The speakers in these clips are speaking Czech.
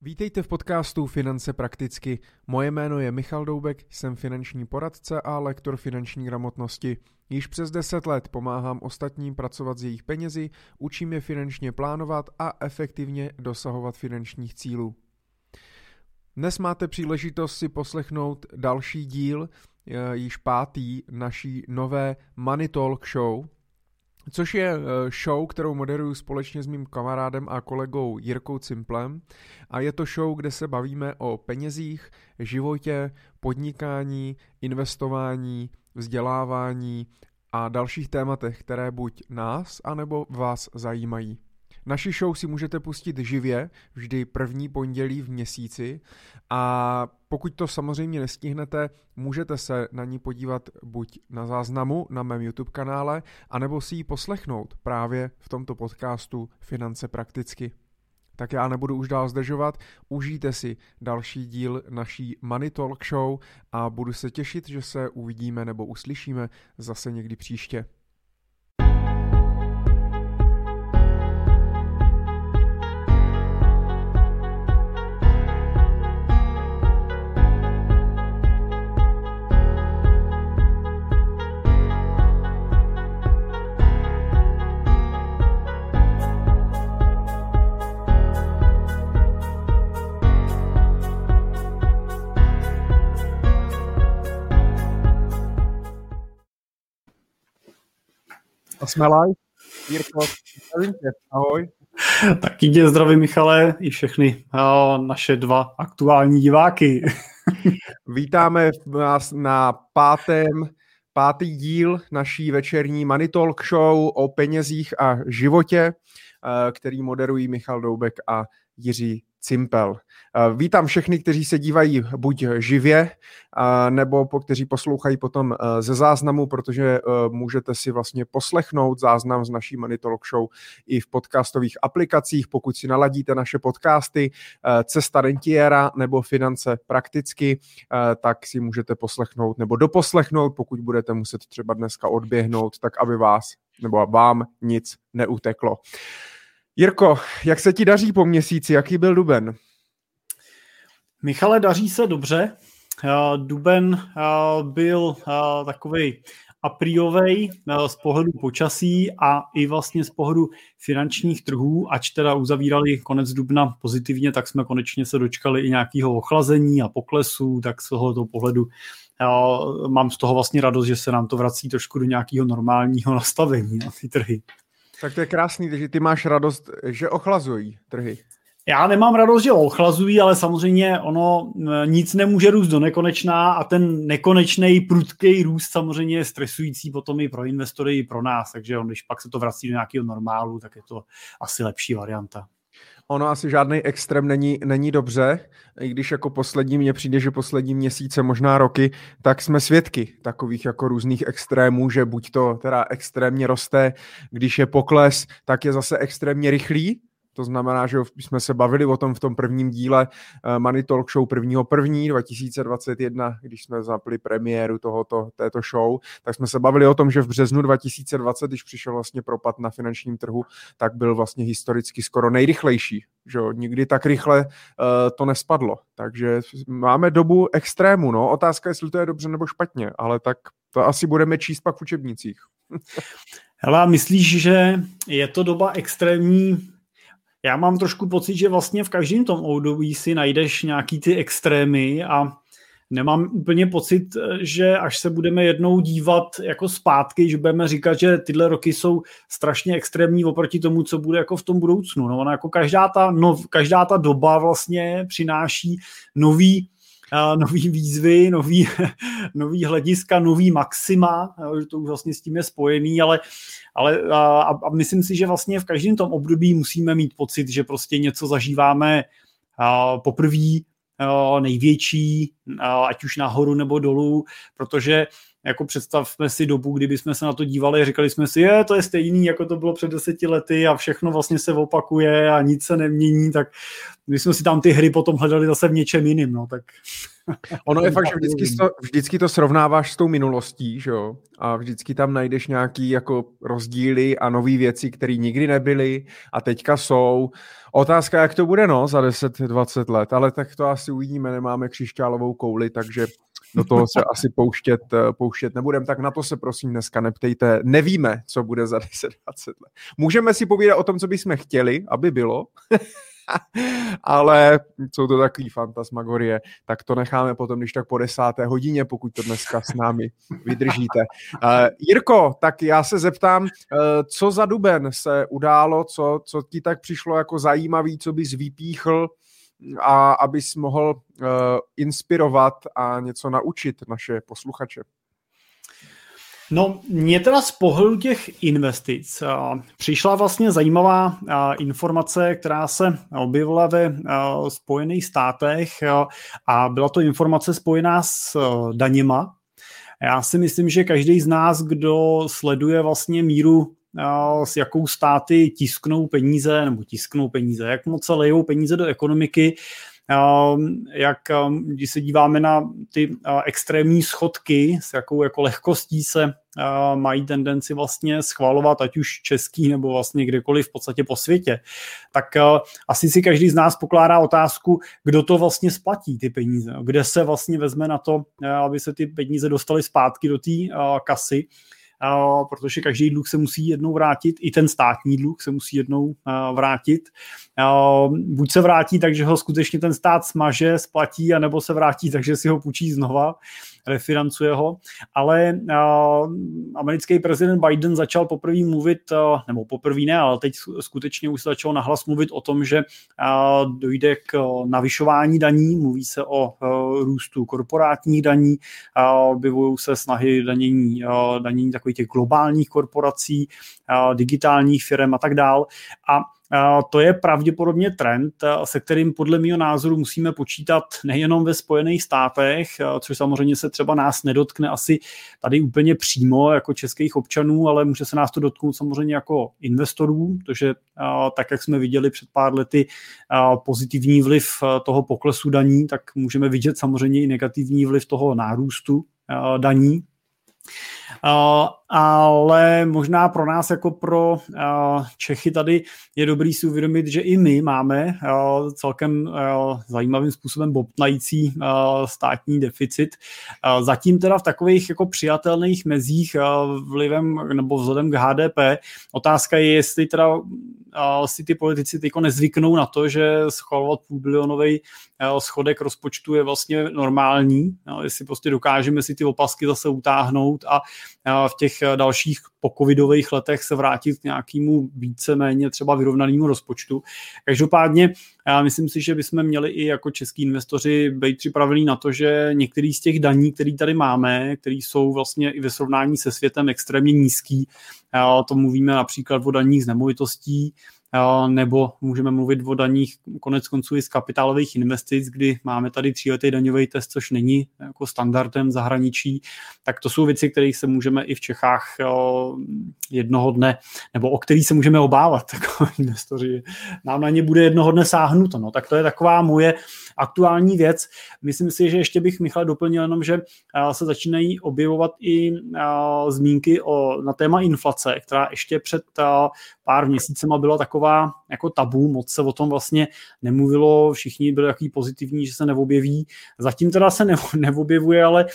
Vítejte v podcastu Finance prakticky. Moje jméno je Michal Doubek, jsem finanční poradce a lektor finanční gramotnosti. Již přes 10 let pomáhám ostatním pracovat s jejich penězi, učím je finančně plánovat a efektivně dosahovat finančních cílů. Dnes máte příležitost si poslechnout další díl, eh, již pátý naší nové Money Talk Show – což je eh, show, kterou moderuju společně s mým kamarádem a kolegou Jirkou Cimplem a je to show, kde se bavíme o penězích, životě, podnikání, investování, vzdělávání a dalších tématech, které buď nás, anebo vás zajímají. Naši show si můžete pustit živě, vždy první pondělí v měsíci a pokud to samozřejmě nestihnete, můžete se na ní podívat buď na záznamu na mém YouTube kanále, anebo si ji poslechnout právě v tomto podcastu Finance prakticky. Tak já nebudu už dál zdržovat, užijte si další díl naší Money Talk Show a budu se těšit, že se uvidíme nebo uslyšíme zase někdy příště. A jsme live. Jirko, ahoj. Taky tě zdravím, Michale, i všechny naše dva aktuální diváky. Vítáme vás na pátém, pátý díl naší večerní Money Talk Show o penězích a životě, který moderují Michal Doubek a Jiří Cimpel. Vítám všechny, kteří se dívají buď živě, nebo po, kteří poslouchají potom eh, ze záznamu, protože eh, můžete si vlastně poslechnout záznam z naší Talk Show i v podcastových aplikacích, pokud si naladíte naše podcasty Cesta rentiera nebo Finance prakticky, tak si můžete poslechnout nebo doposlechnout, pokud budete muset třeba dneska odběhnout, tak aby vás nebo vám nic neuteklo. Jirko, jak se ti daří po měsíci? Jaký byl duben? Michale, daří se dobře. Duben byl takový apriovej z pohledu počasí a i vlastně z pohledu finančních trhů, ač teda uzavírali konec dubna pozitivně, tak jsme konečně se dočkali i nějakého ochlazení a poklesu, tak z tohoto pohledu mám z toho vlastně radost, že se nám to vrací trošku do nějakého normálního nastavení na ty trhy. Tak to je krásný, že ty máš radost, že ochlazují trhy. Já nemám radost, že ochlazují, ale samozřejmě ono nic nemůže růst do nekonečná a ten nekonečný prudký růst samozřejmě je stresující potom i pro investory, i pro nás, takže on, když pak se to vrací do nějakého normálu, tak je to asi lepší varianta ono asi žádný extrém není, není dobře, i když jako poslední mně přijde, že poslední měsíce, možná roky, tak jsme svědky takových jako různých extrémů, že buď to teda extrémně roste, když je pokles, tak je zase extrémně rychlý, to znamená, že jsme se bavili o tom v tom prvním díle uh, Money Talk Show 1.1. 2021, když jsme zapli premiéru tohoto, této show, tak jsme se bavili o tom, že v březnu 2020, když přišel vlastně propad na finančním trhu, tak byl vlastně historicky skoro nejrychlejší. Že Nikdy tak rychle uh, to nespadlo. Takže máme dobu extrému. No. Otázka, jestli to je dobře nebo špatně, ale tak to asi budeme číst pak v učebnicích. Hele, myslíš, že je to doba extrémní já mám trošku pocit, že vlastně v každém tom období si najdeš nějaký ty extrémy a nemám úplně pocit, že až se budeme jednou dívat jako zpátky, že budeme říkat, že tyhle roky jsou strašně extrémní oproti tomu, co bude jako v tom budoucnu. No, ona jako každá ta, no, každá ta doba vlastně přináší nový nový výzvy, nový, nový hlediska, nový maxima, že to už vlastně s tím je spojený, ale, ale a, a myslím si, že vlastně v každém tom období musíme mít pocit, že prostě něco zažíváme poprvé největší, ať už nahoru nebo dolů, protože jako představme si dobu, kdyby jsme se na to dívali, říkali jsme si, je, to je stejný, jako to bylo před deseti lety a všechno vlastně se opakuje a nic se nemění, tak my jsme si tam ty hry potom hledali zase v něčem jiným, no, tak... Ono je fakt, že vždycky to, vždycky to srovnáváš s tou minulostí, že jo? A vždycky tam najdeš nějaký jako rozdíly a nové věci, které nikdy nebyly a teďka jsou. Otázka, jak to bude, no, za 10-20 let, ale tak to asi uvidíme, nemáme křišťálovou kouli, takže do toho se asi pouštět, pouštět nebudem, tak na to se prosím dneska neptejte. Nevíme, co bude za 10-20 let. Můžeme si povídat o tom, co bychom chtěli, aby bylo, ale jsou to takový fantasmagorie, tak to necháme potom, když tak po desáté hodině, pokud to dneska s námi vydržíte. Uh, Jirko, tak já se zeptám, uh, co za duben se událo, co, co ti tak přišlo jako zajímavý, co bys vypíchl a abys mohl uh, inspirovat a něco naučit naše posluchače. No, mě teda z pohledu těch investic přišla vlastně zajímavá informace, která se objevila ve Spojených státech a byla to informace spojená s daněma. Já si myslím, že každý z nás, kdo sleduje vlastně míru s jakou státy tisknou peníze, nebo tisknou peníze, jak moc se lejou peníze do ekonomiky, jak když se díváme na ty extrémní schodky, s jakou jako lehkostí se mají tendenci vlastně schvalovat, ať už český nebo vlastně kdekoliv v podstatě po světě, tak asi si každý z nás pokládá otázku, kdo to vlastně splatí ty peníze, kde se vlastně vezme na to, aby se ty peníze dostaly zpátky do té kasy protože každý dluh se musí jednou vrátit, i ten státní dluh se musí jednou vrátit. Buď se vrátí tak, že ho skutečně ten stát smaže, splatí, anebo se vrátí tak, že si ho půjčí znova refinancuje ho, ale americký prezident Biden začal poprvé mluvit, nebo poprvé ne, ale teď skutečně už začal nahlas mluvit o tom, že dojde k navyšování daní, mluví se o růstu korporátních daní, objevují se snahy danění, danění takových těch globálních korporací, digitálních firm a tak dál. A to je pravděpodobně trend, se kterým podle mého názoru musíme počítat nejenom ve Spojených státech, což samozřejmě se třeba nás nedotkne asi tady úplně přímo jako českých občanů, ale může se nás to dotknout samozřejmě jako investorů, protože tak, jak jsme viděli před pár lety pozitivní vliv toho poklesu daní, tak můžeme vidět samozřejmě i negativní vliv toho nárůstu daní Uh, ale možná pro nás jako pro uh, Čechy tady je dobrý si uvědomit, že i my máme uh, celkem zajímavým způsobem bobtnající státní deficit. Zatím teda v takových jako přijatelných mezích vlivem nebo vzhledem k HDP. Otázka je, jestli teda si ty politici teď nezvyknou na to, že schvalovat půlbilionový schodek rozpočtu je vlastně normální, jestli prostě dokážeme si ty opasky zase utáhnout a v těch dalších pokovidových letech se vrátit k nějakému víceméně třeba vyrovnanému rozpočtu. Každopádně já myslím si, že bychom měli i jako český investoři být připravení na to, že některý z těch daní, které tady máme, které jsou vlastně i ve srovnání se světem extrémně nízký, to mluvíme například o daních z nemovitostí, nebo můžeme mluvit o daních konec konců i z kapitálových investic, kdy máme tady tříletý daňový test, což není jako standardem zahraničí, tak to jsou věci, kterých se můžeme i v Čechách jednoho dne, nebo o kterých se můžeme obávat jako investoři. Nám na ně bude jednoho dne sáhnuto. No. Tak to je taková moje aktuální věc. Myslím si, že ještě bych Michal doplnil jenom, že se začínají objevovat i zmínky o, na téma inflace, která ještě před pár měsícema byla taková jako tabu, moc se o tom vlastně nemluvilo, všichni byli takový pozitivní, že se neobjeví. Zatím teda se neobjevuje, ale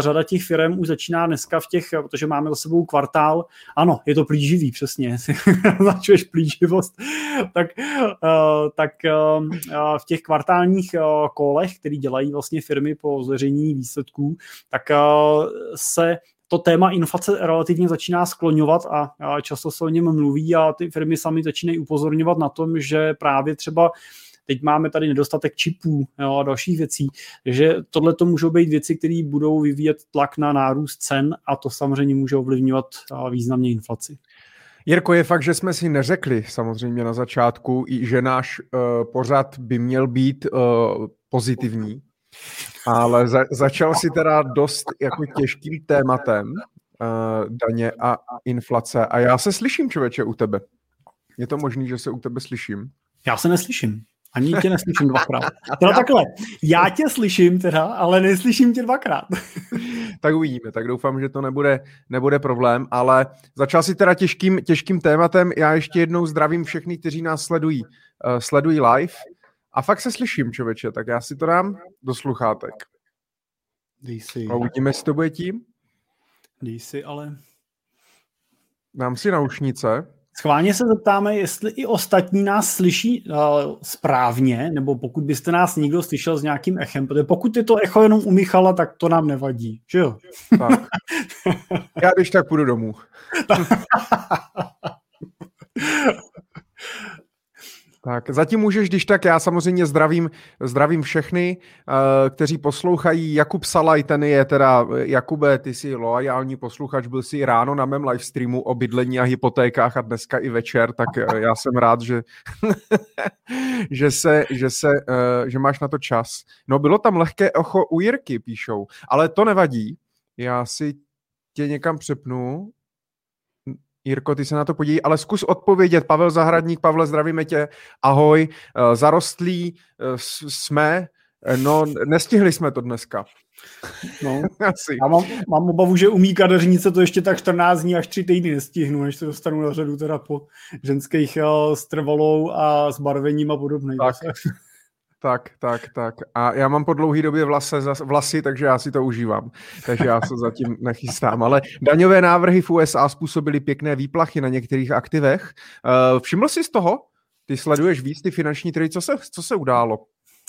řada těch firm už začíná dneska v těch, protože máme za sebou kvartál, ano, je to plíživý, přesně, začuješ plíživost, tak, tak v těch kvartálních kolech, který dělají vlastně firmy po zveřejnění výsledků, tak se to téma inflace relativně začíná skloňovat a, často se o něm mluví a ty firmy sami začínají upozorňovat na tom, že právě třeba teď máme tady nedostatek čipů jo, a dalších věcí, že tohle to můžou být věci, které budou vyvíjet tlak na nárůst cen a to samozřejmě může ovlivňovat významně inflaci. Jirko, je fakt, že jsme si neřekli samozřejmě na začátku, že náš uh, pořad by měl být uh, pozitivní, Ale za, začal si teda dost jako těžkým tématem uh, daně a inflace. A já se slyším, člověče, u tebe. Je to možný, že se u tebe slyším? Já se neslyším. Ani tě neslyším dvakrát. Teda takhle, já tě slyším teda, ale neslyším tě dvakrát. tak uvidíme, tak doufám, že to nebude, nebude problém, ale začal si teda těžkým, těžkým tématem. Já ještě jednou zdravím všechny, kteří nás sledují, uh, sledují live. A fakt se slyším, člověče, tak já si to dám do sluchátek. Dej si. A uvidíme, jestli to bude tím. Dej si, ale... Dám si naušnice. Schválně se zeptáme, jestli i ostatní nás slyší uh, správně, nebo pokud byste nás někdo slyšel s nějakým echem, protože pokud je to echo jenom u Michala, tak to nám nevadí, že jo? Tak. Já když tak půjdu domů. Tak, zatím můžeš, když tak, já samozřejmě zdravím, zdravím všechny, uh, kteří poslouchají. Jakub Salaj, ten je teda, Jakube, ty jsi loajální posluchač, byl jsi ráno na mém livestreamu o bydlení a hypotékách a dneska i večer, tak uh, já jsem rád, že, že, se, že, se, že máš na to čas. No bylo tam lehké ocho u Jirky, píšou, ale to nevadí, já si tě někam přepnu Jirko, ty se na to podívej, ale zkus odpovědět. Pavel Zahradník, Pavle, zdravíme tě. Ahoj, eh, zarostlí eh, jsme, eh, no nestihli jsme to dneska. No, Asi. Já mám, mám obavu, že umí kadeřnice to ještě tak 14 dní až 3 týdny nestihnu, než se dostanu na řadu teda po ženských uh, s trvalou a s barvením a podobně. Tak. Tak, tak, tak. A já mám po dlouhé době vlase, vlasy, takže já si to užívám. Takže já se zatím nechystám. Ale daňové návrhy v USA způsobily pěkné výplachy na některých aktivech. Uh, všiml jsi z toho? Ty sleduješ víc ty finanční trhy. Co se, co se událo?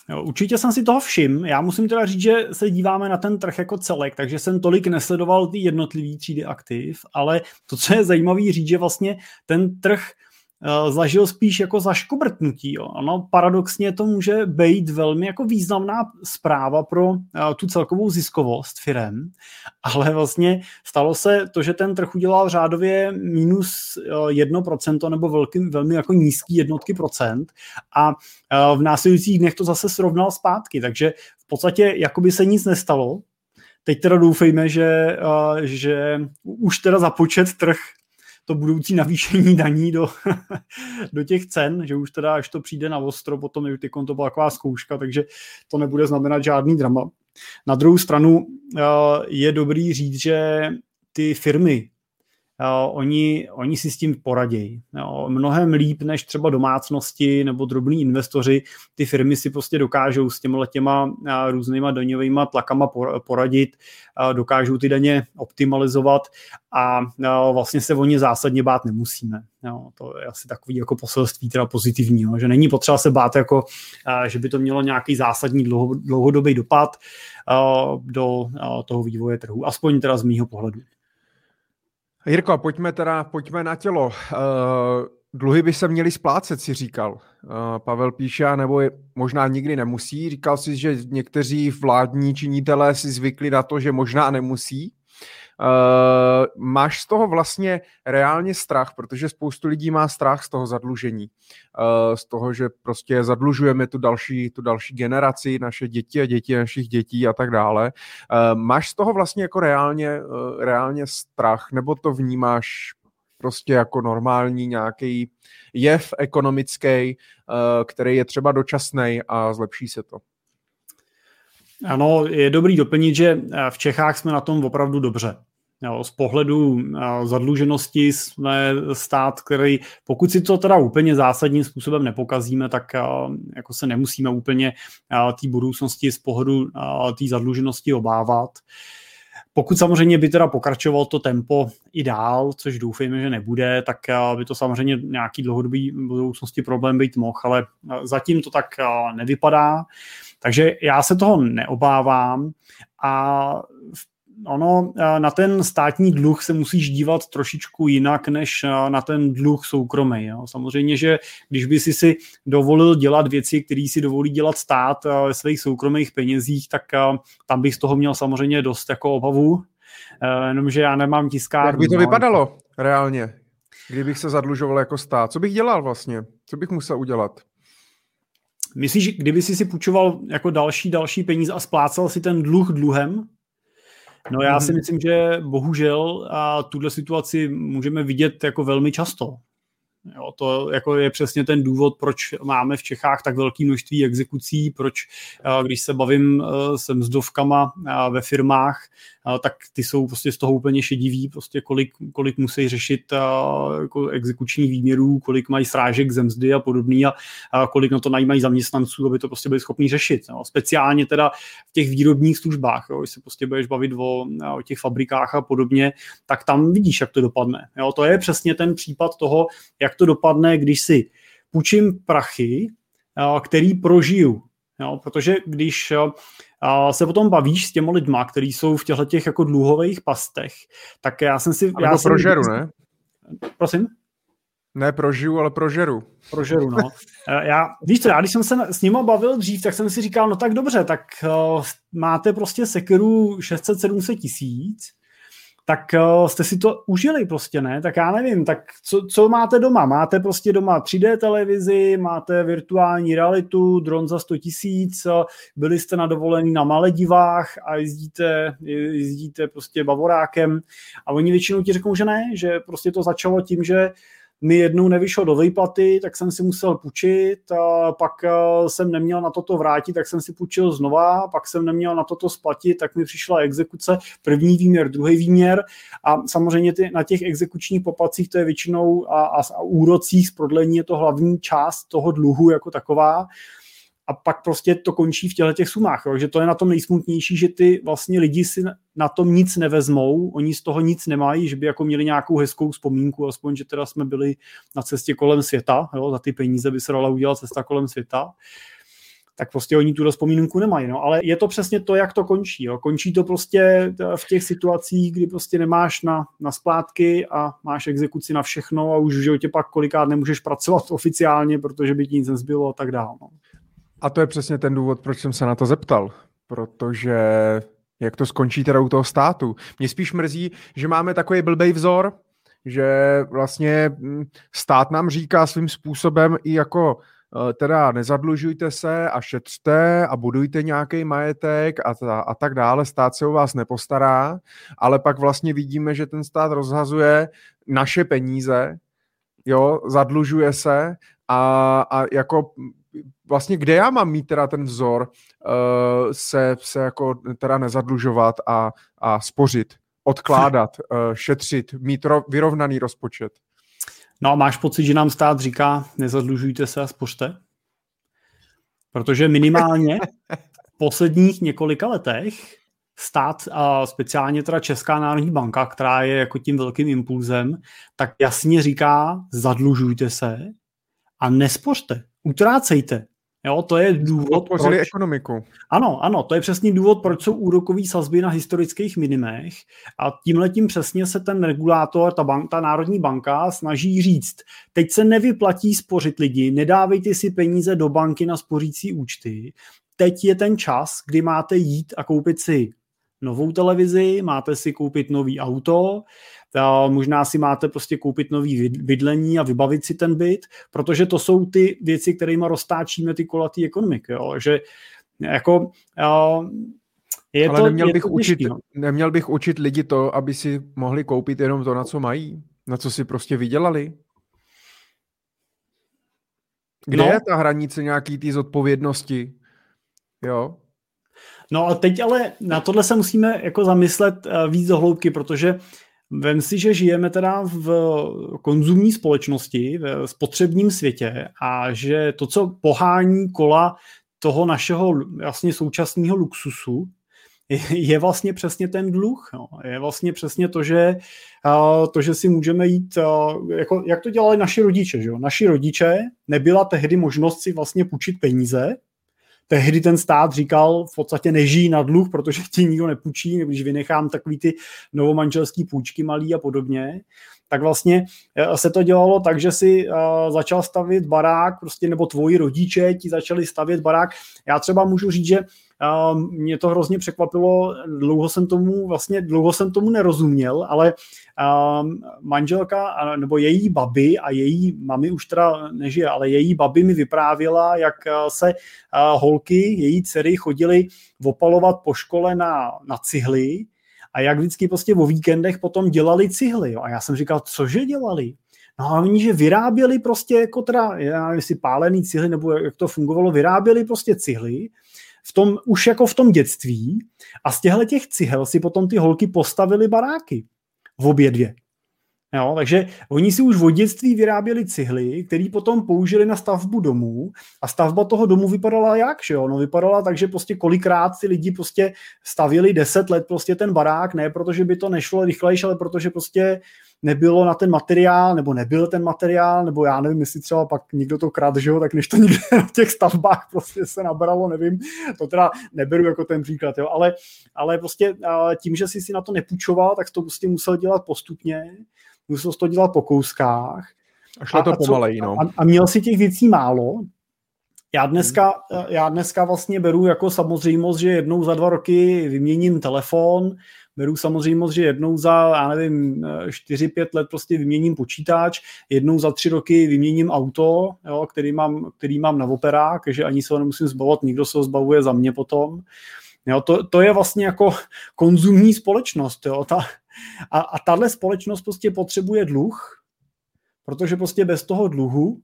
Jo, určitě jsem si toho všim. Já musím teda říct, že se díváme na ten trh jako celek, takže jsem tolik nesledoval ty jednotlivé třídy aktiv, ale to, co je zajímavé říct, že vlastně ten trh Eh, zažil spíš jako zaškobrtnutí. Jo. Ono paradoxně to může být velmi jako významná zpráva pro uh, tu celkovou ziskovost firem, ale vlastně stalo se to, že ten trh udělal řádově minus eh, 1% nebo velký, velmi jako nízký jednotky procent a v následujících dnech to zase srovnal zpátky, takže v podstatě jakoby se nic nestalo, Teď teda doufejme, že, že už teda započet trh to budoucí navýšení daní do, do těch cen, že už teda, až to přijde na ostro, potom je to byla taková zkouška, takže to nebude znamenat žádný drama. Na druhou stranu eh, je dobrý říct, že ty firmy, oni, oni si s tím poradějí. Mnohem líp než třeba domácnosti nebo drobní investoři. Ty firmy si prostě dokážou s těma těma různýma daňovými tlakama poradit, dokážou ty daně optimalizovat a vlastně se o ně zásadně bát nemusíme. Jo, to je asi takový jako poselství teda pozitivní, jo, že není potřeba se bát, jako, že by to mělo nějaký zásadní dlouhodobý dopad do toho vývoje trhu, aspoň teda z mýho pohledu. Jirko, pojďme teda, pojďme na tělo. Uh, dluhy by se měly splácet, si říkal. Uh, Pavel píše, nebo je, možná nikdy nemusí. Říkal si, že někteří vládní činitelé si zvykli na to, že možná nemusí. Uh, máš z toho vlastně reálně strach, protože spoustu lidí má strach z toho zadlužení. Uh, z toho, že prostě zadlužujeme tu další, tu další generaci, naše děti a děti našich dětí a tak dále. Uh, máš z toho vlastně jako reálně, uh, reálně strach, nebo to vnímáš prostě jako normální nějaký jev ekonomický, který je třeba dočasný a zlepší se to? Ano, je dobrý doplnit, že v Čechách jsme na tom opravdu dobře. Z pohledu zadluženosti jsme stát, který, pokud si to teda úplně zásadním způsobem nepokazíme, tak jako se nemusíme úplně té budoucnosti z pohledu té zadluženosti obávat. Pokud samozřejmě by teda pokračoval to tempo i dál, což doufejme, že nebude, tak by to samozřejmě nějaký dlouhodobý budoucnosti problém být mohl, ale zatím to tak nevypadá. Takže já se toho neobávám a v ono eh, na ten státní dluh se musíš dívat trošičku jinak, než eh, na ten dluh soukromý. Jo. Samozřejmě, že když by si si dovolil dělat věci, které si dovolí dělat stát eh, ve svých soukromých penězích, tak tam bych z toho měl samozřejmě dost jako obavu, jenomže já nemám tiskárnu. Jak by to no, vypadalo reálně, kdybych se zadlužoval jako stát? Co bych dělal vlastně? Co bych musel udělat? Myslíš, kdyby si si půjčoval jako další, další peníze a splácal si ten dluh dluhem? No já si mhm. myslím, že bohužel a tuhle situaci můžeme vidět jako velmi často. Jo, to jako je přesně ten důvod, proč máme v Čechách tak velké množství exekucí, proč, když se bavím se mzdovkama ve firmách, tak ty jsou prostě z toho úplně šediví, prostě kolik, kolik musí řešit jako exekuční výměrů, kolik mají srážek ze mzdy a podobný a, a kolik na to najímají zaměstnanců, aby to prostě byli schopni řešit. Jo. Speciálně teda v těch výrobních službách, jo, když se prostě budeš bavit o, o těch fabrikách a podobně, tak tam vidíš, jak to dopadne. Jo. To je přesně ten případ toho, jak to dopadne, když si půjčím prachy, který prožiju. Jo, protože když se potom bavíš s těmi lidma, kteří jsou v těchto těch jako dluhových pastech, tak já jsem si... já jsem, prožeru, ne? Prosím? Ne prožiju, ale prožeru. Prožeru, no. Já, víš co, já když jsem se s nimi bavil dřív, tak jsem si říkal, no tak dobře, tak uh, máte prostě sekeru 600-700 tisíc, tak uh, jste si to užili prostě, ne? Tak já nevím, tak co, co máte doma? Máte prostě doma 3D televizi, máte virtuální realitu, dron za 100 tisíc, byli jste na dovolený na Maledivách a jezdíte, jezdíte prostě bavorákem a oni většinou ti řeknou, že ne, že prostě to začalo tím, že mi jednou nevyšlo do výplaty, tak jsem si musel půjčit, a pak eh, jsem neměl na toto vrátit, tak jsem si půjčil znova, pak jsem neměl na toto splatit, tak mi přišla exekuce, první výměr, druhý výměr. A samozřejmě ty, na těch exekučních popacích to je většinou a, a, a úrocích z prodlení je to hlavní část toho dluhu jako taková a pak prostě to končí v těchto těch sumách, jo? že to je na tom nejsmutnější, že ty vlastně lidi si na tom nic nevezmou, oni z toho nic nemají, že by jako měli nějakou hezkou vzpomínku, aspoň, že teda jsme byli na cestě kolem světa, jo? za ty peníze by se dala udělat cesta kolem světa, tak prostě oni tu vzpomínku nemají. No. Ale je to přesně to, jak to končí. Jo. Končí to prostě v těch situacích, kdy prostě nemáš na, na splátky a máš exekuci na všechno a už v životě pak kolikrát nemůžeš pracovat oficiálně, protože by ti nic nezbylo a tak dále. No. A to je přesně ten důvod, proč jsem se na to zeptal. Protože jak to skončí teda u toho státu. Mě spíš mrzí, že máme takový blbej vzor, že vlastně hm, stát nám říká svým způsobem i jako eh, teda nezadlužujte se a šetřte a budujte nějaký majetek a, ta, a tak dále, stát se o vás nepostará, ale pak vlastně vidíme, že ten stát rozhazuje naše peníze, jo, zadlužuje se a, a jako vlastně kde já mám mít teda ten vzor uh, se, se jako teda nezadlužovat a, a spořit, odkládat, uh, šetřit, mít ro, vyrovnaný rozpočet? No a máš pocit, že nám stát říká, nezadlužujte se a spořte? Protože minimálně v posledních několika letech stát a speciálně teda Česká národní banka, která je jako tím velkým impulzem, tak jasně říká, zadlužujte se a nespořte, utrácejte. Jo, to je důvod, proč... ekonomiku. Ano, ano, to je přesný důvod, proč jsou úrokové sazby na historických minimech a tímhletím přesně se ten regulátor, ta, bank, ta národní banka snaží říct, teď se nevyplatí spořit lidi, nedávejte si peníze do banky na spořící účty, teď je ten čas, kdy máte jít a koupit si novou televizi, máte si koupit nový auto, možná si máte prostě koupit nový bydlení a vybavit si ten byt, protože to jsou ty věci, kterými roztáčíme ty kolatý ekonomiky. Jo. Že jako je Ale to, neměl, je bych to učit, těžký, no. neměl bych učit lidi to, aby si mohli koupit jenom to, na co mají, na co si prostě vydělali. Kde no. je ta hranice nějaký té zodpovědnosti? Jo. No a teď ale na tohle se musíme jako zamyslet eh, víc do hloubky, protože Vem si, že žijeme teda v konzumní společnosti, v spotřebním světě a že to, co pohání kola toho našeho vlastně současného luxusu, je vlastně přesně ten dluh. No. Je vlastně přesně to, že, to, že si můžeme jít, jako, jak to dělali naši rodiče. Že? Naši rodiče nebyla tehdy možnost si vlastně půjčit peníze, tehdy ten stát říkal v podstatě nežijí na dluh, protože ti nikdo nepůjčí, když vynechám takový ty novomanželský půjčky malý a podobně, tak vlastně eh, se to dělalo tak, že si uh, začal stavět barák, prostě nebo tvoji rodiče ti začali stavět barák. Já třeba můžu říct, že mě to hrozně překvapilo, dlouho jsem tomu vlastně, dlouho jsem tomu nerozuměl, ale manželka nebo její baby a její mami už teda nežije, ale její baby mi vyprávěla, jak se holky, její dcery chodily opalovat po škole na, na cihly a jak vždycky prostě o víkendech potom dělali cihly. Jo. A já jsem říkal, cože dělali? No a oni, že vyráběli prostě jako teda, já nevím, jestli pálený cihly, nebo jak to fungovalo, vyráběli prostě cihly, v tom, už jako v tom dětství a z těchto těch cihel si potom ty holky postavili baráky v obě dvě. Jo, takže oni si už v dětství vyráběli cihly, které potom použili na stavbu domů a stavba toho domu vypadala jak, že jo? No vypadala tak, že prostě kolikrát ty lidi prostě stavili deset let prostě ten barák, ne protože by to nešlo rychlejš, ale protože prostě nebylo na ten materiál, nebo nebyl ten materiál, nebo já nevím, jestli třeba pak někdo to krad, že jo, tak než to někde na těch stavbách prostě se nabralo, nevím, to teda neberu jako ten příklad, jo, ale, ale prostě tím, že jsi si na to nepůjčoval, tak to prostě musel dělat postupně, musel to dělat po kouskách. A šlo to pomalej, no. A, a měl si těch věcí málo, já dneska, já dneska vlastně beru jako samozřejmost, že jednou za dva roky vyměním telefon, beru samozřejmě, že jednou za, já nevím, 4-5 let prostě vyměním počítač, jednou za tři roky vyměním auto, jo, který, mám, který mám na operák, takže ani se ho nemusím zbavovat, nikdo se ho zbavuje za mě potom. Jo, to, to je vlastně jako konzumní společnost. Jo, ta, a, a tahle společnost prostě potřebuje dluh, protože prostě bez toho dluhu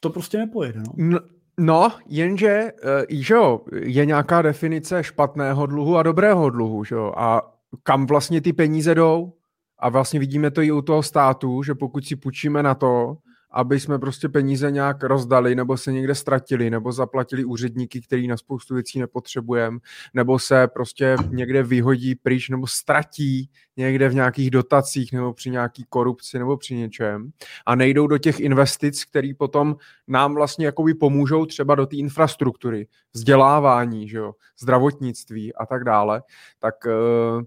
to prostě nepojede. No. no No, jenže, uh, že jo, je nějaká definice špatného dluhu a dobrého dluhu, že jo, a kam vlastně ty peníze jdou? A vlastně vidíme to i u toho státu, že pokud si půjčíme na to, aby jsme prostě peníze nějak rozdali, nebo se někde ztratili, nebo zaplatili úředníky, který na spoustu věcí nepotřebujeme, nebo se prostě někde vyhodí pryč, nebo ztratí někde v nějakých dotacích, nebo při nějaký korupci, nebo při něčem. A nejdou do těch investic, které potom nám vlastně jakoby pomůžou třeba do té infrastruktury, vzdělávání, že jo, zdravotnictví a tak dále, tak uh,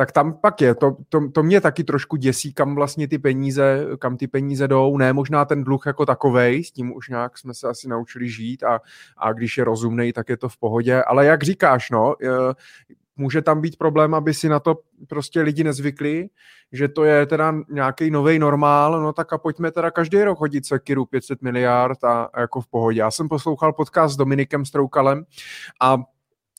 tak tam pak je. To, to, to mě taky trošku děsí, kam vlastně ty peníze, kam ty peníze jdou. Ne možná ten dluh jako takovej, s tím už nějak jsme se asi naučili žít a, a když je rozumný, tak je to v pohodě. Ale jak říkáš, no, může tam být problém, aby si na to prostě lidi nezvykli, že to je teda nějaký nový normál, no tak a pojďme teda každý rok hodit sekiru 500 miliard a, a jako v pohodě. Já jsem poslouchal podcast s Dominikem Stroukalem a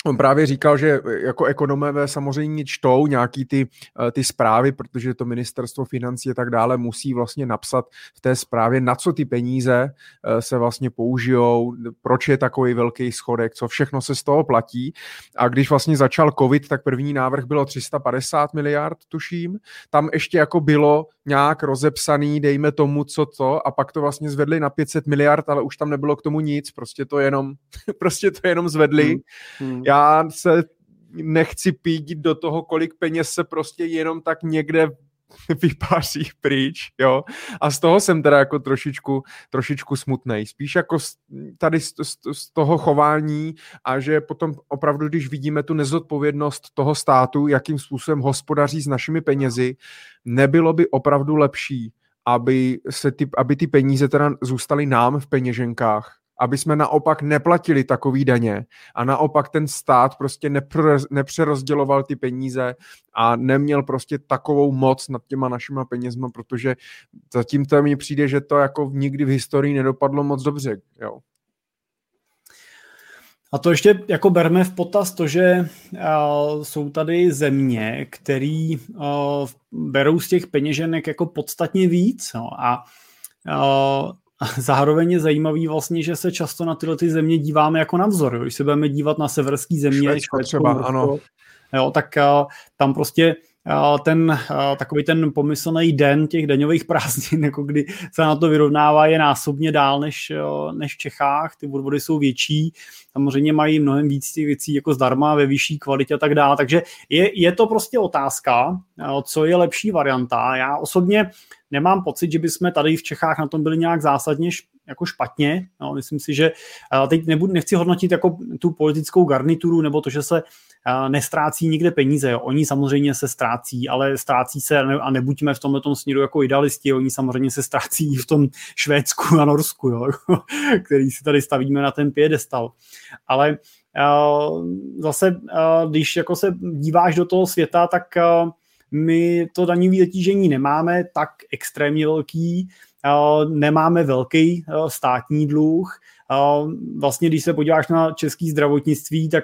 On právě říkal, že jako ekonomové samozřejmě čtou nějaký ty, eh, ty zprávy, protože to ministerstvo financí a tak dále musí vlastně napsat v té zprávě, na co ty peníze eh, se vlastně použijou, proč je takový velký schodek, co všechno se z toho platí. A když vlastně začal covid, tak první návrh bylo 350 miliard, tuším. Tam ještě jako bylo nějak rozepsaný, dejme tomu, co to, a pak to vlastně zvedli na 500 miliard, ale už tam nebylo k tomu nic, prostě to jenom, prostě to jenom zvedli. Hmm. Hmm. Já se nechci pít do toho, kolik peněz se prostě jenom tak někde vypáří pryč, jo. A z toho jsem teda jako trošičku, trošičku smutnej. Spíš jako z, tady z, z, z toho chování a že potom opravdu, když vidíme tu nezodpovědnost toho státu, jakým způsobem hospodaří s našimi penězi, nebylo by opravdu lepší, aby, se ty, aby ty peníze teda zůstaly nám v peněženkách, aby jsme naopak neplatili takový daně a naopak ten stát prostě nepřerozděloval ty peníze a neměl prostě takovou moc nad těma našima penězma, protože zatím to mi přijde, že to jako nikdy v historii nedopadlo moc dobře, jo. A to ještě jako berme v potaz to, že uh, jsou tady země, které uh, berou z těch peněženek jako podstatně víc. No, a a zároveň je zajímavý vlastně, že se často na tyhle ty země díváme jako na vzor. Když se budeme dívat na severský země, Švédsko třeba, ano. Jo, tak uh, tam prostě ten takový ten pomyslný den těch daňových prázdnin, jako kdy se na to vyrovnává, je násobně dál než, než v Čechách. Ty odvody jsou větší, samozřejmě mají mnohem víc těch věcí jako zdarma, ve vyšší kvalitě a tak dále. Takže je, je to prostě otázka, co je lepší varianta. Já osobně nemám pocit, že bychom tady v Čechách na tom byli nějak zásadně jako špatně. No, myslím si, že teď nebudu, nechci hodnotit jako tu politickou garnituru nebo to, že se nestrácí nikde peníze. Jo. Oni samozřejmě se ztrácí, ale ztrácí se a nebuďme v tomto směru jako idealisti, oni samozřejmě se ztrácí v tom Švédsku a Norsku, jo, který si tady stavíme na ten piedestal. Ale zase, když jako se díváš do toho světa, tak my to daňové zatížení nemáme tak extrémně velký, nemáme velký státní dluh, Vlastně, když se podíváš na český zdravotnictví, tak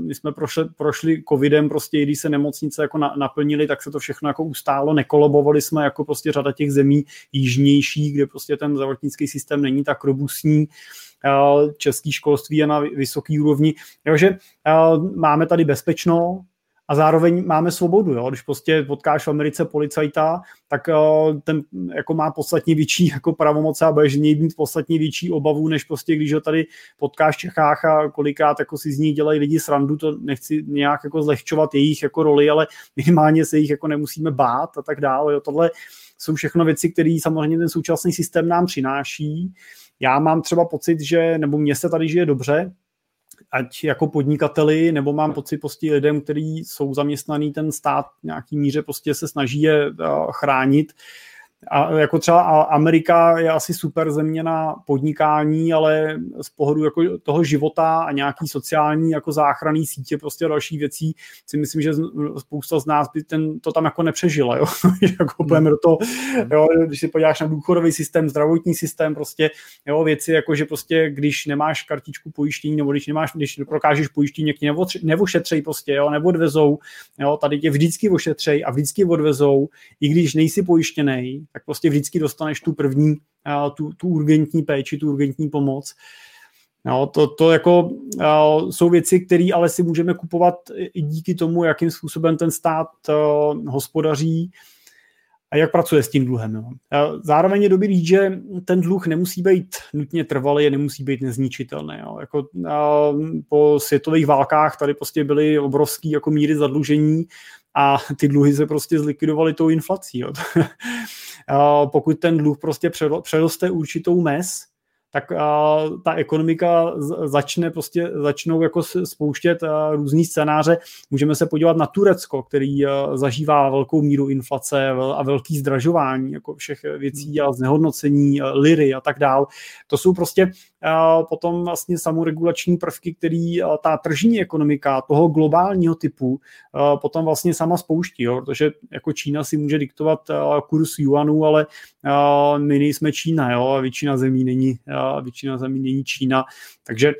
my jsme prošli, prošli covidem, prostě když se nemocnice jako na, naplnili, tak se to všechno jako ustálo, nekolobovali jsme jako prostě řada těch zemí jižnějších, kde prostě ten zdravotnický systém není tak robustní český školství je na vysoký úrovni. Takže máme tady bezpečno, a zároveň máme svobodu. Jo? Když prostě potkáš v Americe policajta, tak uh, ten jako má podstatně větší jako pravomoce a budeš něj mít podstatně větší obavu, než prostě když ho tady potkáš v Čechách a kolikrát jako si z ní dělají lidi srandu, to nechci nějak jako zlehčovat jejich jako roli, ale minimálně se jich jako nemusíme bát a tak dále. Jo? Tohle jsou všechno věci, které samozřejmě ten současný systém nám přináší. Já mám třeba pocit, že, nebo mně se tady žije dobře, ať jako podnikateli, nebo mám pocit prostě lidem, kteří jsou zaměstnaný, ten stát v nějaký míře prostě se snaží je eh, chránit, a jako třeba Amerika je asi super země na podnikání, ale z pohledu jako toho života a nějaký sociální jako záchranný sítě prostě další věcí si myslím, že spousta z nás by ten, to tam jako nepřežila, jo? jako hmm. do toho, jo? když si podíváš na důchodový systém, zdravotní systém, prostě jo, věci jako, že prostě když nemáš kartičku pojištění, nebo když nemáš, když prokážeš pojištění, tě nevošetřej prostě, jo, neodvezou, jo, tady tě vždycky ošetřej a vždycky odvezou, i když nejsi pojištěný, tak prostě vždycky dostaneš tu první, tu, tu urgentní péči, tu urgentní pomoc. No, to, to jako uh, jsou věci, které ale si můžeme kupovat i díky tomu, jakým způsobem ten stát uh, hospodaří a jak pracuje s tím dluhem. No. Zároveň je dobrý říct, že ten dluh nemusí být nutně trvalý, nemusí být nezničitelný. Jo. Jako, uh, po světových válkách tady prostě byly obrovské jako míry zadlužení a ty dluhy se prostě zlikvidovaly tou inflací. Jo. pokud ten dluh prostě přeroste určitou mez, tak a, ta ekonomika začne prostě, začnou jako spouštět a, různý scénáře. Můžeme se podívat na Turecko, který zažívá velkou míru inflace a velký zdražování jako všech věcí a znehodnocení liry a tak dál. To jsou prostě potom vlastně samoregulační prvky, který ta tržní ekonomika toho globálního typu potom vlastně sama spouští, jo, protože jako Čína si může diktovat kurz juanu, ale my nejsme Čína, jo, a většina zemí není většina zemí není Čína. Takže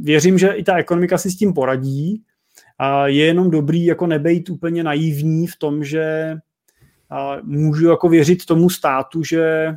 věřím, že i ta ekonomika si s tím poradí. Je jenom dobrý jako nebejt úplně naivní v tom, že můžu jako věřit tomu státu, že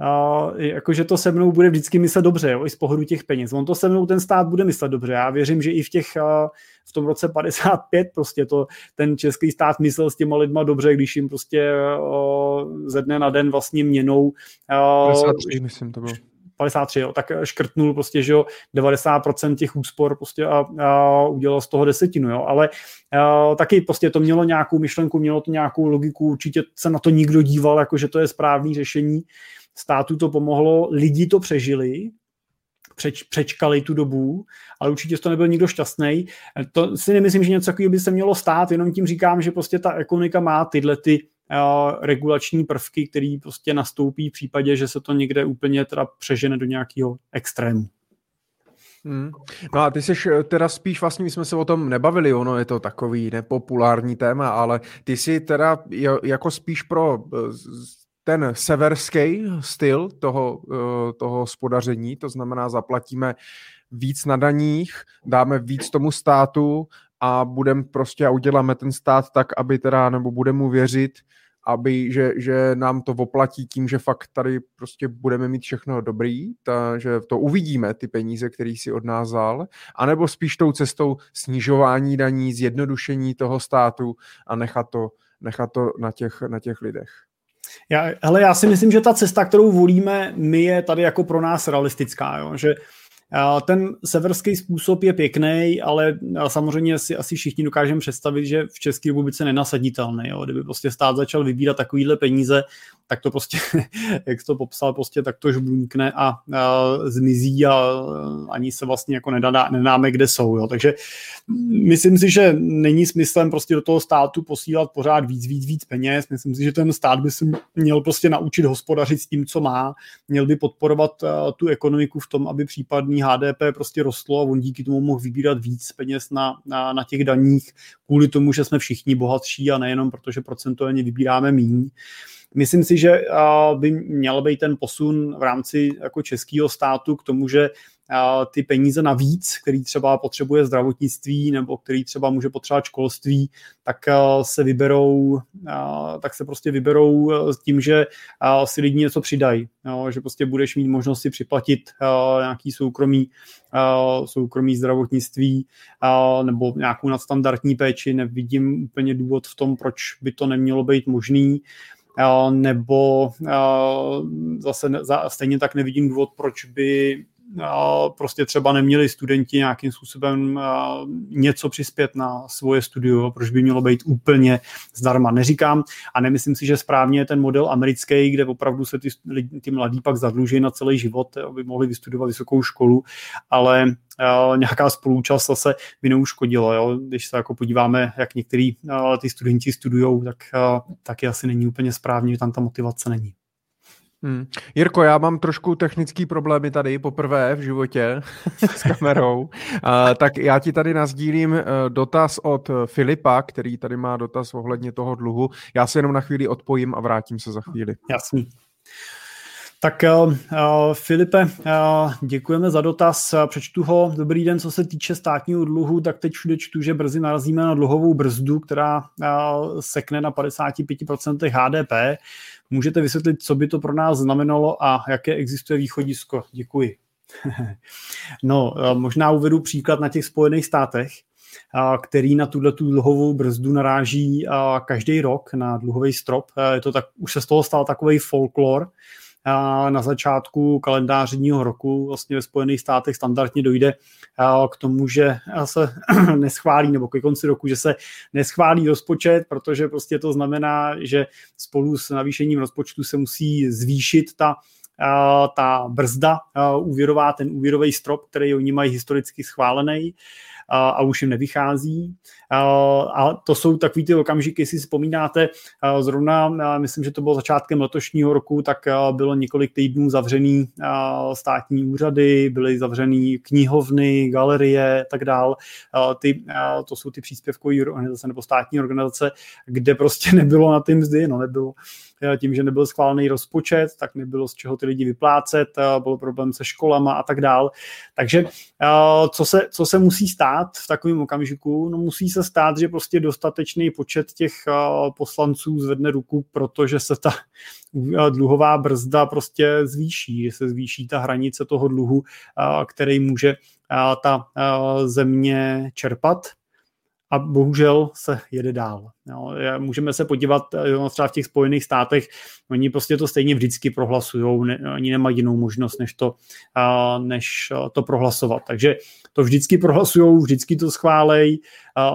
Uh, jakože to se mnou bude vždycky myslet dobře, jo, i z pohledu těch peněz. On to se mnou ten stát bude myslet dobře. Já věřím, že i v těch uh, v tom roce 55 prostě to ten český stát myslel s těma lidma dobře, když jim prostě uh, ze dne na den vlastně měnou. Uh, 53, myslím to bylo. 53, jo, tak škrtnul prostě, že jo, 90% těch úspor prostě a, a udělal z toho desetinu, jo, ale a, taky prostě to mělo nějakou myšlenku, mělo to nějakou logiku, určitě se na to nikdo díval, jako že to je správný řešení, státu to pomohlo, lidi to přežili, přeč, přečkali tu dobu, ale určitě to nebyl nikdo šťastný. To si nemyslím, že něco takového by se mělo stát, jenom tím říkám, že prostě ta ekonomika má tyhle ty uh, regulační prvky, které prostě nastoupí v případě, že se to někde úplně teda přežene do nějakého extrému. Hmm. No a ty jsi teda spíš, vlastně my jsme se o tom nebavili, ono je to takový nepopulární téma, ale ty jsi teda jako spíš pro ten severský styl toho, eh, toho hospodaření, to znamená zaplatíme víc na daních, dáme víc tomu státu a budeme prostě a uděláme ten stát tak, aby teda, nebo budeme mu věřit, aby, že, že nám to oplatí tím, že fakt tady prostě budeme mít všechno dobrý, ta, že to uvidíme, ty peníze, který si od nás vzal, anebo spíš tou cestou snižování daní, zjednodušení toho státu a nechat to, nechat to na, těch, na těch lidech. Já, hele, já si myslím, že ta cesta, kterou volíme my, je tady jako pro nás realistická. Jo? Že ten severský způsob je pěkný, ale samozřejmě si asi všichni dokážeme představit, že v České republice nenasaditelný. Jo. Kdyby prostě stát začal vybírat takovýhle peníze, tak to prostě, jak to popsal, prostě tak to žblunkne a, a zmizí a ani se vlastně jako nedá, nedáme, kde jsou. Jo. Takže myslím si, že není smyslem prostě do toho státu posílat pořád víc, víc, víc peněz. Myslím si, že ten stát by se měl prostě naučit hospodařit s tím, co má. Měl by podporovat tu ekonomiku v tom, aby případný HDP prostě rostlo a on díky tomu mohl vybírat víc peněz na, na, na těch daních kvůli tomu, že jsme všichni bohatší a nejenom protože procentuálně vybíráme méně. Myslím si, že by měl být ten posun v rámci jako českého státu k tomu, že ty peníze navíc, který třeba potřebuje zdravotnictví nebo který třeba může potřebovat školství, tak se vyberou, tak se prostě vyberou s tím, že si lidi něco přidají, že prostě budeš mít možnost si připlatit nějaký soukromý, soukromý zdravotnictví nebo nějakou nadstandardní péči, nevidím úplně důvod v tom, proč by to nemělo být možný nebo zase stejně tak nevidím důvod, proč by prostě třeba neměli studenti nějakým způsobem něco přispět na svoje studio, proč by mělo být úplně zdarma. Neříkám a nemyslím si, že správně je ten model americký, kde opravdu se ty, ty mladí pak zadluží na celý život, aby mohli vystudovat vysokou školu, ale nějaká spolúčast zase by neuškodilo. Jo? Když se jako podíváme, jak některý ty studenti studují, tak taky asi není úplně správně, že tam ta motivace není. Hmm. Jirko, já mám trošku technický problémy tady poprvé v životě s kamerou, uh, tak já ti tady nazdílím uh, dotaz od Filipa, který tady má dotaz ohledně toho dluhu. Já se jenom na chvíli odpojím a vrátím se za chvíli. Jasný. Tak uh, Filipe, uh, děkujeme za dotaz. Přečtu ho. Dobrý den, co se týče státního dluhu, tak teď všude čtu, že brzy narazíme na dluhovou brzdu, která sekne na 55% HDP. Můžete vysvětlit, co by to pro nás znamenalo a jaké existuje východisko? Děkuji. no, možná uvedu příklad na těch Spojených státech, který na tuhle tu dluhovou brzdu naráží každý rok na dluhový strop. Je to tak, už se z toho stal takový folklor, na začátku kalendářního roku vlastně ve Spojených státech standardně dojde k tomu, že se neschválí, nebo ke konci roku, že se neschválí rozpočet, protože prostě to znamená, že spolu s navýšením rozpočtu se musí zvýšit ta ta brzda úvěrová, ten úvěrový strop, který oni mají historicky schválený a, a už jim nevychází. A, a to jsou takový ty okamžiky, jestli si vzpomínáte, zrovna, myslím, že to bylo začátkem letošního roku, tak bylo několik týdnů zavřený státní úřady, byly zavřený knihovny, galerie, tak dál. Ty, to jsou ty příspěvkové organizace nebo státní organizace, kde prostě nebylo na ty mzdy, no nebylo tím, že nebyl schválený rozpočet, tak nebylo z čeho ty lidi vyplácet, byl problém se školama a tak dál. Takže co se, co se musí stát v takovém okamžiku? No musí se stát, že prostě dostatečný počet těch poslanců zvedne ruku, protože se ta dluhová brzda prostě zvýší, že se zvýší ta hranice toho dluhu, který může ta země čerpat a bohužel se jede dál. Jo, můžeme se podívat jo, třeba v těch Spojených státech, oni prostě to stejně vždycky prohlasují, ne, oni nemají jinou možnost, než to, a, než to prohlasovat. Takže to vždycky prohlasují, vždycky to schválej,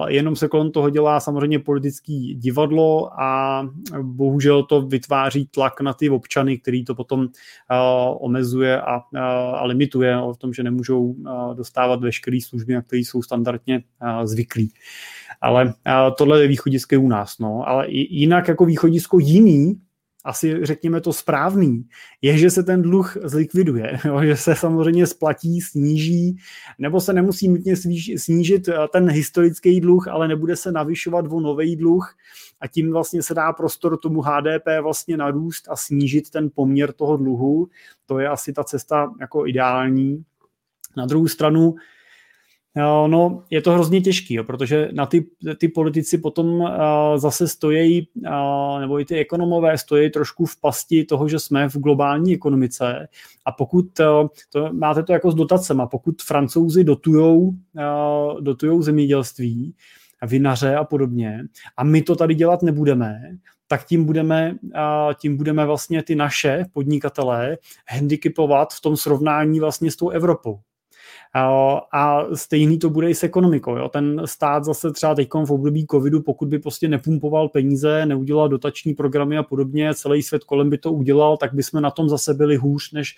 jenom se kolem toho dělá samozřejmě politický divadlo a bohužel to vytváří tlak na ty občany, který to potom omezuje a, a, limituje o tom, že nemůžou dostávat veškeré služby, na které jsou standardně zvyklí. Ale tohle je východisko u nás. No. Ale jinak jako východisko jiný, asi řekněme to správný, je, že se ten dluh zlikviduje, jo, že se samozřejmě splatí, sníží, nebo se nemusí nutně snížit eh, ten historický dluh, ale nebude se navyšovat o nový dluh a tím vlastně se dá prostor tomu HDP vlastně narůst a snížit ten poměr toho dluhu. To je asi ta cesta jako ideální. Na druhou stranu No, je to hrozně těžký, jo, protože na ty, ty politici potom uh, zase stojí, uh, nebo i ty ekonomové stojí trošku v pasti toho, že jsme v globální ekonomice a pokud, uh, to, máte to jako s dotacema, pokud francouzi dotujou, uh, dotujou zemědělství, vinaře a podobně a my to tady dělat nebudeme, tak tím budeme, tím budeme vlastně ty naše podnikatelé handicapovat v tom srovnání vlastně s tou Evropou. A stejný to bude i s ekonomikou. Jo. Ten stát zase třeba teď v období covidu, pokud by prostě nepumpoval peníze, neudělal dotační programy a podobně, celý svět kolem by to udělal, tak bychom na tom zase byli hůř, než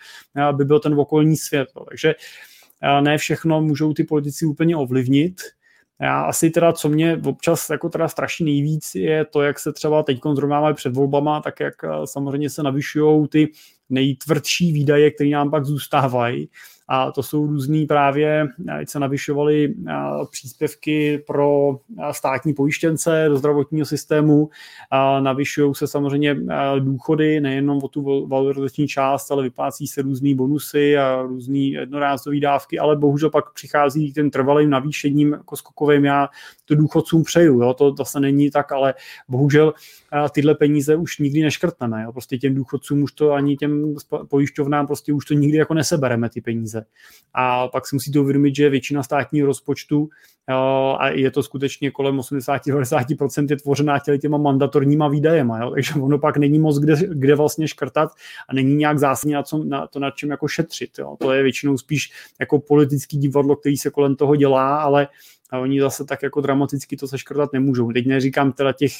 by byl ten okolní svět. Jo. Takže ne všechno můžou ty politici úplně ovlivnit, já asi teda, co mě občas jako teda strašně nejvíc, je to, jak se třeba teď zrovna před volbama, tak jak samozřejmě se navyšují ty nejtvrdší výdaje, které nám pak zůstávají a to jsou různý právě, ať se navyšovaly příspěvky pro státní pojištěnce do zdravotního systému, navyšují se samozřejmě důchody, nejenom o tu valorizační část, ale vyplácí se různý bonusy a různé jednorázové dávky, ale bohužel pak přichází ten trvalým navýšením jako skokovým. Já to důchodcům přeju, jo? to zase není tak, ale bohužel tyhle peníze už nikdy neškrtneme. Jo? Prostě těm důchodcům už to ani těm pojišťovnám prostě už to nikdy jako nesebereme ty peníze. A pak si musíte uvědomit, že většina státního rozpočtu a je to skutečně kolem 80-90% je tvořená těma mandatorníma výdajema, jo? takže ono pak není moc kde, kde vlastně škrtat a není nějak zásadně na, co, na to, nad čem jako šetřit. Jo? To je většinou spíš jako politický divadlo, který se kolem toho dělá, ale a oni zase tak jako dramaticky to seškrtat nemůžou. Teď neříkám teda těch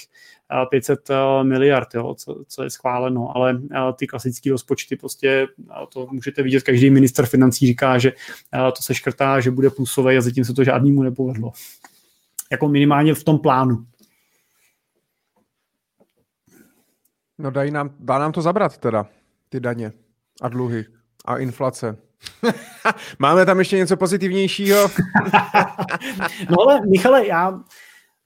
500 miliard, jo, co, co je schváleno, ale ty klasické rozpočty prostě, to můžete vidět, každý minister financí říká, že to seškrtá, že bude plusové a zatím se to žádnému nepovedlo. Jako minimálně v tom plánu. No dají nám, dá nám to zabrat teda, ty daně a dluhy a inflace. Máme tam ještě něco pozitivnějšího? no ale Michale, já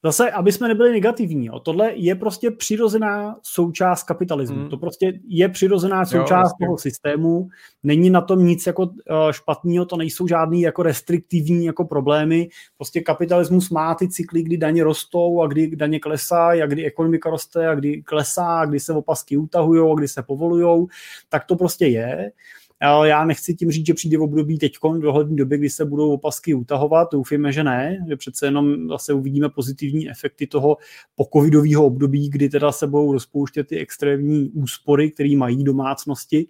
zase, aby jsme nebyli negativní, jo, tohle je prostě přirozená součást kapitalismu. Hmm. To prostě je přirozená součást jo, toho systému. Není na tom nic jako uh, špatného, to nejsou žádný jako restriktivní jako problémy. Prostě kapitalismus má ty cykly, kdy daně rostou a kdy daně klesají a kdy ekonomika roste a kdy klesá a kdy se opasky utahují a kdy se povolují. Tak to prostě je. Já nechci tím říct, že přijde v období teď v dohledné době, kdy se budou opasky utahovat. Doufíme, že ne, že přece jenom zase uvidíme pozitivní efekty toho pokovidového období, kdy teda se budou rozpouštět ty extrémní úspory, které mají domácnosti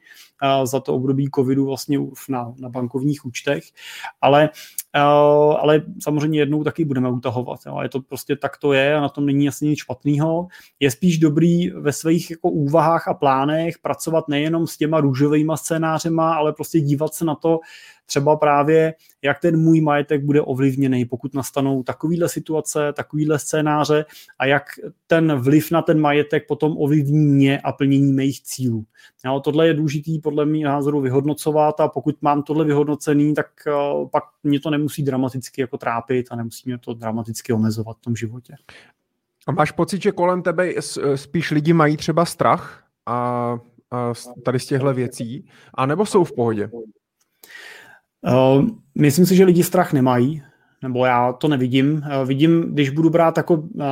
za to období covidu vlastně na, na bankovních účtech. Ale ale samozřejmě jednou taky budeme utahovat. Jo. Je to prostě tak to je a na tom není asi nic špatného. Je spíš dobrý ve svých jako úvahách a plánech pracovat nejenom s těma růžovými scénářema, ale prostě dívat se na to, třeba právě, jak ten můj majetek bude ovlivněný, pokud nastanou takovýhle situace, takovýhle scénáře a jak ten vliv na ten majetek potom ovlivní mě a plnění mých cílů. Jo, tohle je důležitý podle mě názoru vyhodnocovat a pokud mám tohle vyhodnocený, tak uh, pak mě to nemusí dramaticky jako trápit a nemusí mě to dramaticky omezovat v tom životě. A máš pocit, že kolem tebe spíš lidi mají třeba strach a, a tady z těchto věcí, a nebo jsou v pohodě? Uh, myslím si, že lidi strach nemají, nebo já to nevidím. Uh, vidím, když budu brát jako uh,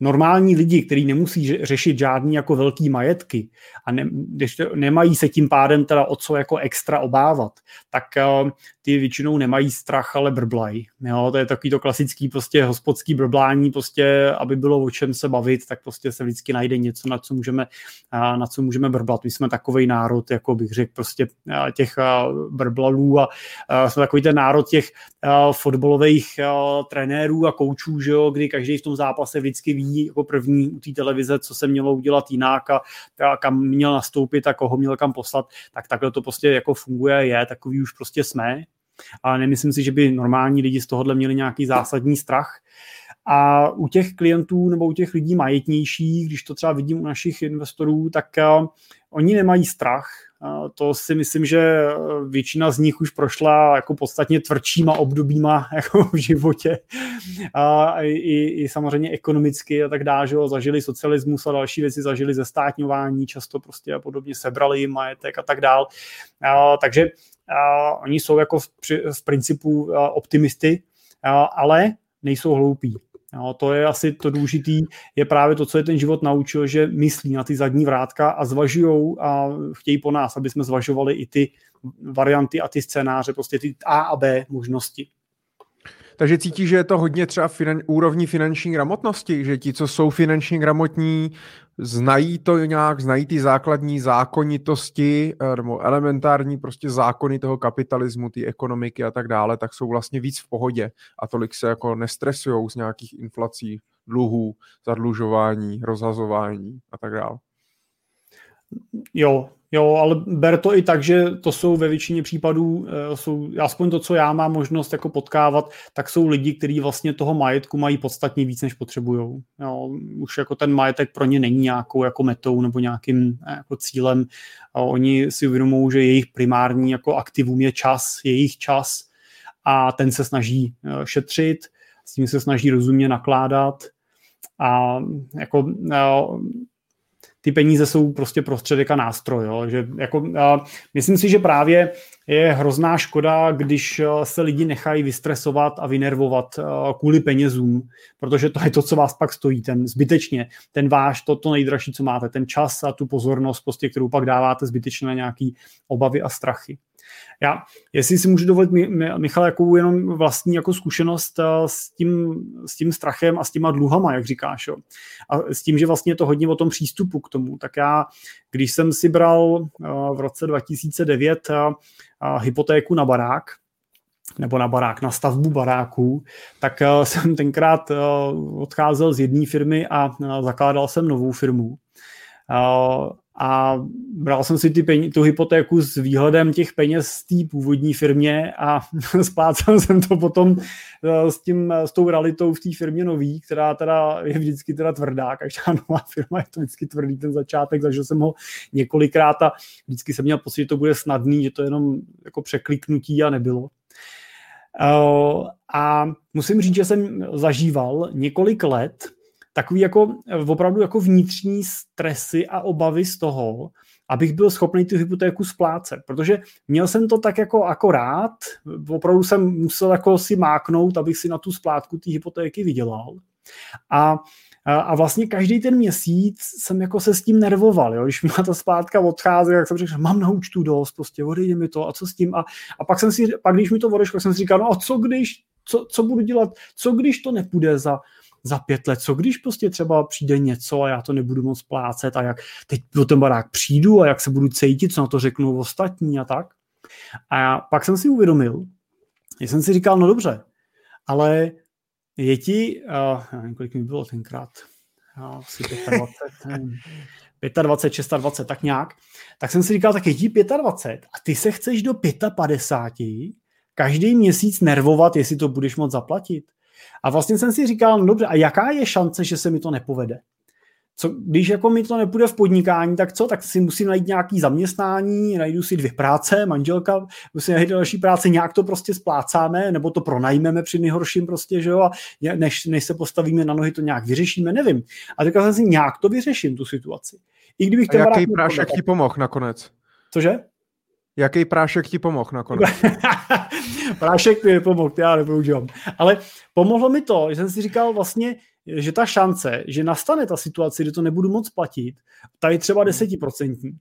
normální lidi, kteří nemusí řešit žádný jako velký majetky a ne, když to, nemají se tím pádem teda o co jako extra obávat, tak uh, ty většinou nemají strach, ale brblají. Jo, to je takový to klasický prostě hospodský brblání, prostě, aby bylo o čem se bavit, tak prostě se vždycky najde něco, na co můžeme, uh, na co můžeme brblat. My jsme takový národ, jako bych řekl, prostě uh, těch uh, brblalů a uh, jsme takový ten národ těch uh, fotbalových uh, trenérů a koučů, že jo, kdy každý v tom zápase vždycky ví, ví jako první u té televize, co se mělo udělat jinak a, a kam měl nastoupit a koho měl kam poslat, tak takhle to prostě jako funguje, je, takový už prostě jsme. A nemyslím si, že by normální lidi z tohohle měli nějaký zásadní strach. A u těch klientů nebo u těch lidí majetnějších, když to třeba vidím u našich investorů, tak uh, oni nemají strach, to si myslím, že většina z nich už prošla jako podstatně tvrdšíma obdobíma jako v životě. A i, i samozřejmě ekonomicky a tak dále, že zažili socialismus a další věci, zažili zestátňování, často prostě a podobně sebrali jim majetek a tak dále. Takže a oni jsou jako v, v principu optimisty, ale nejsou hloupí. Jo, to je asi to důležitý, je právě to, co je ten život naučil, že myslí na ty zadní vrátka a zvažují a chtějí po nás, aby jsme zvažovali i ty varianty a ty scénáře, prostě ty A a B možnosti. Takže cítí, že je to hodně třeba finan, úrovní finanční gramotnosti, že ti, co jsou finančně gramotní, znají to nějak, znají ty základní zákonitosti eh, nebo elementární prostě zákony toho kapitalismu, té ekonomiky a tak dále, tak jsou vlastně víc v pohodě a tolik se jako nestresujou z nějakých inflací, dluhů, zadlužování, rozhazování a tak dále. Jo, jo, ale ber to i tak, že to jsou ve většině případů, eh, jsou, aspoň to, co já mám možnost jako potkávat, tak jsou lidi, kteří vlastně toho majetku mají podstatně víc, než potřebují. Už jako ten majetek pro ně není nějakou jako metou nebo nějakým eh, jako cílem. A oni si uvědomují, že jejich primární jako aktivum je čas, jejich čas a ten se snaží eh, šetřit, s tím se snaží rozumně nakládat a jako ty peníze jsou prostě prostředek a nástroj. Jo? Že jako, a myslím si, že právě je hrozná škoda, když se lidi nechají vystresovat a vynervovat kvůli penězům, protože to je to, co vás pak stojí, ten zbytečně, ten váš, to, to nejdražší, co máte, ten čas a tu pozornost, prostě, kterou pak dáváte zbytečně na nějaký obavy a strachy. Já, jestli si můžu dovolit, Michal, jakou jenom vlastní jako zkušenost eh, s tím, s tím strachem a s těma dluhama, jak říkáš, jo. A s tím, že vlastně je to hodně o tom přístupu k tomu, tak já, když jsem si bral eh, v roce 2009 eh, hypotéku na barák, nebo na barák, na stavbu baráků, tak jsem tenkrát odcházel z jedné firmy a zakládal jsem novou firmu a bral jsem si ty peníze, tu hypotéku s výhledem těch peněz z té původní firmě a splácel jsem to potom eh, s, tím, s tou realitou v té firmě nový, která teda je vždycky teda tvrdá, každá nová firma je to vždycky tvrdý ten začátek, zažil jsem ho několikrát a vždycky jsem měl pocit, že to bude snadný, že to jenom jako překliknutí a nebylo. Eh, a musím říct, že jsem zažíval několik let takový jako opravdu jako vnitřní stresy a obavy z toho, abych byl schopný tu hypotéku splácet, protože měl jsem to tak jako akorát, opravdu jsem musel jako si máknout, abych si na tu splátku té hypotéky vydělal. A a vlastně každý ten měsíc jsem jako se s tím nervoval, jo? když mi ta splátka odchází, tak jsem řekl, že mám na účtu dost, prostě odejde mi to a co s tím. A, a pak jsem si, pak když mi to odešlo, jsem si říkal, no a co když, co, co budu dělat, co když to nepůjde za, za pět let, co když prostě třeba přijde něco a já to nebudu moc plácet a jak teď do ten barák přijdu a jak se budu cítit, co na to řeknou ostatní a tak. A já, pak jsem si uvědomil, že jsem si říkal, no dobře, ale je ti, uh, nevím, kolik mi bylo tenkrát, asi 25, 25, 26, tak nějak, tak jsem si říkal, tak je ti 25 a ty se chceš do 55 každý měsíc nervovat, jestli to budeš moc zaplatit. A vlastně jsem si říkal, no dobře, a jaká je šance, že se mi to nepovede? Co, když jako mi to nepůjde v podnikání, tak co? Tak si musím najít nějaký zaměstnání, najdu si dvě práce, manželka, musím najít další práce, nějak to prostě splácáme, nebo to pronajmeme při nejhorším prostě, že jo, a než, než se postavíme na nohy, to nějak vyřešíme, nevím. A říkal jsem si, nějak to vyřeším, tu situaci. I kdybych a jaký prášek ti pomohl nakonec? Cože? Jaký prášek ti pomohl nakonec? prášek mi nepomohl, já nepoužívám. Ale pomohlo mi to, že jsem si říkal vlastně, že ta šance, že nastane ta situace, kdy to nebudu moc platit, ta je třeba desetiprocentní.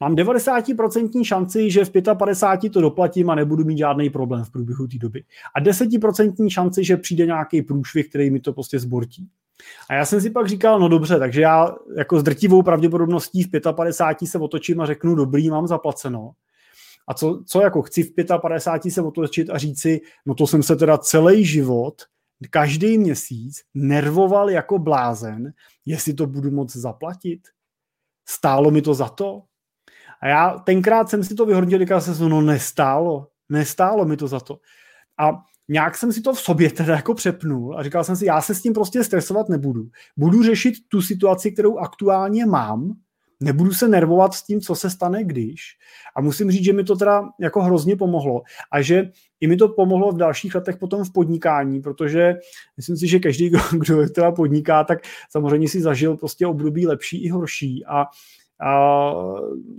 Mám 90% šanci, že v 55 to doplatím a nebudu mít žádný problém v průběhu té doby. A 10% šanci, že přijde nějaký průšvih, který mi to prostě zbortí. A já jsem si pak říkal, no dobře, takže já jako s drtivou pravděpodobností v 55 se otočím a řeknu, dobrý, mám zaplaceno. A co, co jako chci v 55 se otočit a říci, no to jsem se teda celý život, každý měsíc nervoval jako blázen, jestli to budu moc zaplatit. Stálo mi to za to? A já tenkrát jsem si to vyhodnil, říkal jsem, no nestálo, nestálo mi to za to. A nějak jsem si to v sobě teda jako přepnul a říkal jsem si, já se s tím prostě stresovat nebudu. Budu řešit tu situaci, kterou aktuálně mám nebudu se nervovat s tím, co se stane, když. A musím říct, že mi to teda jako hrozně pomohlo. A že i mi to pomohlo v dalších letech potom v podnikání, protože myslím si, že každý, kdo teda podniká, tak samozřejmě si zažil prostě období lepší i horší. A a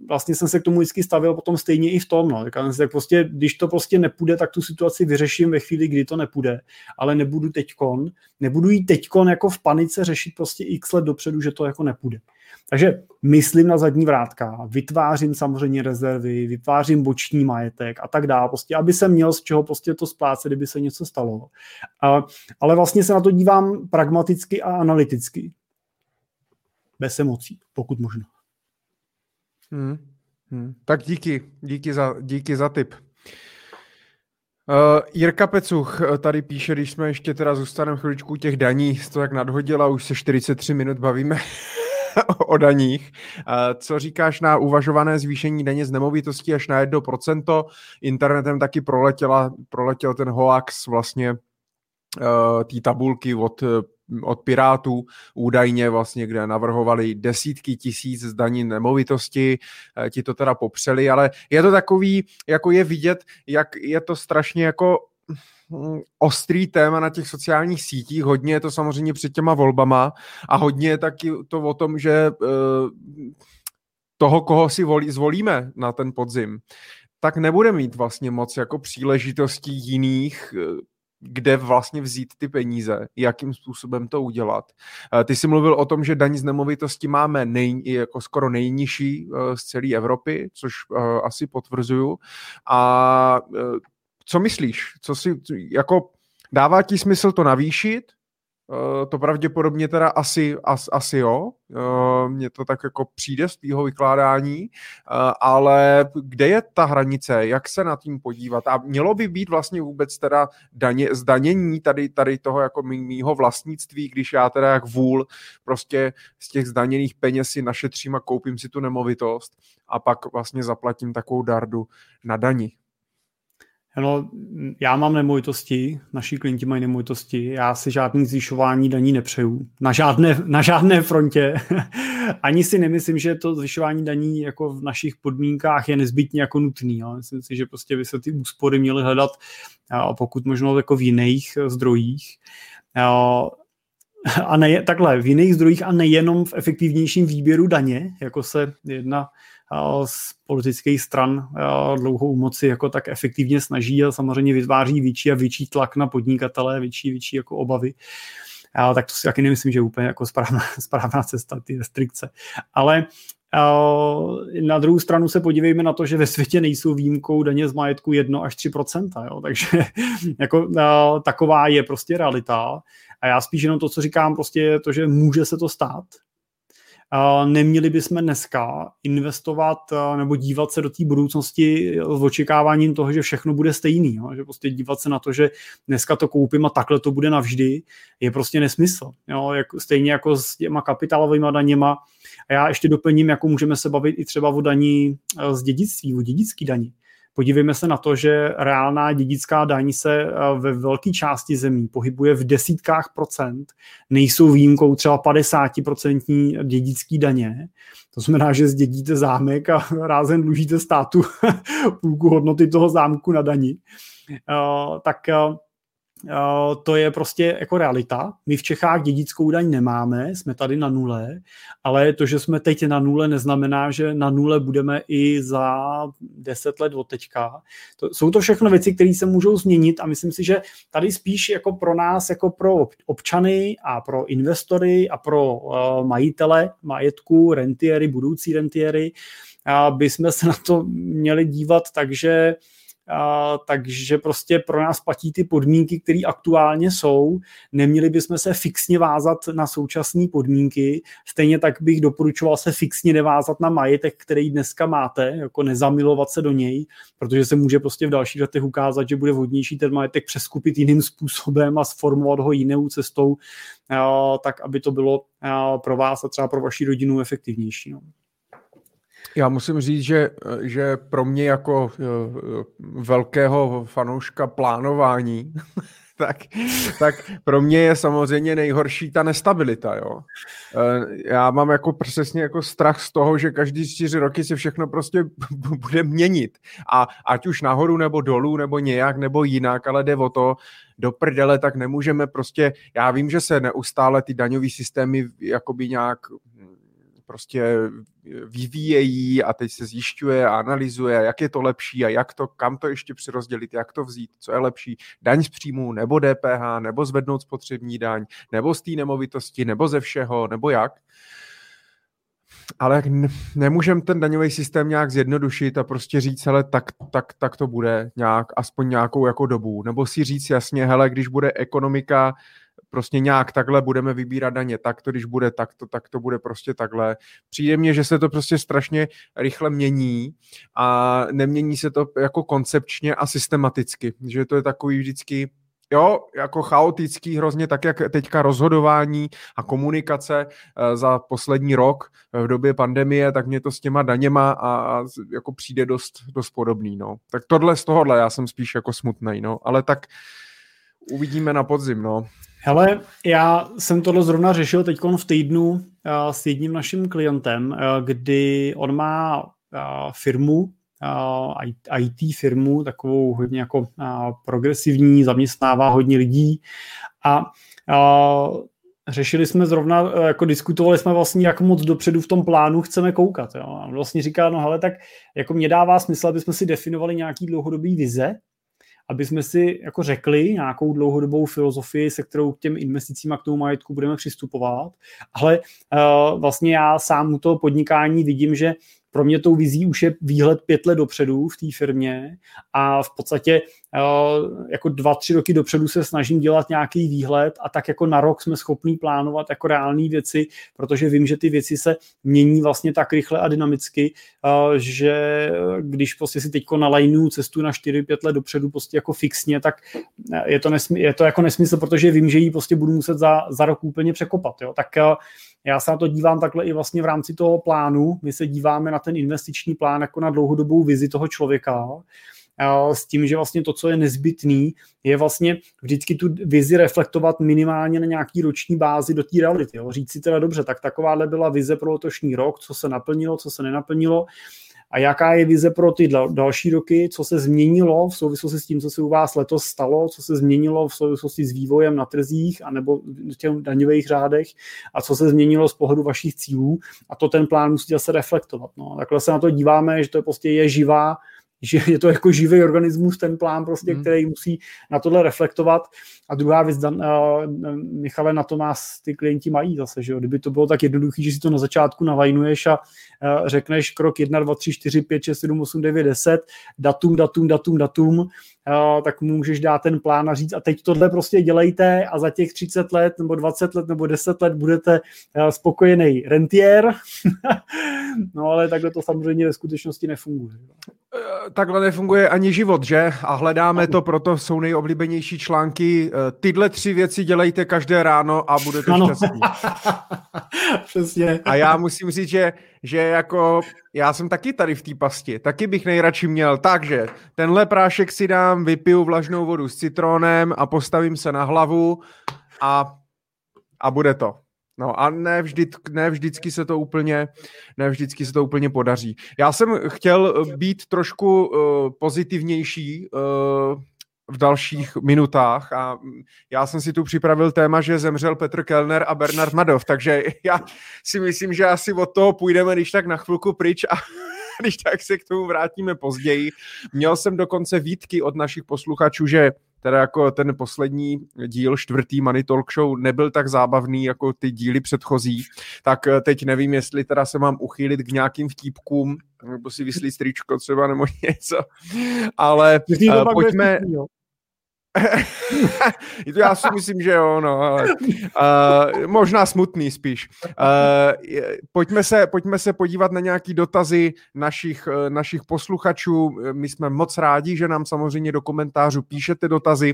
vlastně jsem se k tomu vždycky stavil potom stejně i v tom. No. Tak, tak prostě, když to prostě nepůjde, tak tu situaci vyřeším ve chvíli, kdy to nepůjde. Ale nebudu teďkon, nebudu jít teďkon jako v panice řešit prostě x let dopředu, že to jako nepůjde. Takže myslím na zadní vrátka, vytvářím samozřejmě rezervy, vytvářím boční majetek a tak dále, prostě, aby jsem měl z čeho prostě to splácet, kdyby se něco stalo. Ale vlastně se na to dívám pragmaticky a analyticky. Bez emocí, pokud možno. Hmm. Hmm. Tak díky, díky za, díky za tip. Uh, Jirka Pecuch tady píše, když jsme ještě teda zůstaneme chviličku těch daní, to jak nadhodila, už se 43 minut bavíme o daních. Co říkáš na uvažované zvýšení daně z nemovitostí až na 1%? Internetem taky proletěla, proletěl ten hoax vlastně uh, té tabulky od od Pirátů údajně vlastně, kde navrhovali desítky tisíc zdaní nemovitosti, eh, ti to teda popřeli, ale je to takový, jako je vidět, jak je to strašně jako ostrý téma na těch sociálních sítích, hodně je to samozřejmě před těma volbama a hodně je taky to o tom, že eh, toho, koho si volí, zvolíme na ten podzim, tak nebude mít vlastně moc jako příležitostí jiných eh, kde vlastně vzít ty peníze, jakým způsobem to udělat. Eh, ty jsi mluvil o tom, že daň z nemovitosti máme nej, jako skoro nejnižší z celé Evropy, což asi potvrzuju. A co myslíš? Co si, jako dává ti smysl to navýšit? Eh, to pravděpodobně teda asi, as, asi jo, eh, mně to tak jako přijde z tvýho vykládání, eh, ale kde je ta hranice, jak se na tím podívat a mělo by být vlastně vůbec teda daně, zdanění tady, tady toho jako mýho vlastnictví, když já teda jak vůl prostě z těch zdaněných peněz si našetřím a koupím si tu nemovitost a pak vlastně zaplatím takovou dardu na dani. No, já mám nemovitosti, naši klienti mají nemovitosti, já si žádný zvyšování daní nepřeju. Na žádné, na žádné frontě. Ani si nemyslím, že to zvyšování daní jako v našich podmínkách je nezbytně jako nutný. Jo. Myslím si, že prostě by se ty úspory měly hledat pokud možno jako v jiných zdrojích. A ne, takhle, v jiných zdrojích a nejenom v efektivnějším výběru daně, jako se jedna z politických stran dlouhou moci jako tak efektivně snaží a samozřejmě vytváří větší a větší tlak na podnikatele, větší, větší jako obavy. A tak to si taky nemyslím, že je úplně jako správná, správná cesta, ty restrikce. Ale na druhou stranu se podívejme na to, že ve světě nejsou výjimkou daně z majetku 1 až 3% jo? takže jako, taková je prostě realita. A já spíš jenom to, co říkám, prostě je to, že může se to stát, neměli bychom dneska investovat nebo dívat se do té budoucnosti s očekáváním toho, že všechno bude stejný. Jo? Že prostě dívat se na to, že dneska to koupím a takhle to bude navždy, je prostě nesmysl. Jo? Jak, stejně jako s těma kapitálovými daněma. A já ještě doplním, jako můžeme se bavit i třeba o daní z dědictví, o dědický daní. Podívejme se na to, že reálná dědická daň se eh, ve velké části zemí pohybuje v desítkách procent, nejsou výjimkou třeba 50% dědický daně. To znamená, že zdědíte zámek a rázem dlužíte státu půlku hodnoty toho zámku na dani. Eh, tak Eh, to je prostě jako realita. My v Čechách dědickou daň nemáme, jsme tady na nule, ale to, že jsme teď na nule, neznamená, že na nule budeme i za deset let od teďka. To, jsou to všechno věci, které se můžou změnit a myslím si, že tady spíš jako pro nás, jako pro občany a pro investory a pro uh, majitele majetku, rentiery, budoucí rentiery, uh, by jsme se na to měli dívat takže takže prostě pro nás platí ty podmínky, které aktuálně jsou. Neměli bychom se fixně vázat na současné podmínky. Stejně tak bych doporučoval se fixně nevázat na majetek, který dneska máte, jako nezamilovat se do něj, protože se může prostě v dalších letech ukázat, že bude vhodnější ten majetek přeskupit jiným způsobem a sformovat ho jinou cestou, tak aby to bylo pro vás a třeba pro vaši rodinu efektivnější. No. Já musím říct, že, že pro mě jako eh, velkého fanouška plánování, tak, tak pro mě je samozřejmě nejhorší ta nestabilita. Jo. Eh, já mám jako přesně jako strach z toho, že každý čtyři roky se všechno prostě bude měnit. A ať už nahoru nebo dolů, nebo nějak, nebo jinak, ale jde o to, do prdele, tak nemůžeme prostě, já vím, že se neustále ty daňové systémy jakoby nějak prostě vyvíjejí a teď se zjišťuje a analyzuje, jak je to lepší a jak to, kam to ještě přirozdělit, jak to vzít, co je lepší, daň z příjmů, nebo DPH, nebo zvednout spotřební daň, nebo z té nemovitosti, nebo ze všeho, nebo jak. ale nemůžeme ten daňový systém nějak zjednodušit a prostě říct, hele, tak, tak, tak to bude nějak, aspoň nějakou jako dobu. Nebo si říct jasně, hele, když bude ekonomika prostě nějak takhle budeme vybírat daně, tak to, když bude takto, tak to bude prostě takhle. Přijde mně, že se to prostě strašně rychle mění a nemění se to jako koncepčně a systematicky, že to je takový vždycky jo, jako chaotický hrozně, tak jak teďka rozhodování a komunikace eh, za poslední rok v době pandemie, tak mě to s těma daněma a, a jako přijde dost, dost podobný, no. Tak tohle z tohohle já jsem spíš jako smutný, no, ale tak uvidíme na podzim, no. Hele, já jsem tohle zrovna řešil teď v týdnu uh, s jedním naším klientem, uh, kdy on má uh, firmu, IT firmu, takovou hodně jako progresivní, zaměstnává hodně lidí a řešili jsme zrovna, jako diskutovali jsme vlastně, jak moc dopředu v tom plánu chceme koukat. Jo. A vlastně říká, no hele, tak jako mě dává smysl, aby jsme si definovali nějaký dlouhodobý vize, aby jsme si jako řekli nějakou dlouhodobou filozofii, se kterou k těm investicím a k tomu majetku budeme přistupovat. Ale uh, vlastně já sám u toho podnikání vidím, že pro mě tou vizí už je výhled pět let dopředu v té firmě a v podstatě jako dva, tři roky dopředu se snažím dělat nějaký výhled a tak jako na rok jsme schopní plánovat jako reální věci, protože vím, že ty věci se mění vlastně tak rychle a dynamicky, eh, že když prostě si teďko nalajnu cestu na 4-5 let dopředu prostě jako fixně, tak je to, nesmysl, je to jako nesmysl, protože vím, že ji prostě budu muset za, za rok úplně překopat. Jo? Tak eh, já se na to dívám takhle i vlastně v rámci toho plánu. My se díváme na ten investiční plán jako na dlouhodobou vizi toho člověka s tím, že vlastně to, co je nezbytný, je vlastně vždycky tu vizi reflektovat minimálně na nějaký roční bázi do té reality. Jo. Říct si teda dobře, tak takováhle byla vize pro letošní rok, co se naplnilo, co se nenaplnilo a jaká je vize pro ty další roky, co se změnilo v souvislosti s tím, co se u vás letos stalo, co se změnilo v souvislosti s vývojem na trzích anebo v těch daňových řádech a co se změnilo z pohledu vašich cílů a to ten plán musí zase reflektovat. No. Takhle se na to díváme, že to je prostě je živá že je to jako živý organismus, ten plán, prostě, hmm. který musí na tohle reflektovat. A druhá věc, Dan, uh, Michale, na to nás ty klienti mají zase, že jo? Kdyby to bylo tak jednoduché, že si to na začátku navajnuješ a uh, řekneš krok 1, 2, 3, 4, 5, 6, 7, 8, 9, 10, datum, datum, datum, datum, tak můžeš dát ten plán a říct, a teď tohle prostě dělejte a za těch 30 let nebo 20 let nebo 10 let budete uh, spokojený rentier. no ale takhle to samozřejmě ve skutečnosti nefunguje takhle nefunguje ani život, že? A hledáme to, proto jsou nejoblíbenější články. Eh, tyhle tři věci dělejte každé ráno a budete ano. šťastní. Přesně. A já musím říct, že, že jako já jsem taky tady v té pasti, taky bych nejradši měl, takže tenhle prášek si dám, vypiju vlažnou vodu s citronem a postavím se na hlavu a, a bude to. No a ne, vždy, ne vždycky se to úplně, ne vždycky se to úplně podaří. Já jsem chtěl být trošku uh, pozitivnější uh, v dalších minutách a já jsem si tu připravil téma, že zemřel Petr Kellner a Bernard Madov, takže já si myslím, že asi od toho půjdeme když tak na chvilku pryč a když tak se k tomu vrátíme později. Měl jsem dokonce výtky od našich posluchačů, že teda jako ten poslední díl, čtvrtý Money Talk Show, nebyl tak zábavný jako ty díly předchozí, tak eh, teď nevím, jestli teda se mám uchýlit k nějakým vtípkům, nebo si vyslít stričko třeba, nebo něco, ale uh, pojďme... Já si myslím, že jo, no, ale uh, možná smutný spíš. Uh, pojďme, se, pojďme se podívat na nějaký dotazy našich, uh, našich posluchačů. My jsme moc rádi, že nám samozřejmě do komentářů píšete dotazy.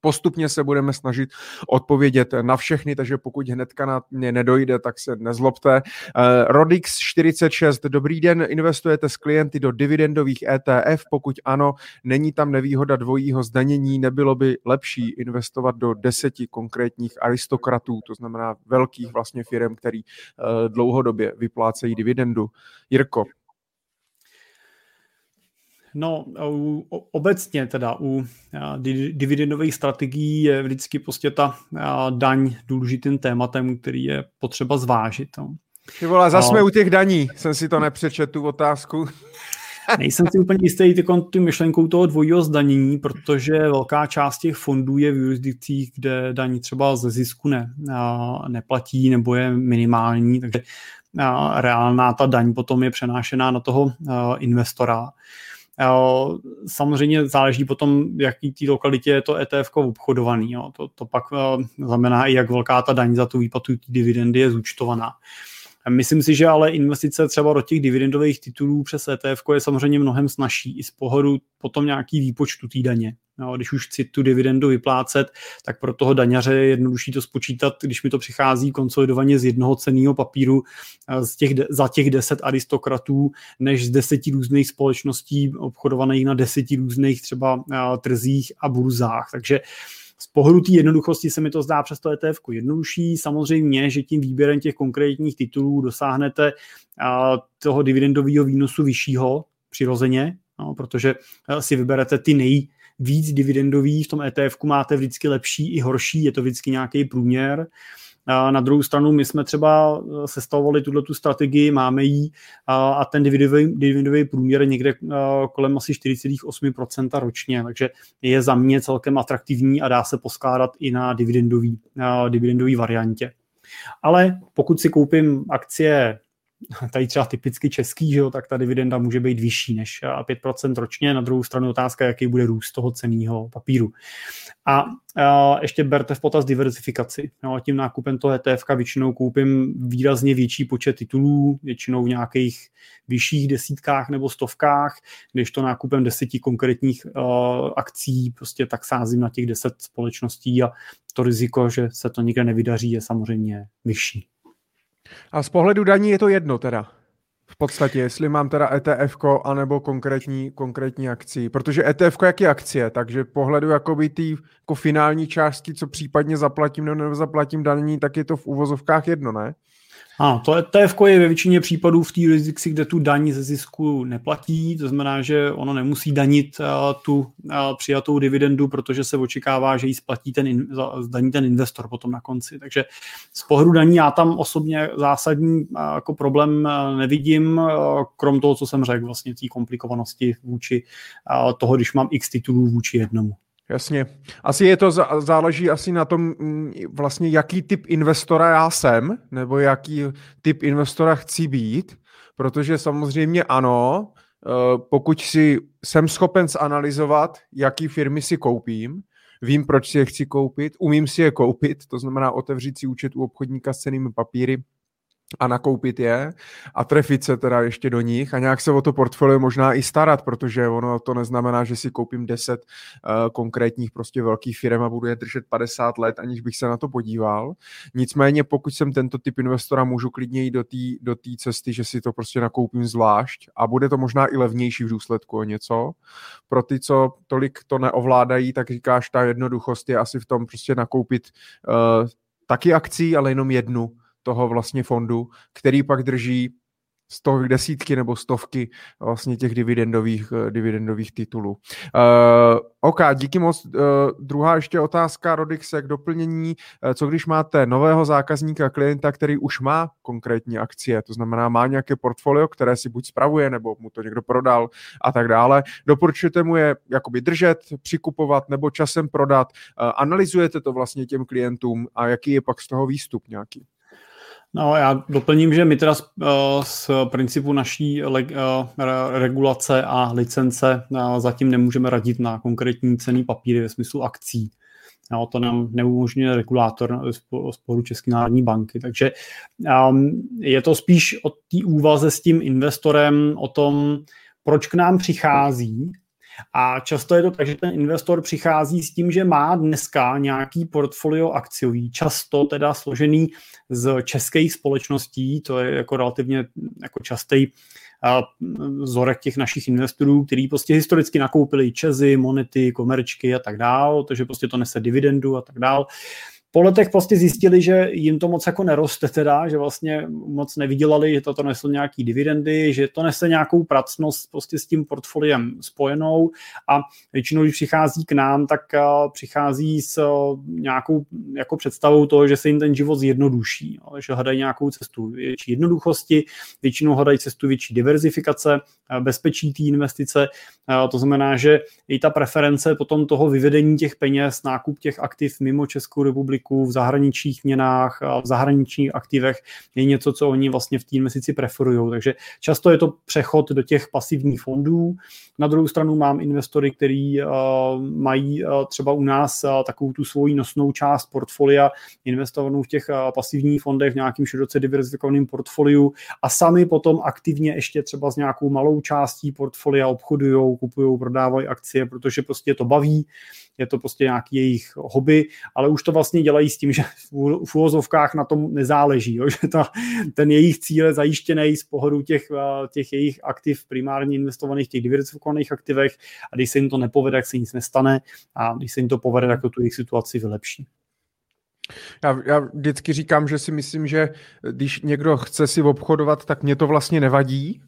Postupně se budeme snažit odpovědět na všechny, takže pokud hnedka na mě nedojde, tak se nezlobte. Uh, Rodix 46, dobrý den, investujete s klienty do dividendových ETF? Pokud ano, není tam nevýhoda dvojího zdanění, nebylo by lepší investovat do deseti konkrétních aristokratů, to znamená velkých vlastně firm, který uh, dlouhodobě vyplácejí dividendu. Jirko, No, u, obecně teda u dividendových strategií je vždycky prostě ta daň důležitým tématem, který je potřeba zvážit. No. Ty vole, zase jsme u těch daní, jsem si to nepřečet, tu otázku. Nejsem si úplně jistý ty myšlenkou toho dvojího zdanění, protože velká část těch fondů je v jurisdikcích, kde daní třeba ze zisku ne, neplatí nebo je minimální, takže reálná ta daň potom je přenášená na toho investora. Samozřejmě záleží potom, jaký té lokalitě je to ETF obchodovaný. Jo. To, to pak znamená i, jak velká ta daň za tu výplatu dividendy je zúčtovaná. Myslím si, že ale investice třeba do těch dividendových titulů přes ETF je samozřejmě mnohem snažší i z pohledu potom nějaký výpočtu té daně. No, když už chci tu dividendu vyplácet, tak pro toho daňaře je jednodušší to spočítat, když mi to přichází konsolidovaně z jednoho ceného papíru z těch, za těch deset aristokratů, než z deseti různých společností obchodovaných na deseti různých třeba trzích a burzách. Takže z pohledu té jednoduchosti se mi to zdá přes to ETF jednodušší. Samozřejmě, že tím výběrem těch konkrétních titulů dosáhnete toho dividendového výnosu vyššího přirozeně, no, protože si vyberete ty nej, víc dividendový, v tom ETF máte vždycky lepší i horší, je to vždycky nějaký průměr. Na druhou stranu my jsme třeba eh, sestavovali tuto tu strategii, máme ji a ten dividendový, dividendový průměr je někde eh, kolem asi 4,8% ročně, takže je za mě celkem atraktivní a dá se poskládat i na dividendový, na dividendový variantě. Ale pokud si koupím akcie tady třeba typicky český, že jo, tak ta dividenda může být vyšší než 5% ročně. Na druhou stranu otázka, jaký bude růst toho ceného papíru. A, a ještě berte v potaz diversifikaci. Jo, tím nákupem toho ETF většinou koupím výrazně větší počet titulů, většinou v nějakých vyšších desítkách nebo stovkách, když to nákupem deseti konkrétních uh, akcí prostě tak sázím na těch deset společností a to riziko, že se to nikde nevydaří, je samozřejmě vyšší. A z pohledu daní je to jedno teda. V podstatě, jestli mám teda ETF anebo konkrétní, konkrétní akci. Protože ETF jak je akcie, takže pohledu jakoby tý jako finální částky, co případně zaplatím nebo nezaplatím daní, tak je to v uvozovkách jedno, ne? A to ETF je ve většině případů v té jurisdikci, kde tu daň ze zisku neplatí, to znamená, že ono nemusí danit uh, tu uh, přijatou dividendu, protože se očekává, že ji splatí ten, in, zdaní ten investor potom na konci. Takže z pohledu daní já tam osobně zásadní uh, jako problém uh, nevidím, uh, krom toho, co jsem řekl, vlastně té komplikovanosti vůči uh, toho, když mám x titulů vůči jednomu. Jasně. Asi je to, záleží asi na tom mm, vlastně, jaký typ investora já jsem, nebo jaký typ investora chci být, protože samozřejmě ano, eh, pokud si jsem schopen zanalizovat, jaký firmy si koupím, vím, proč si je chci koupit, umím si je koupit, to znamená otevřít si účet u obchodníka s cenými papíry, a nakoupit je a trefit se teda ještě do nich a nějak se o to portfolio možná i starat, protože ono to neznamená, že si koupím 10 uh, konkrétních prostě velkých firm a budu je držet 50 let, aniž bych se na to podíval. Nicméně pokud jsem tento typ investora, můžu klidně jít do té do cesty, že si to prostě nakoupím zvlášť a bude to možná i levnější v důsledku o něco. Pro ty, co tolik to neovládají, tak říkáš, ta jednoduchost je asi v tom prostě nakoupit uh, taky akcí, ale jenom jednu toho vlastně fondu, který pak drží stovky, desítky nebo stovky vlastně těch dividendových, eh, dividendových titulů. Uh, OK, díky moc. Uh, druhá ještě otázka, Rodixe, k doplnění. Uh, co když máte nového zákazníka, klienta, který už má konkrétní akcie, to znamená má nějaké portfolio, které si buď spravuje, nebo mu to někdo prodal a tak dále. Doporučujete mu je jakoby držet, přikupovat nebo časem prodat. Uh, analyzujete to vlastně těm klientům a jaký je pak z toho výstup nějaký? No, já doplním, že my teda z, eh, z principu naší le, eh, regulace a licence eh, zatím nemůžeme radit na konkrétní cený papíry ve smyslu akcí. No, to nám neumožňuje regulátor z pohledu České národní banky. Takže um, je to spíš o té úvaze s tím investorem, o tom, proč k nám přichází a často je to tak, že ten investor přichází s tím, že má dneska nějaký portfolio akciový, často teda složený z českých společností, to je jako relativně jako častý vzorek těch našich investorů, který prostě historicky nakoupili čezy, monety, komerčky a tak dál, takže prostě to nese dividendu a tak dál po letech prostě zjistili, že jim to moc jako neroste teda, že vlastně moc nevydělali, že toto neslo nějaký dividendy, že to nese nějakou pracnost prostě s tím portfoliem spojenou. A většinou, když přichází k nám, tak přichází s nějakou jako představou toho, že se jim ten život zjednoduší, že hledají nějakou cestu větší jednoduchosti, většinou hledají cestu větší diverzifikace, bezpečí té investice, to znamená, že i ta preference potom toho vyvedení těch peněz, nákup těch aktiv mimo Českou republiku riziku v zahraničních měnách, a v zahraničních aktivech je něco, co oni vlastně v té investici preferují. Takže často je to přechod do těch pasivních fondů. Na druhou stranu mám investory, kteří uh, mají uh, třeba u nás uh, takovou tu svoji nosnou část portfolia investovanou v těch pasivních fondech v nějakým široce diverzifikovaném portfoliu a sami potom aktivně ještě třeba s nějakou malou částí portfolia obchodují, kupují, prodávají akcie, protože prostě to baví, je to prostě nějaký jejich hobby, ale už to vlastně dělají s tím, že v úvozovkách na tom nezáleží, jo? že ta, ten jejich cíl je zajištěný z pohledu těch, eh, těch jejich aktiv primárně investovaných, těch diversifikovaných aktivech a když se jim to nepovede, tak se nic nestane a když se jim to povede, tak to tu jejich situaci vylepší. Já, já vždycky říkám, že si myslím, že když někdo chce si obchodovat, tak mě to vlastně nevadí,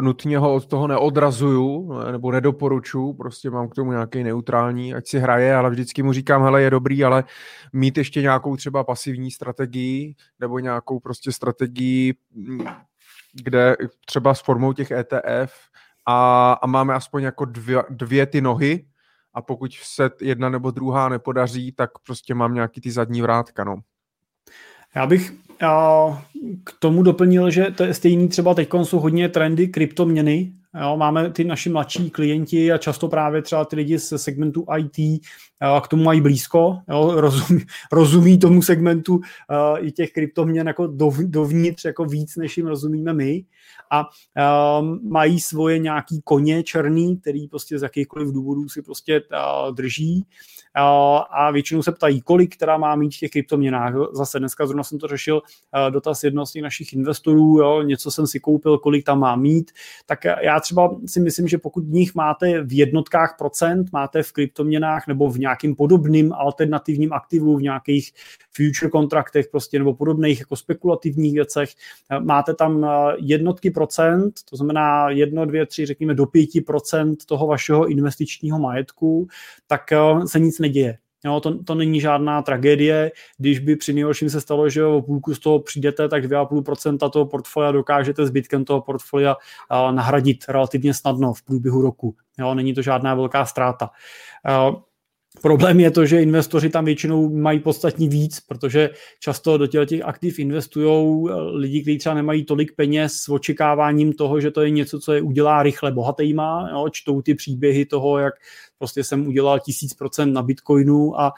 nutně ho od toho neodrazuju nebo nedoporučuju, prostě mám k tomu nějaký neutrální, ať si hraje, ale vždycky mu říkám, hele, je dobrý, ale mít ještě nějakou třeba pasivní strategii nebo nějakou prostě strategii, kde třeba s formou těch ETF a, a máme aspoň jako dvě, dvě ty nohy a pokud se jedna nebo druhá nepodaří, tak prostě mám nějaký ty zadní vrátka, no. Já bych k tomu doplnil, že to je stejný třeba teď jsou hodně trendy kryptoměny, Jo, máme ty naši mladší klienti a často právě třeba ty lidi z segmentu IT k tomu mají blízko, jo, rozumí, rozumí tomu segmentu uh, i těch kryptoměn jako dov, dovnitř jako víc, než jim rozumíme my. A um, mají svoje nějaký koně černý, který prostě z jakýchkoliv důvodů si prostě uh, drží. A většinou se ptají, kolik která má mít v těch kryptoměnách. Zase dneska zrovna jsem to řešil, dotaz jednoho z těch našich investorů, jo, něco jsem si koupil, kolik tam má mít, tak já třeba si myslím, že pokud v nich máte v jednotkách procent, máte v kryptoměnách nebo v nějakým podobným alternativním aktivu, v nějakých future kontraktech prostě nebo podobných jako spekulativních věcech, máte tam jednotky procent, to znamená jedno, dvě, tři, řekněme do pěti procent toho vašeho investičního majetku, tak se nic neděje. Jo, to, to není žádná tragédie, když by při nejhorším se stalo, že o půlku z toho přijdete, tak 2,5% toho portfolia dokážete zbytkem toho portfolia uh, nahradit relativně snadno v průběhu roku. Jo, není to žádná velká ztráta. Problém je to, že investoři tam většinou mají podstatně víc, protože často do těch aktiv investují lidi, kteří třeba nemají tolik peněz s očekáváním toho, že to je něco, co je udělá rychle bohatýma. Jo, čtou ty příběhy toho, jak prostě jsem udělal tisíc procent na bitcoinu a,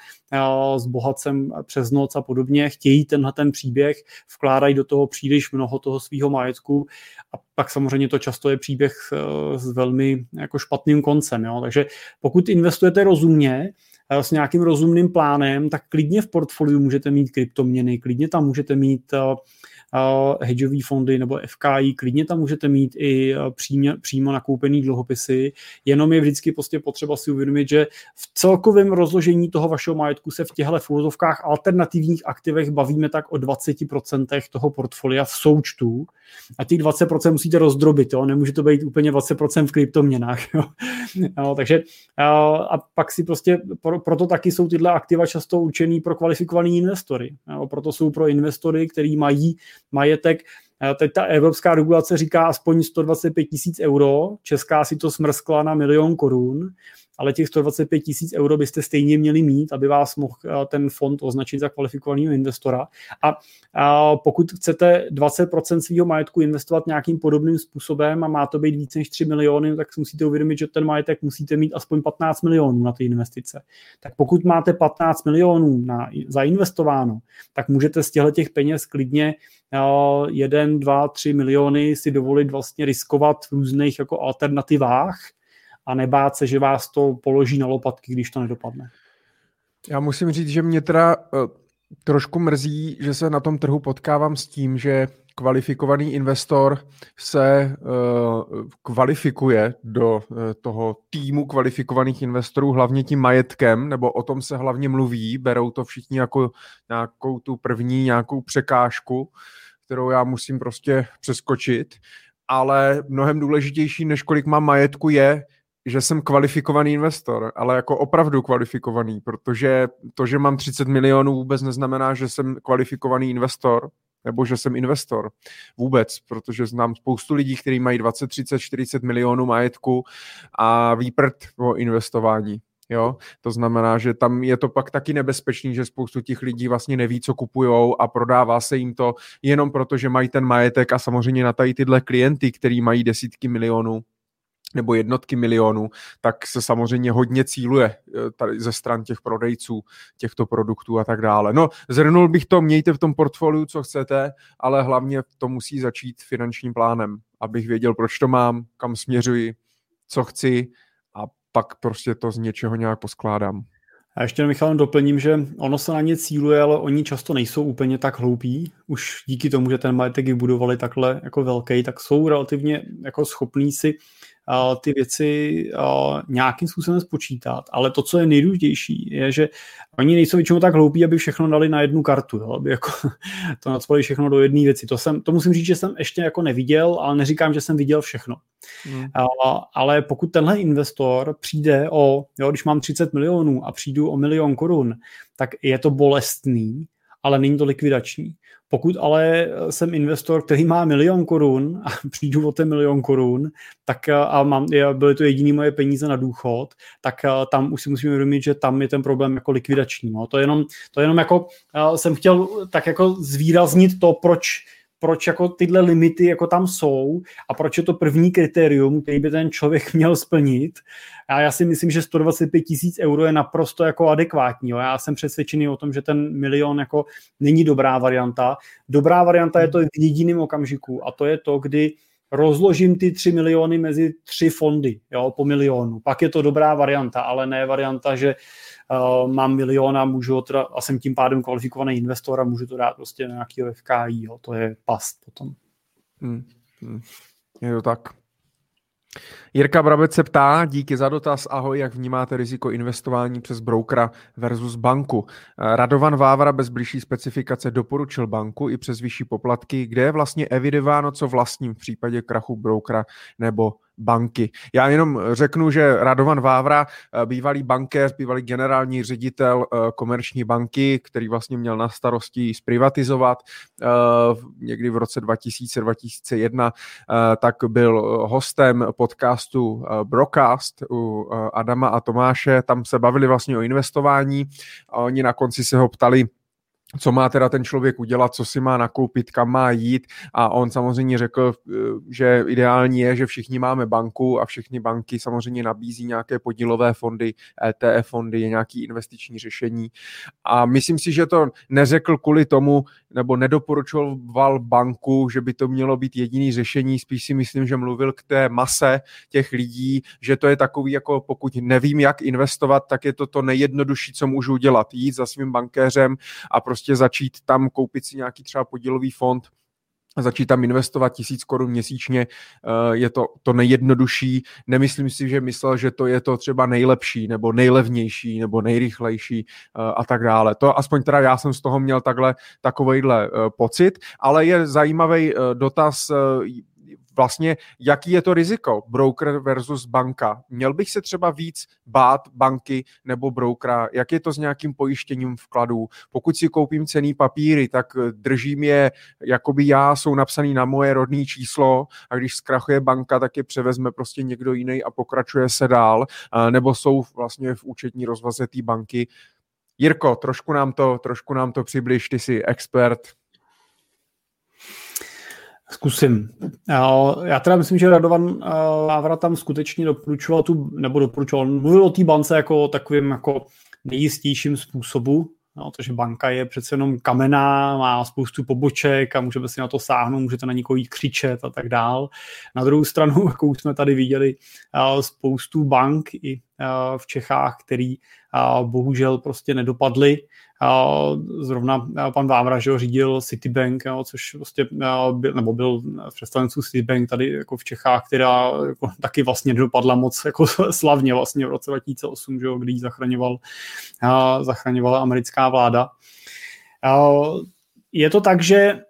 s bohatcem přes noc a podobně, chtějí tenhle ten příběh, vkládají do toho příliš mnoho toho svého majetku a pak samozřejmě to často je příběh eh, s velmi jako špatným koncem. Jo? Takže pokud investujete rozumně, eh, s nějakým rozumným plánem, tak klidně v portfoliu můžete mít kryptoměny, klidně tam můžete mít uh, hedžové fondy nebo FKI, klidně tam můžete mít i přímě, přímo nakoupený dluhopisy, jenom je vždycky prostě potřeba si uvědomit, že v celkovém rozložení toho vašeho majetku se v těchto fulzovkách alternativních aktivech bavíme tak o 20% toho portfolia v součtu a těch 20% musíte rozdrobit, jo? nemůže to být úplně 20% v kryptoměnách. Jo? No, takže a pak si prostě, pro, proto taky jsou tyhle aktiva často určený pro kvalifikovaný investory. Jo? Proto jsou pro investory, který mají majetek Teď ta evropská regulace říká aspoň 125 tisíc euro, česká si to smrskla na milion korun ale těch 125 tisíc euro byste stejně měli mít, aby vás mohl eh, ten fond označit za kvalifikovaného investora. A, a pokud chcete 20% svého majetku investovat nějakým podobným způsobem a má to být více než 3 miliony, tak si musíte uvědomit, že ten majetek musíte mít aspoň 15 milionů na ty investice. Tak pokud máte 15 milionů na, zainvestováno, tak můžete z těchto těch peněz klidně 1, 2, 3 miliony si dovolit vlastně riskovat v různých jako alternativách, a nebát se, že vás to položí na lopatky, když to nedopadne. Já musím říct, že mě teda uh, trošku mrzí, že se na tom trhu potkávám s tím, že kvalifikovaný investor se uh, kvalifikuje do uh, toho týmu kvalifikovaných investorů hlavně tím majetkem, nebo o tom se hlavně mluví, berou to všichni jako nějakou tu první nějakou překážku, kterou já musím prostě přeskočit, ale mnohem důležitější, než kolik mám majetku, je, že jsem kvalifikovaný investor, ale jako opravdu kvalifikovaný, protože to, že mám 30 milionů vůbec neznamená, že jsem kvalifikovaný investor, nebo že jsem investor. Vůbec, protože znám spoustu lidí, kteří mají 20, 30, 40 milionů majetku a výprd o investování. Jo? To znamená, že tam je to pak taky nebezpečný, že spoustu těch lidí vlastně neví, co kupujou a prodává se jim to jenom proto, že mají ten majetek a samozřejmě na tady tyhle klienty, který mají desítky milionů, nebo jednotky milionů, tak se samozřejmě hodně cíluje eh, tady ze stran těch prodejců těchto produktů a tak dále. No, zhrnul bych to, mějte v tom portfoliu, co chcete, ale hlavně to musí začít finančním plánem, abych věděl, proč to mám, kam směřuji, co chci a pak prostě to z něčeho nějak poskládám. A ještě Michal doplním, že ono se na ně cíluje, ale oni často nejsou úplně tak hloupí. Už díky tomu, že ten majetek vybudovali takhle jako velký, tak jsou relativně jako schopní si ty věci nějakým způsobem spočítat, ale to, co je nejdůležitější, je, že oni nejsou většinou tak hloupí, aby všechno dali na jednu kartu, jo? aby jako to nadspali všechno do jedné věci. To, jsem, to musím říct, že jsem ještě jako neviděl, ale neříkám, že jsem viděl všechno. Hmm. Ale pokud tenhle investor přijde o, jo, když mám 30 milionů a přijdu o milion korun, tak je to bolestný, ale není to likvidační. Pokud ale jsem investor, který má milion korun a přijdu o ten milion korun, tak a mám, byly to jediné moje peníze na důchod, tak tam už si musíme uvědomit, že tam je ten problém jako likvidační. No. To, je jenom, to je jenom jako, jsem chtěl tak jako zvýraznit to, proč proč jako tyhle limity jako tam jsou a proč je to první kritérium, který by ten člověk měl splnit. A já si myslím, že 125 tisíc euro je naprosto jako adekvátní. Jo. Já jsem přesvědčený o tom, že ten milion jako není dobrá varianta. Dobrá varianta je to v jediném okamžiku a to je to, kdy rozložím ty 3 miliony mezi tři fondy jo, po milionu. Pak je to dobrá varianta, ale ne varianta, že mám milion a můžu teda, a jsem tím pádem kvalifikovaný investor a můžu to dát prostě na nějaký FKI, jo. to je past potom. Hmm. Hmm. Je to tak. Jirka Brabec se ptá, díky za dotaz, ahoj, jak vnímáte riziko investování přes brokera versus banku. Radovan Vávra bez blížší specifikace doporučil banku i přes vyšší poplatky, kde je vlastně evidováno, co vlastním v případě krachu brokera nebo banky. Já jenom řeknu, že Radovan Vávra, eh, bývalý bankéř, bývalý generální ředitel eh, komerční banky, který vlastně měl na starosti zprivatizovat eh, někdy v roce 2000-2001, tak byl hostem podcastu Brocast u Adama a Tomáše. Tam se bavili vlastně o investování a oni na konci se ho ptali, co má teda ten člověk udělat, co si má nakoupit, kam má jít. A on samozřejmě řekl, eh, že ideální je, že všichni máme banku a všechny banky samozřejmě nabízí nějaké podílové fondy, ETF fondy, nějaký investiční řešení. A myslím si, že to neřekl kvůli tomu, nebo nedoporučoval banku, že by to mělo být jediný řešení, spíš si myslím, že mluvil k té mase těch lidí, že to je takový, jako pokud nevím, jak investovat, tak je to to nejjednodušší, co můžu udělat, jít za svým bankéřem a prostě začít tam koupit si nějaký třeba podílový fond, začít tam investovat tisíc korun měsíčně, eh, je to to nejjednodušší. Nemyslím si, že myslel, že to je to třeba nejlepší, nebo nejlevnější, nebo nejrychlejší eh, a tak dále. To aspoň teda já jsem z toho měl takhle takovejhle eh, pocit, ale je zajímavý dotaz, vlastně, jaký je to riziko, broker versus banka. Měl bych se třeba víc bát banky nebo brokera, jak je to s nějakým pojištěním vkladů. Pokud si koupím cený papíry, tak držím je, jakoby já, jsou napsaný na moje rodné číslo a když zkrachuje banka, tak je převezme prostě někdo jiný a pokračuje se dál, nebo jsou vlastně v účetní rozvaze té banky. Jirko, trošku nám to, trošku nám to přibliž, ty jsi expert, Zkusím. Já teda myslím, že Radovan Vávra tam skutečně doporučoval tu, nebo doporučoval, mluvil o té bance jako o takovým jako nejistějším způsobu, No, protože banka je přece jenom kamená, má spoustu poboček a můžeme si na to sáhnout, můžete na někoho jít křičet a tak dál. Na druhou stranu, jako už jsme tady viděli, spoustu bank i v Čechách, který bohužel prostě nedopadly Zrovna pan Vávra, že ho řídil Citibank, což prostě byl, nebo byl v představenců Citibank tady jako v Čechách, která jako taky vlastně dopadla moc jako slavně vlastně v roce 2008, že jo, když zachraňoval, zachraňovala americká vláda. Je to tak, že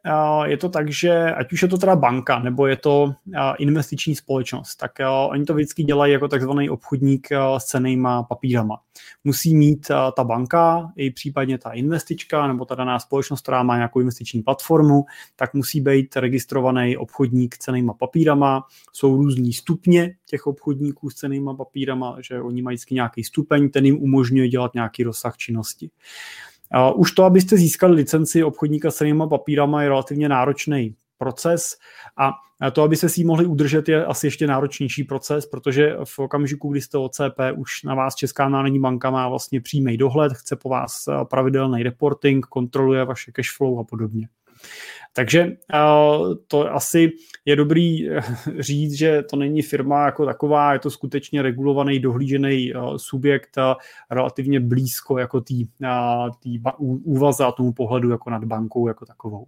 je to tak, že ať už je to teda banka, nebo je to investiční společnost, tak oni to vždycky dělají jako takzvaný obchodník s cenýma papírama. Musí mít ta banka, i případně ta investička, nebo ta daná společnost, která má nějakou investiční platformu, tak musí být registrovaný obchodník s cenýma papírama. Jsou různý stupně těch obchodníků s cenýma papírama, že oni mají nějaký stupeň, ten jim umožňuje dělat nějaký rozsah činnosti. Už to, abyste získali licenci obchodníka s cenýma papírama, je relativně náročný proces a to, aby se si ji mohli udržet, je asi ještě náročnější proces, protože v okamžiku, kdy jste OCP, už na vás Česká národní banka má vlastně přímý dohled, chce po vás pravidelný reporting, kontroluje vaše cash flow a podobně. Takže eh, to asi je dobrý eh, říct, že to není firma jako taková, je to skutečně regulovaný, dohlížený eh, subjekt relativně blízko jako tý, tý úvaze a tomu pohledu jako nad bankou jako takovou.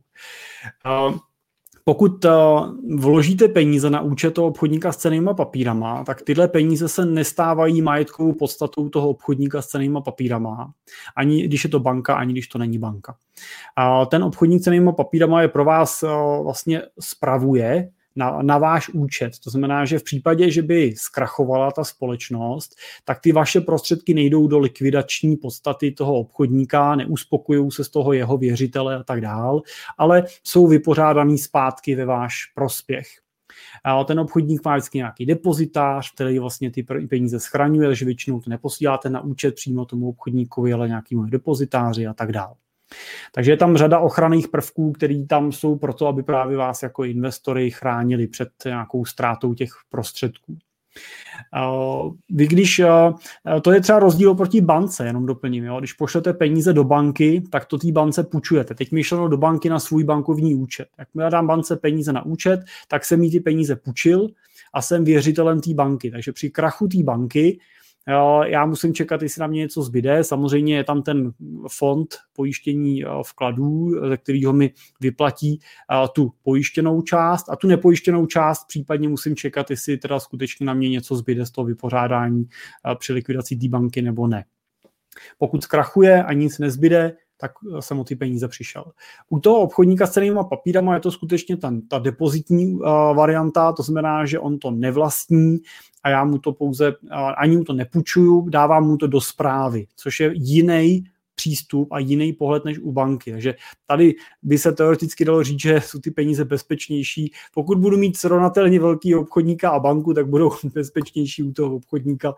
Pokud vložíte peníze na účet toho obchodníka s cenýma papírama, tak tyhle peníze se nestávají majetkovou podstatou toho obchodníka s cenýma papírama, ani když je to banka, ani když to není banka. A ten obchodník s cenýma papírama je pro vás vlastně spravuje na, na váš účet. To znamená, že v případě, že by zkrachovala ta společnost, tak ty vaše prostředky nejdou do likvidační podstaty toho obchodníka, neuspokojují se z toho jeho věřitele a tak dál, ale jsou vypořádaný zpátky ve váš prospěch. A ten obchodník má vždycky nějaký depozitář, který vlastně ty peníze schraňuje, takže většinou to neposíláte na účet přímo tomu obchodníkovi, ale nějakému depozitáři a tak dále. Takže je tam řada ochranných prvků, které tam jsou proto, aby právě vás jako investory chránili před nějakou ztrátou těch prostředků. Vy když, to je třeba rozdíl oproti bance, jenom doplním, jo? když pošlete peníze do banky, tak to té bance půjčujete. Teď myšleno do banky na svůj bankovní účet. Jak já dám bance peníze na účet, tak jsem mi ty peníze půjčil a jsem věřitelem té banky. Takže při krachu té banky já musím čekat, jestli na mě něco zbyde. Samozřejmě je tam ten fond pojištění vkladů, ze kterého mi vyplatí tu pojištěnou část a tu nepojištěnou část případně musím čekat, jestli teda skutečně na mě něco zbyde z toho vypořádání při likvidaci té banky nebo ne. Pokud zkrachuje a nic nezbyde, tak jsem o ty peníze přišel. U toho obchodníka s cenými papírama je to skutečně ten, ta depozitní uh, varianta, to znamená, že on to nevlastní a já mu to pouze, uh, ani mu to nepůjčuju, dávám mu to do zprávy, což je jiný přístup a jiný pohled než u banky. Takže tady by se teoreticky dalo říct, že jsou ty peníze bezpečnější. Pokud budu mít srovnatelně velký obchodníka a banku, tak budou bezpečnější u toho obchodníka,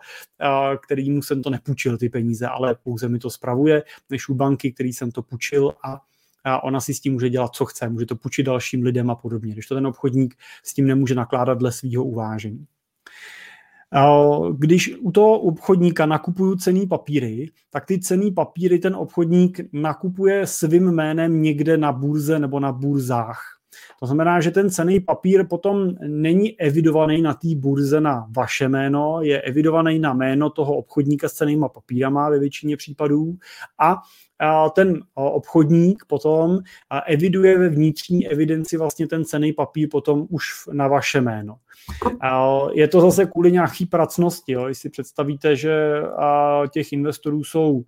kterýmu jsem to nepůjčil ty peníze, ale pouze mi to spravuje, než u banky, který jsem to půjčil a a ona si s tím může dělat, co chce, může to půjčit dalším lidem a podobně, když to ten obchodník s tím nemůže nakládat dle svého uvážení. Když u toho obchodníka nakupuju cený papíry, tak ty cený papíry ten obchodník nakupuje svým jménem někde na burze nebo na burzách. To znamená, že ten cený papír potom není evidovaný na té burze na vaše jméno, je evidovaný na jméno toho obchodníka s cenýma papírama ve většině případů a ten obchodník potom eviduje ve vnitřní evidenci vlastně ten cený papír potom už na vaše jméno. Je to zase kvůli nějaký pracnosti. Jo. Když si představíte, že těch investorů jsou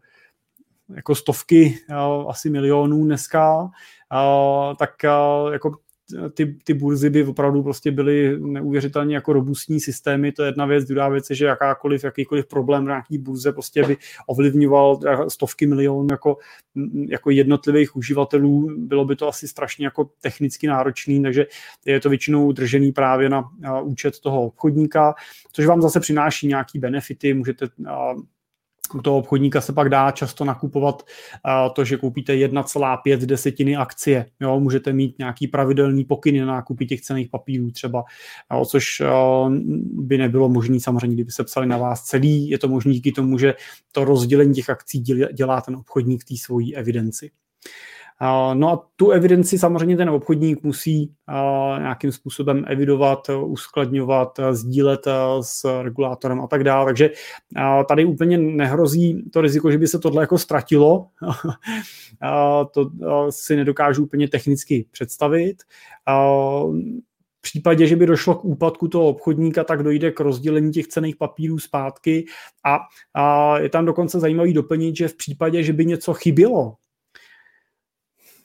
jako stovky, asi milionů dneska, tak jako ty, ty burzy by opravdu prostě byly neuvěřitelně jako robustní systémy, to je jedna věc, druhá věc je, že jakákoliv, jakýkoliv problém na nějaký burze prostě by ovlivňoval stovky milionů jako, jako jednotlivých uživatelů, bylo by to asi strašně jako technicky náročný, takže je to většinou držený právě na, na účet toho obchodníka, což vám zase přináší nějaký benefity, můžete u toho obchodníka se pak dá často nakupovat to, že koupíte 1,5 desetiny akcie. Jo, můžete mít nějaký pravidelný pokyny na nákupy těch cených papírů třeba, jo, což by nebylo možné samozřejmě, kdyby se psali na vás celý. Je to možné díky tomu, že to rozdělení těch akcí dělá ten obchodník té svojí evidenci. No a tu evidenci samozřejmě ten obchodník musí nějakým způsobem evidovat, uskladňovat, sdílet s regulátorem a tak dále. Takže tady úplně nehrozí to riziko, že by se tohle jako ztratilo. to si nedokážu úplně technicky představit. V případě, že by došlo k úpadku toho obchodníka, tak dojde k rozdělení těch cených papírů zpátky a, a je tam dokonce zajímavý doplnit, že v případě, že by něco chybělo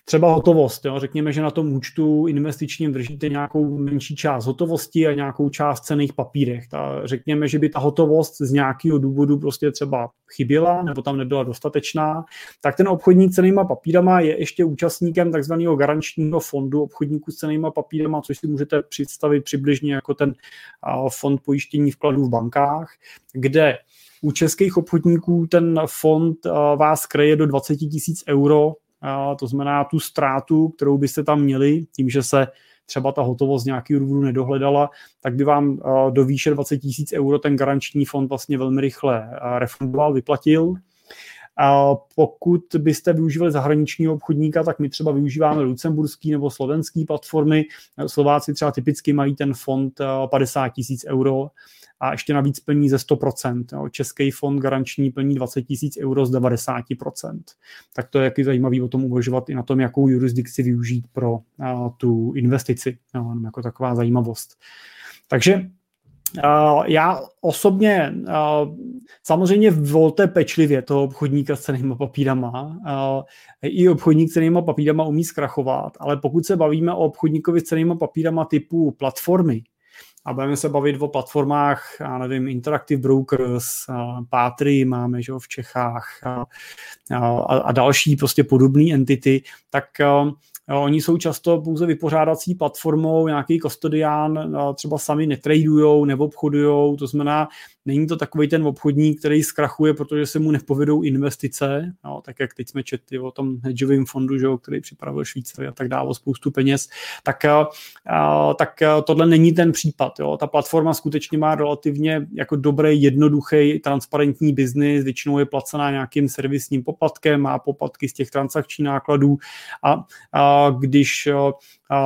třeba hotovost. Jo? Řekněme, že na tom účtu investičním držíte nějakou menší část hotovosti a nějakou část cených papírech. Ta, řekněme, že by ta hotovost z nějakého důvodu prostě třeba chyběla nebo tam nebyla dostatečná, tak ten obchodník cenýma papírama je ještě účastníkem takzvaného garančního fondu obchodníků s cenýma papírama, což si můžete představit přibližně jako ten fond pojištění vkladů v bankách, kde u českých obchodníků ten fond vás kreje do 20 tisíc euro to znamená tu ztrátu, kterou byste tam měli, tím, že se třeba ta hotovost z nějakého důvodu nedohledala, tak by vám do výše 20 tisíc euro ten garanční fond vlastně velmi rychle refundoval, vyplatil. A pokud byste využívali zahraničního obchodníka, tak my třeba využíváme lucemburský nebo slovenský platformy. Slováci třeba typicky mají ten fond 50 tisíc euro a ještě navíc plní ze 100%. Jo. Český fond garanční plní 20 tisíc euro z 90%. Tak to je jaký zajímavý o tom uvažovat i na tom, jakou jurisdikci využít pro uh, tu investici. Jo, jako taková zajímavost. Takže já osobně samozřejmě volte pečlivě toho obchodníka s cenými papírama. I obchodník s cenými papírama umí zkrachovat, ale pokud se bavíme o obchodníkovi s cenými papírama typu platformy, a budeme se bavit o platformách, já nevím, Interactive Brokers, Pátry máme že, v Čechách a, a, a další prostě podobné entity, tak Oni jsou často pouze vypořádací platformou, nějaký kostodián, třeba sami netradujou, neobchodujou, to znamená, není to takový ten obchodník, který zkrachuje, protože se mu nepovedou investice, no, tak jak teď jsme četli o tom hedžovém fondu, že, který připravil Švýcary a tak dále, spoustu peněz, tak, a, tak tohle není ten případ. Jo. Ta platforma skutečně má relativně jako dobrý, jednoduchý, transparentní biznis, většinou je placená nějakým servisním poplatkem, má poplatky z těch transakčních nákladů a, a když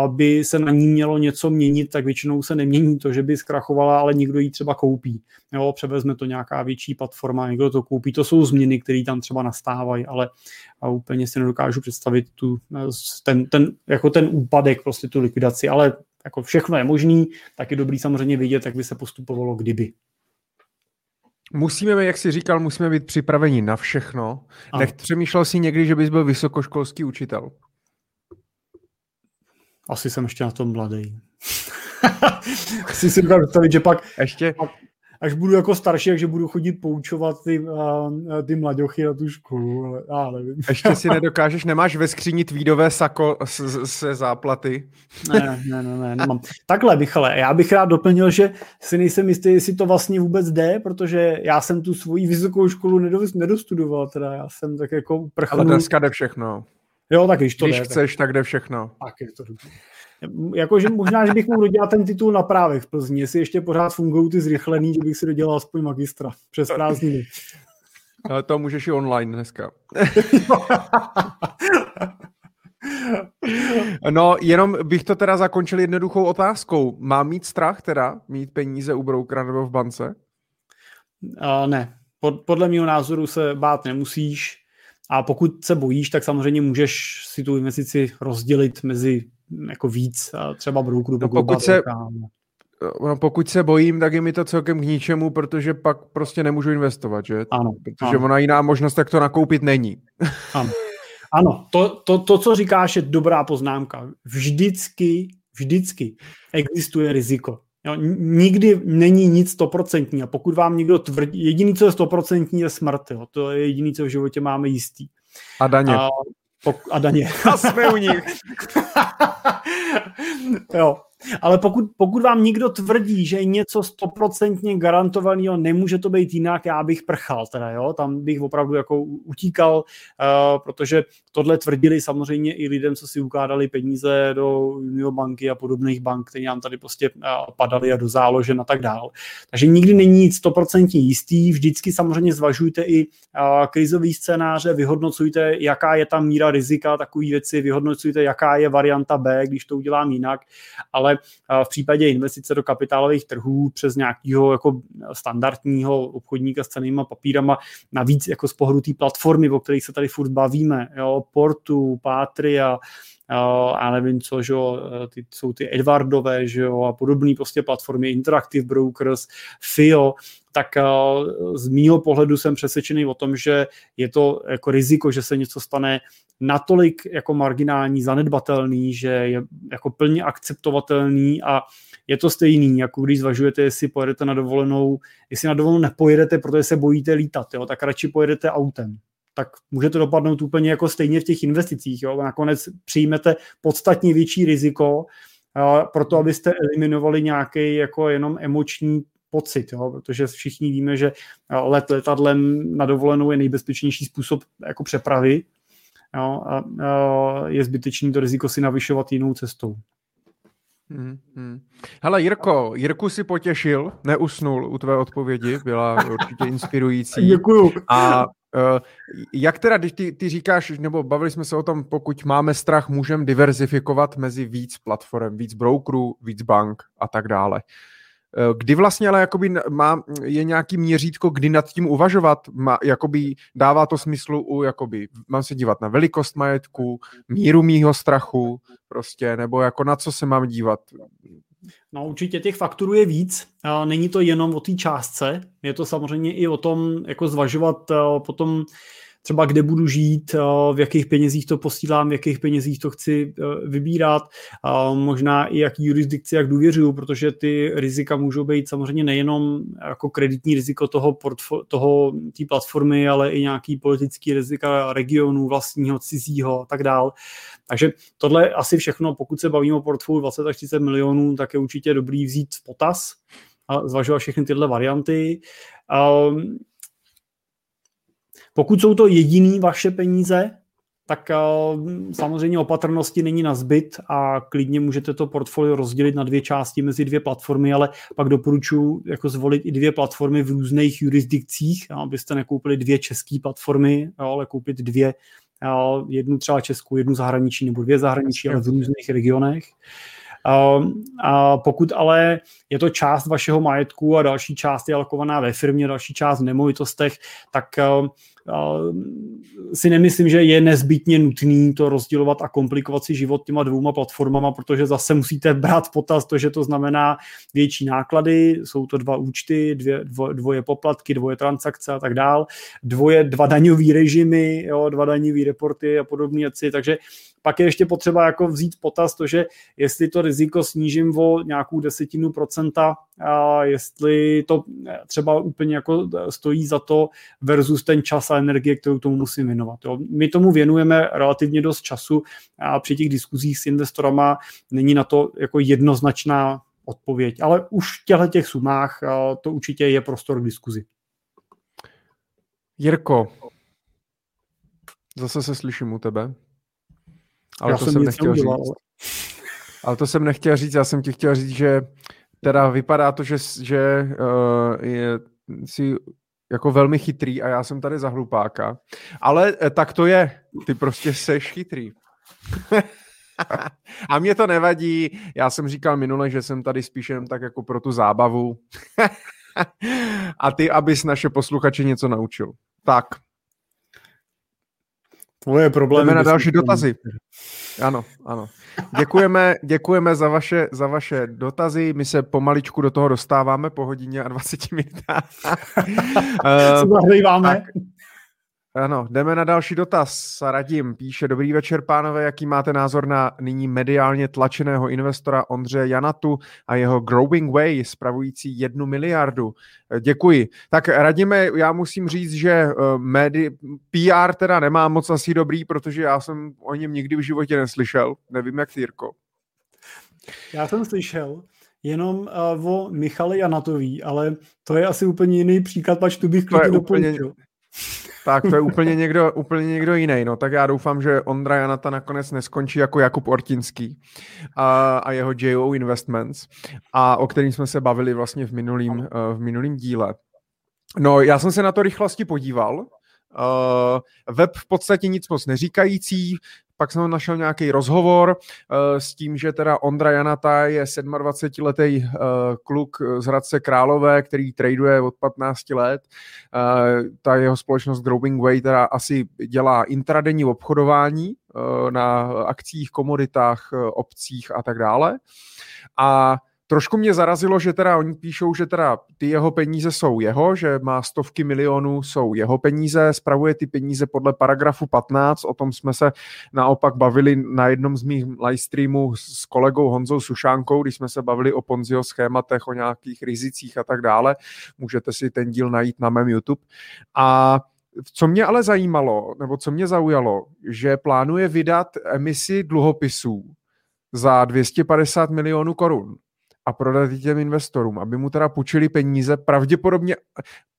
by se na ní mělo něco měnit, tak většinou se nemění to, že by zkrachovala, ale někdo ji třeba koupí. Jo, převezme to nějaká větší platforma, někdo to koupí. To jsou změny, které tam třeba nastávají, ale a úplně si nedokážu představit tu, ten, ten, jako ten úpadek, prostě tu likvidaci, ale jako všechno je možný, tak je dobrý samozřejmě vidět, jak by se postupovalo kdyby. Musíme, jak jsi říkal, musíme být připraveni na všechno. Nech přemýšlel si někdy, že bys byl vysokoškolský učitel? Asi jsem ještě na tom mladý. Asi si dokážu představit, že pak, ještě? pak, až budu jako starší, takže budu chodit poučovat ty, uh, ty mladěchy na tu školu, ale já nevím. Ještě si nedokážeš, nemáš ve skříni tweedové sako se záplaty? ne, ne, ne, ne, nemám. Takhle, Michale, já bych rád doplnil, že si nejsem jistý, jestli to vlastně vůbec jde, protože já jsem tu svoji vysokou školu nedostudoval, teda já jsem tak jako prchnul. Ale dneska jde všechno. Jo, tak když to Když jde, chceš, tak... tak jde všechno. Tak je to. Jakože možná, že bych mohl dodělat ten titul na právech v Plzni, jestli ještě pořád fungují ty zrychlený, že bych si dodělal aspoň magistra přes prázdniny. Ale to můžeš i online dneska. No, jenom bych to teda zakončil jednoduchou otázkou. Mám mít strach teda, mít peníze u broukera nebo v bance? Uh, ne. Pod, podle mého názoru se bát nemusíš. A pokud se bojíš, tak samozřejmě můžeš si tu investici rozdělit mezi jako víc třeba brokerů. No pokud se, no, pokud se bojím, tak je mi to celkem k ničemu, protože pak prostě nemůžu investovat, že? Ano. Protože ano. ona jiná možnost, tak to nakoupit není. Ano. Ano, to, to, to, co říkáš, je dobrá poznámka. Vždycky, vždycky existuje riziko. Jo, nikdy není nic stoprocentní a pokud vám někdo tvrdí, jediný, co je stoprocentní, je smrt. Jo. To je jediný, co v životě máme jistý. A daně. A, pok- a daně. A jsme u nich. jo. Ale pokud, pokud vám někdo tvrdí, že je něco stoprocentně garantovaného, nemůže to být jinak, já bych prchal teda, jo, tam bych opravdu jako utíkal, uh, protože tohle tvrdili samozřejmě i lidem, co si ukládali peníze do Union banky a podobných bank, které nám tady prostě uh, padaly a do záložen a tak dál. Takže nikdy není nic stoprocentně jistý, vždycky samozřejmě zvažujte i uh, krizový scénáře, vyhodnocujte, jaká je tam míra rizika, takové věci, vyhodnocujte, jaká je varianta B, když to udělám jinak, ale ale v případě investice do kapitálových trhů přes nějakého jako standardního obchodníka s cenými papírama, navíc jako z pohledu té platformy, o kterých se tady furt bavíme, jo, Portu, Patria, a nevím co, že jo, ty, jsou ty Edwardové, že jo, a podobné prostě platformy, Interactive Brokers, FIO, tak z mýho pohledu jsem přesvědčený o tom, že je to jako riziko, že se něco stane natolik jako marginální, zanedbatelný, že je jako plně akceptovatelný a je to stejný, jako když zvažujete, jestli pojedete na dovolenou, jestli na dovolenou nepojedete, protože se bojíte lítat, jo, tak radši pojedete autem tak může to dopadnout úplně jako stejně v těch investicích. Jo? Nakonec přijmete podstatně větší riziko, proto abyste eliminovali nějaký jako jenom emoční pocit, jo? protože všichni víme, že let letadlem na dovolenou je nejbezpečnější způsob jako přepravy jo? a, a je zbytečný to riziko si navyšovat jinou cestou. Hmm, hmm. Hele, Jirko, Jirku si potěšil, neusnul u tvé odpovědi, byla určitě inspirující. Děkuju. A uh, jak teda, když ty, ty říkáš, nebo bavili jsme se o tom, pokud máme strach, můžeme diverzifikovat mezi víc platform, víc brokerů, víc bank a tak dále. Eh, kdy vlastně ale jakoby má, je nějaký měřítko, kdy nad tím uvažovat? Má, jakoby dává to smyslu u, jakoby, mám se dívat na velikost majetku, míru mýho strachu, prostě, nebo jako na co se mám dívat? No určitě těch faktorů je víc. Není to jenom o té částce, je to samozřejmě i o tom, jako zvažovat eh, potom třeba kde budu žít, eh, v jakých penězích to posílám, v jakých penězích to chci eh, vybírat, možná i jaký jurisdikci, jak důvěřuju, protože ty rizika můžou být samozřejmě nejenom jako kreditní riziko toho, portfo- toho té platformy, ale i nějaký politický rizika regionu, vlastního, cizího a tak dál. Takže tohle asi všechno, pokud se bavíme o portfoliu 20 až 30 milionů, tak je určitě dobrý vzít v potaz a zvažovat všechny tyhle varianty. Um, pokud jsou to jediný vaše peníze, tak uh, samozřejmě opatrnosti není na zbyt a klidně můžete to portfolio rozdělit na dvě části mezi dvě platformy, ale pak doporučuji jako zvolit i dvě platformy v různých jurisdikcích, abyste nekoupili dvě české platformy, ale koupit dvě, jednu třeba českou, jednu zahraniční nebo dvě zahraniční, ale v různých regionech. A pokud ale je to část vašeho majetku a další část je alokovaná ve firmě, další část v nemovitostech, tak si nemyslím, že je nezbytně nutný to rozdělovat a komplikovat si život těma dvouma platformama, protože zase musíte brát potaz to, že to znamená větší náklady, jsou to dva účty, dvě, dvo, dvoje poplatky, dvoje transakce a tak dál, dvoje, dva daňové režimy, jo, dva daňové reporty a podobné věci, takže pak je ještě potřeba jako vzít potaz to, že jestli to riziko snížím o nějakou desetinu procenta, a jestli to třeba úplně jako stojí za to versus ten čas a energie, kterou tomu musím věnovat. Jo. My tomu věnujeme relativně dost času a při těch diskuzích s investorama není na to jako jednoznačná odpověď, ale už v těchto těch sumách to určitě je prostor k diskuzi. Jirko, zase se slyším u tebe. Ale já to jsem, jsem nechtěl říct. Ale to jsem nechtěl říct, já jsem ti chtěl říct, že teda vypadá to, že, že uh, je, si jako velmi chytrý a já jsem tady za hlupáka. Ale eh, tak to je. Ty prostě seš chytrý. a mě to nevadí. Já jsem říkal minule, že jsem tady spíš jen tak jako pro tu zábavu. a ty, abys naše posluchače něco naučil. Tak, Tvoje problémy. Jdeme na další dotazy. Ano, ano. Děkujeme, děkujeme za vaše, za vaše dotazy. My se pomaličku do toho dostáváme po hodině a 20 minutách. uh, tak, ano, jdeme na další dotaz. Radim píše, dobrý večer, pánové, jaký máte názor na nyní mediálně tlačeného investora Ondřeje Janatu a jeho Growing Way, spravující jednu miliardu. Děkuji. Tak Radime, já musím říct, že eh, médi, PR teda nemá moc asi dobrý, protože já jsem o něm nikdy v životě neslyšel. Nevím, jak Jirko. Já jsem slyšel, jenom uh, o Michale Janatový, ale to je asi úplně jiný příklad, pač tu bych klidně doporučil. Úplně, tak to je úplně někdo, úplně někdo jiný. No, tak já doufám, že Ondra Janata nakonec neskončí jako Jakub Ortinský a, a jeho JO Investments, a o kterým jsme se bavili vlastně v minulým, uh, v minulým díle. No, já jsem se na to rychlosti podíval. Uh, web v podstatě nic moc neříkající, pak jsem našel nějaký rozhovor uh, s tím, že teda Ondra Janata je 27-letý uh, eh, kluk z Hradce Králové, který traduje od 15 let. Uh, ta jeho společnost Growing Way teda asi dělá intradenní obchodování na akcích, komoditách, obcích a tak dále. A trošku mě zarazilo, že teda oni píšou, že teda ty jeho peníze jsou jeho, že má stovky milionů, jsou jeho peníze, spravuje ty peníze podle paragrafu 15, o tom jsme se naopak bavili na jednom z mých livestreamů s kolegou Honzou Sušánkou, když jsme se bavili o Ponziho schématech, o nějakých rizicích a tak dále. Můžete si ten díl najít na mém YouTube. A co mě ale zajímalo, nebo co mě zaujalo, že plánuje vydat emisi dluhopisů za 250 milionů korun a prodat těm investorům, aby mu teda půjčili peníze, pravděpodobně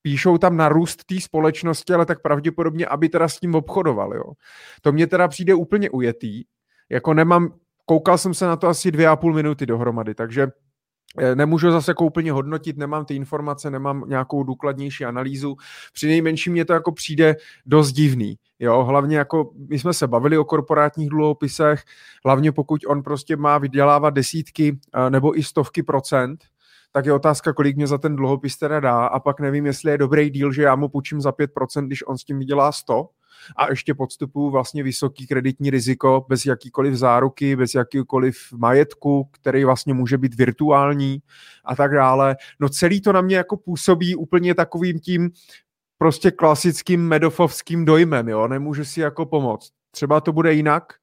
píšou tam na růst té společnosti, ale tak pravděpodobně, aby teda s tím obchodovali. Jo. To mě teda přijde úplně ujetý, jako nemám, koukal jsem se na to asi dvě a půl minuty dohromady, takže nemůžu zase jako úplně hodnotit, nemám ty informace, nemám nějakou důkladnější analýzu. Při nejmenším mě to jako přijde dost divný. Jo, hlavně jako my jsme se bavili o korporátních dluhopisech, hlavně pokud on prostě má vydělávat desítky eh, nebo i stovky procent, tak je otázka, kolik mě za ten dluhopis teda dá a pak nevím, jestli je dobrý díl, že já mu půjčím za 5%, když on s tím vydělá 100, a ještě podstupuju vlastně vysoký kreditní riziko bez jakýkoliv záruky, bez jakýkoliv majetku, který vlastně může být virtuální a tak dále. No celý to na mě jako působí úplně takovým tím prostě klasickým medofovským dojmem, jo, nemůžu si jako pomoct. Třeba to bude jinak,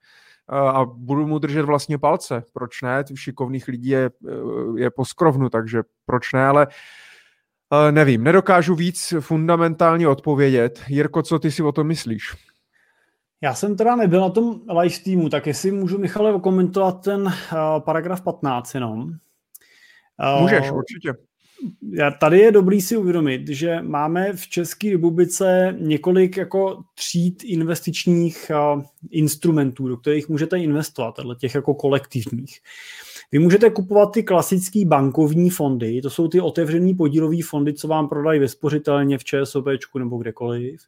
a budu mu držet vlastně palce. Proč ne? Šikovných lidí je, je poskrovnu, takže proč ne? Ale Uh, nevím, nedokážu víc fundamentálně odpovědět. Jirko, co ty si o tom myslíš? Já jsem teda nebyl na tom live streamu, tak jestli můžu, Michale, okomentovat ten uh, paragraf 15 jenom. Uh, Můžeš, určitě. Tady je dobrý si uvědomit, že máme v České republice několik jako tříd investičních uh, instrumentů, do kterých můžete investovat, těch jako kolektivních. Vy můžete kupovat ty klasické bankovní fondy, to jsou ty otevřený podílové fondy, co vám prodají ve spořitelně, v ČSOP nebo kdekoliv.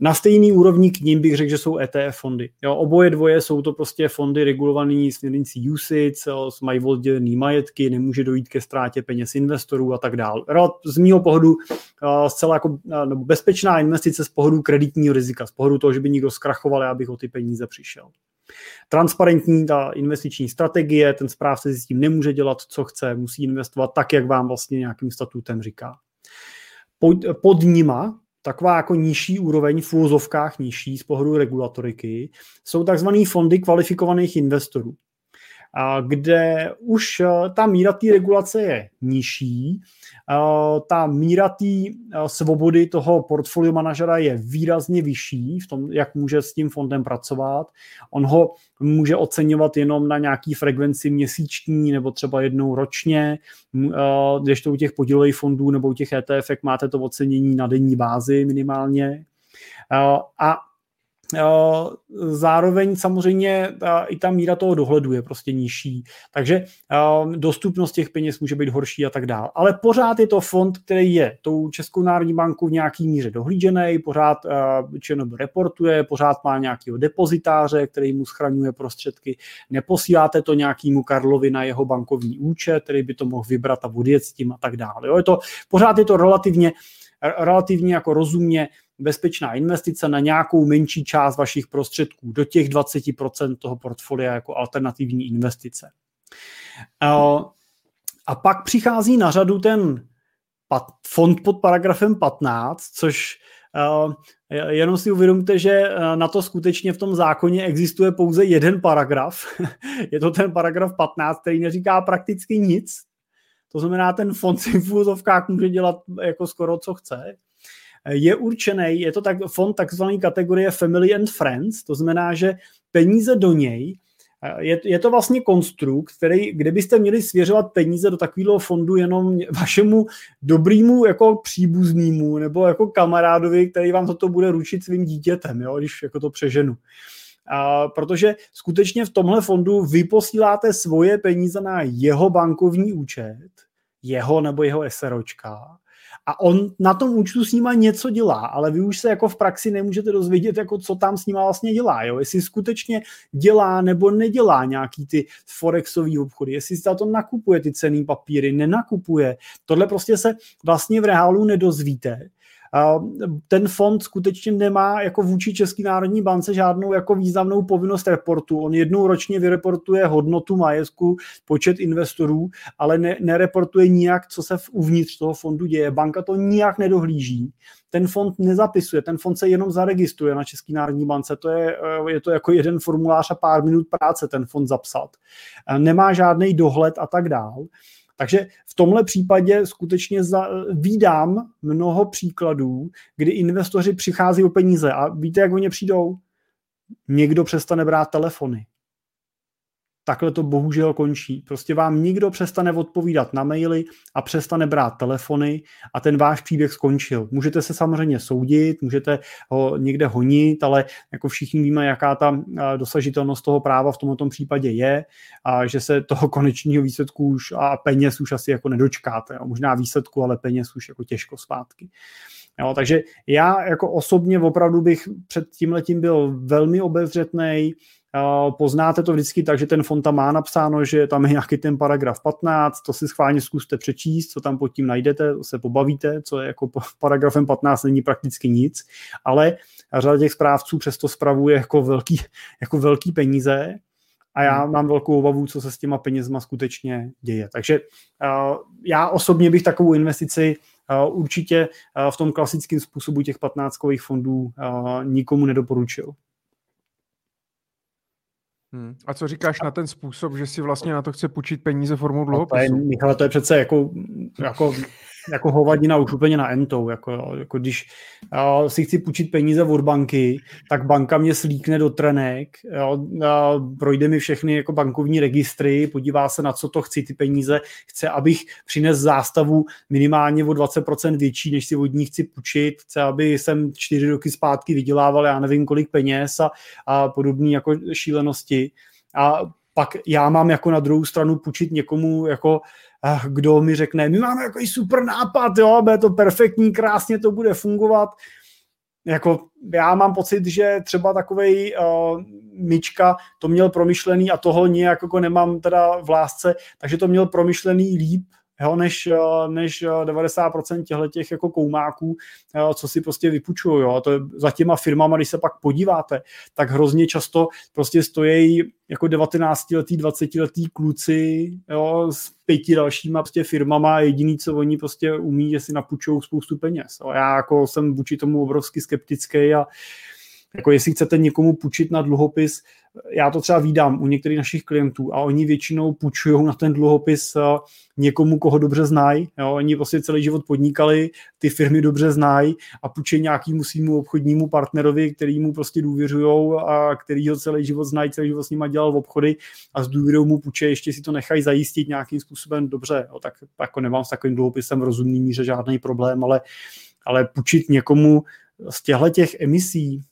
Na stejný úrovni k ním bych řekl, že jsou ETF fondy. Jo, oboje dvoje jsou to prostě fondy regulovaný směrnicí USIC, mají oddělený majetky, nemůže dojít ke ztrátě peněz investorů a tak dále. Z mého pohledu zcela jako nebo bezpečná investice z pohledu kreditního rizika, z pohledu toho, že by někdo zkrachoval, abych o ty peníze přišel transparentní ta investiční strategie, ten správce si s tím nemůže dělat, co chce, musí investovat tak, jak vám vlastně nějakým statutem říká. Pod, pod nima, taková jako nižší úroveň, v úvozovkách nižší z pohledu regulatoriky, jsou takzvané fondy kvalifikovaných investorů, kde už eh, ta míra té regulace je nižší, ta míra té eh, svobody toho portfolio manažera je výrazně vyšší v tom, jak může s tím fondem pracovat. On ho může oceňovat jenom na nějaký frekvenci měsíční nebo třeba jednou ročně, eh, když to u těch podílových fondů nebo u těch ETF máte to ocenění na denní bázi minimálně. A Zároveň samozřejmě i ta míra toho dohledu je prostě nižší, takže dostupnost těch peněz může být horší a tak dále. Ale pořád je to fond, který je tou Českou národní banku v nějaký míře dohlížený, pořád ČNB reportuje, pořád má nějakého depozitáře, který mu schraňuje prostředky. Neposíláte to nějakému Karlovi na jeho bankovní účet, který by to mohl vybrat a odjet s tím a tak dále. Jo, je to, pořád je to relativně relativně jako rozumně bezpečná investice na nějakou menší část vašich prostředků, do těch 20% toho portfolia jako alternativní investice. A pak přichází na řadu ten fond pod paragrafem 15, což jenom si uvědomte, že na to skutečně v tom zákoně existuje pouze jeden paragraf. Je to ten paragraf 15, který neříká prakticky nic. To znamená, ten fond si v úzovkách může dělat jako skoro co chce je určený, je to tak, fond takzvané kategorie Family and Friends, to znamená, že peníze do něj je, je to vlastně konstrukt, který, kde byste měli svěřovat peníze do takového fondu jenom vašemu dobrýmu jako příbuznému nebo jako kamarádovi, který vám toto bude ručit svým dítětem, jo, když jako to přeženu. A protože skutečně v tomhle fondu vy posíláte svoje peníze na jeho bankovní účet, jeho nebo jeho SROčka a on na tom účtu s nima něco dělá, ale vy už se jako v praxi nemůžete dozvědět, jako co tam s nima vlastně dělá, jo? jestli skutečně dělá nebo nedělá nějaký ty forexové obchody, jestli za to nakupuje ty cený papíry, nenakupuje. Tohle prostě se vlastně v reálu nedozvíte. Ten fond skutečně nemá jako vůči České národní bance žádnou jako významnou povinnost reportu. On jednou ročně vyreportuje hodnotu majetku, počet investorů, ale ne, nereportuje nijak, co se v, uvnitř toho fondu děje. Banka to nijak nedohlíží ten fond nezapisuje, ten fond se jenom zaregistruje na České národní bance, to je, eh, je to jako jeden formulář a pár minut práce ten fond zapsat. Eh, nemá žádný dohled a tak dál. Takže v tomhle případě skutečně za, výdám mnoho příkladů, kdy investoři přichází o peníze a víte, jak oni přijdou? Někdo přestane brát telefony takhle to bohužel končí. Prostě vám nikdo přestane odpovídat na maily a přestane brát telefony a ten váš příběh skončil. Můžete se samozřejmě soudit, můžete ho někde honit, ale jako všichni víme, jaká ta dosažitelnost toho práva v tomto případě je a že se toho konečního výsledku už a peněz už asi jako nedočkáte. Jo. Možná výsledku, ale peněz už jako těžko zpátky. Jo, takže já jako osobně opravdu bych před tím letím byl velmi obezřetný, Poznáte to vždycky tak, že ten fond tam má napsáno, že tam je nějaký ten paragraf 15, to si schválně zkuste přečíst, co tam pod tím najdete, se pobavíte, co je jako paragrafem 15 není prakticky nic, ale řada těch správců přesto spravuje jako velký, jako velký peníze a já hmm. mám velkou obavu, co se s těma penězma skutečně děje. Takže uh, já osobně bych takovou investici uh, určitě v tom klasickém způsobu těch 15 fondů nikomu nedoporučil. Hmm. A co říkáš na ten způsob, že si vlastně na to chce půjčit peníze formou dluhopisu? No to je, to je přece jako, jako jako hovadina už úplně na entou. Jako, jako když uh, si chci půjčit peníze od banky, tak banka mě slíkne do trenek, jo, uh, projde mi všechny jako bankovní registry, podívá se na co to chci ty peníze, chce, abych přines zástavu minimálně o 20% větší, než si od ní chci půjčit, chce, aby jsem čtyři roky zpátky vydělával, já nevím kolik peněz a, a podobné jako šílenosti. A pak já mám jako na druhou stranu půjčit někomu jako kdo mi řekne, my máme jako super nápad, jo, bude to perfektní, krásně to bude fungovat. Jako já mám pocit, že třeba takovej uh, Myčka to měl promyšlený a toho nějak jako nemám teda v lásce, takže to měl promyšlený líp, jo, než, eh, než 90% eh, těchto těch jako koumáků, jo, co si prostě vypučují. Jo. To je za těma firmama, když se pak podíváte, tak hrozně často prostě stojí jako 19-letý, 20-letý kluci jo, s pěti dalšíma prostě firmama a jediný, co oni prostě umí, je si napůjčují spoustu peněz. Jo. Já jako jsem vůči tomu obrovsky skeptický a jako jestli chcete někomu půjčit na dluhopis, já to třeba vídám u některých našich klientů a oni většinou půjčují na ten dluhopis eh, někomu, koho dobře znají. Oni prostě celý život podnikali, ty firmy dobře znají a půjčí nějakému svýmu obchodnímu partnerovi, který mu prostě důvěřují a který ho celý život znají, celý život s nima dělal v obchody a s důvěrou mu půjčí, ještě si to nechají zajistit nějakým způsobem dobře. Jo, tak jako nemám s takovým dluhopisem rozumný míře žádný problém, ale, ale půjčit někomu z těchto těch emisí,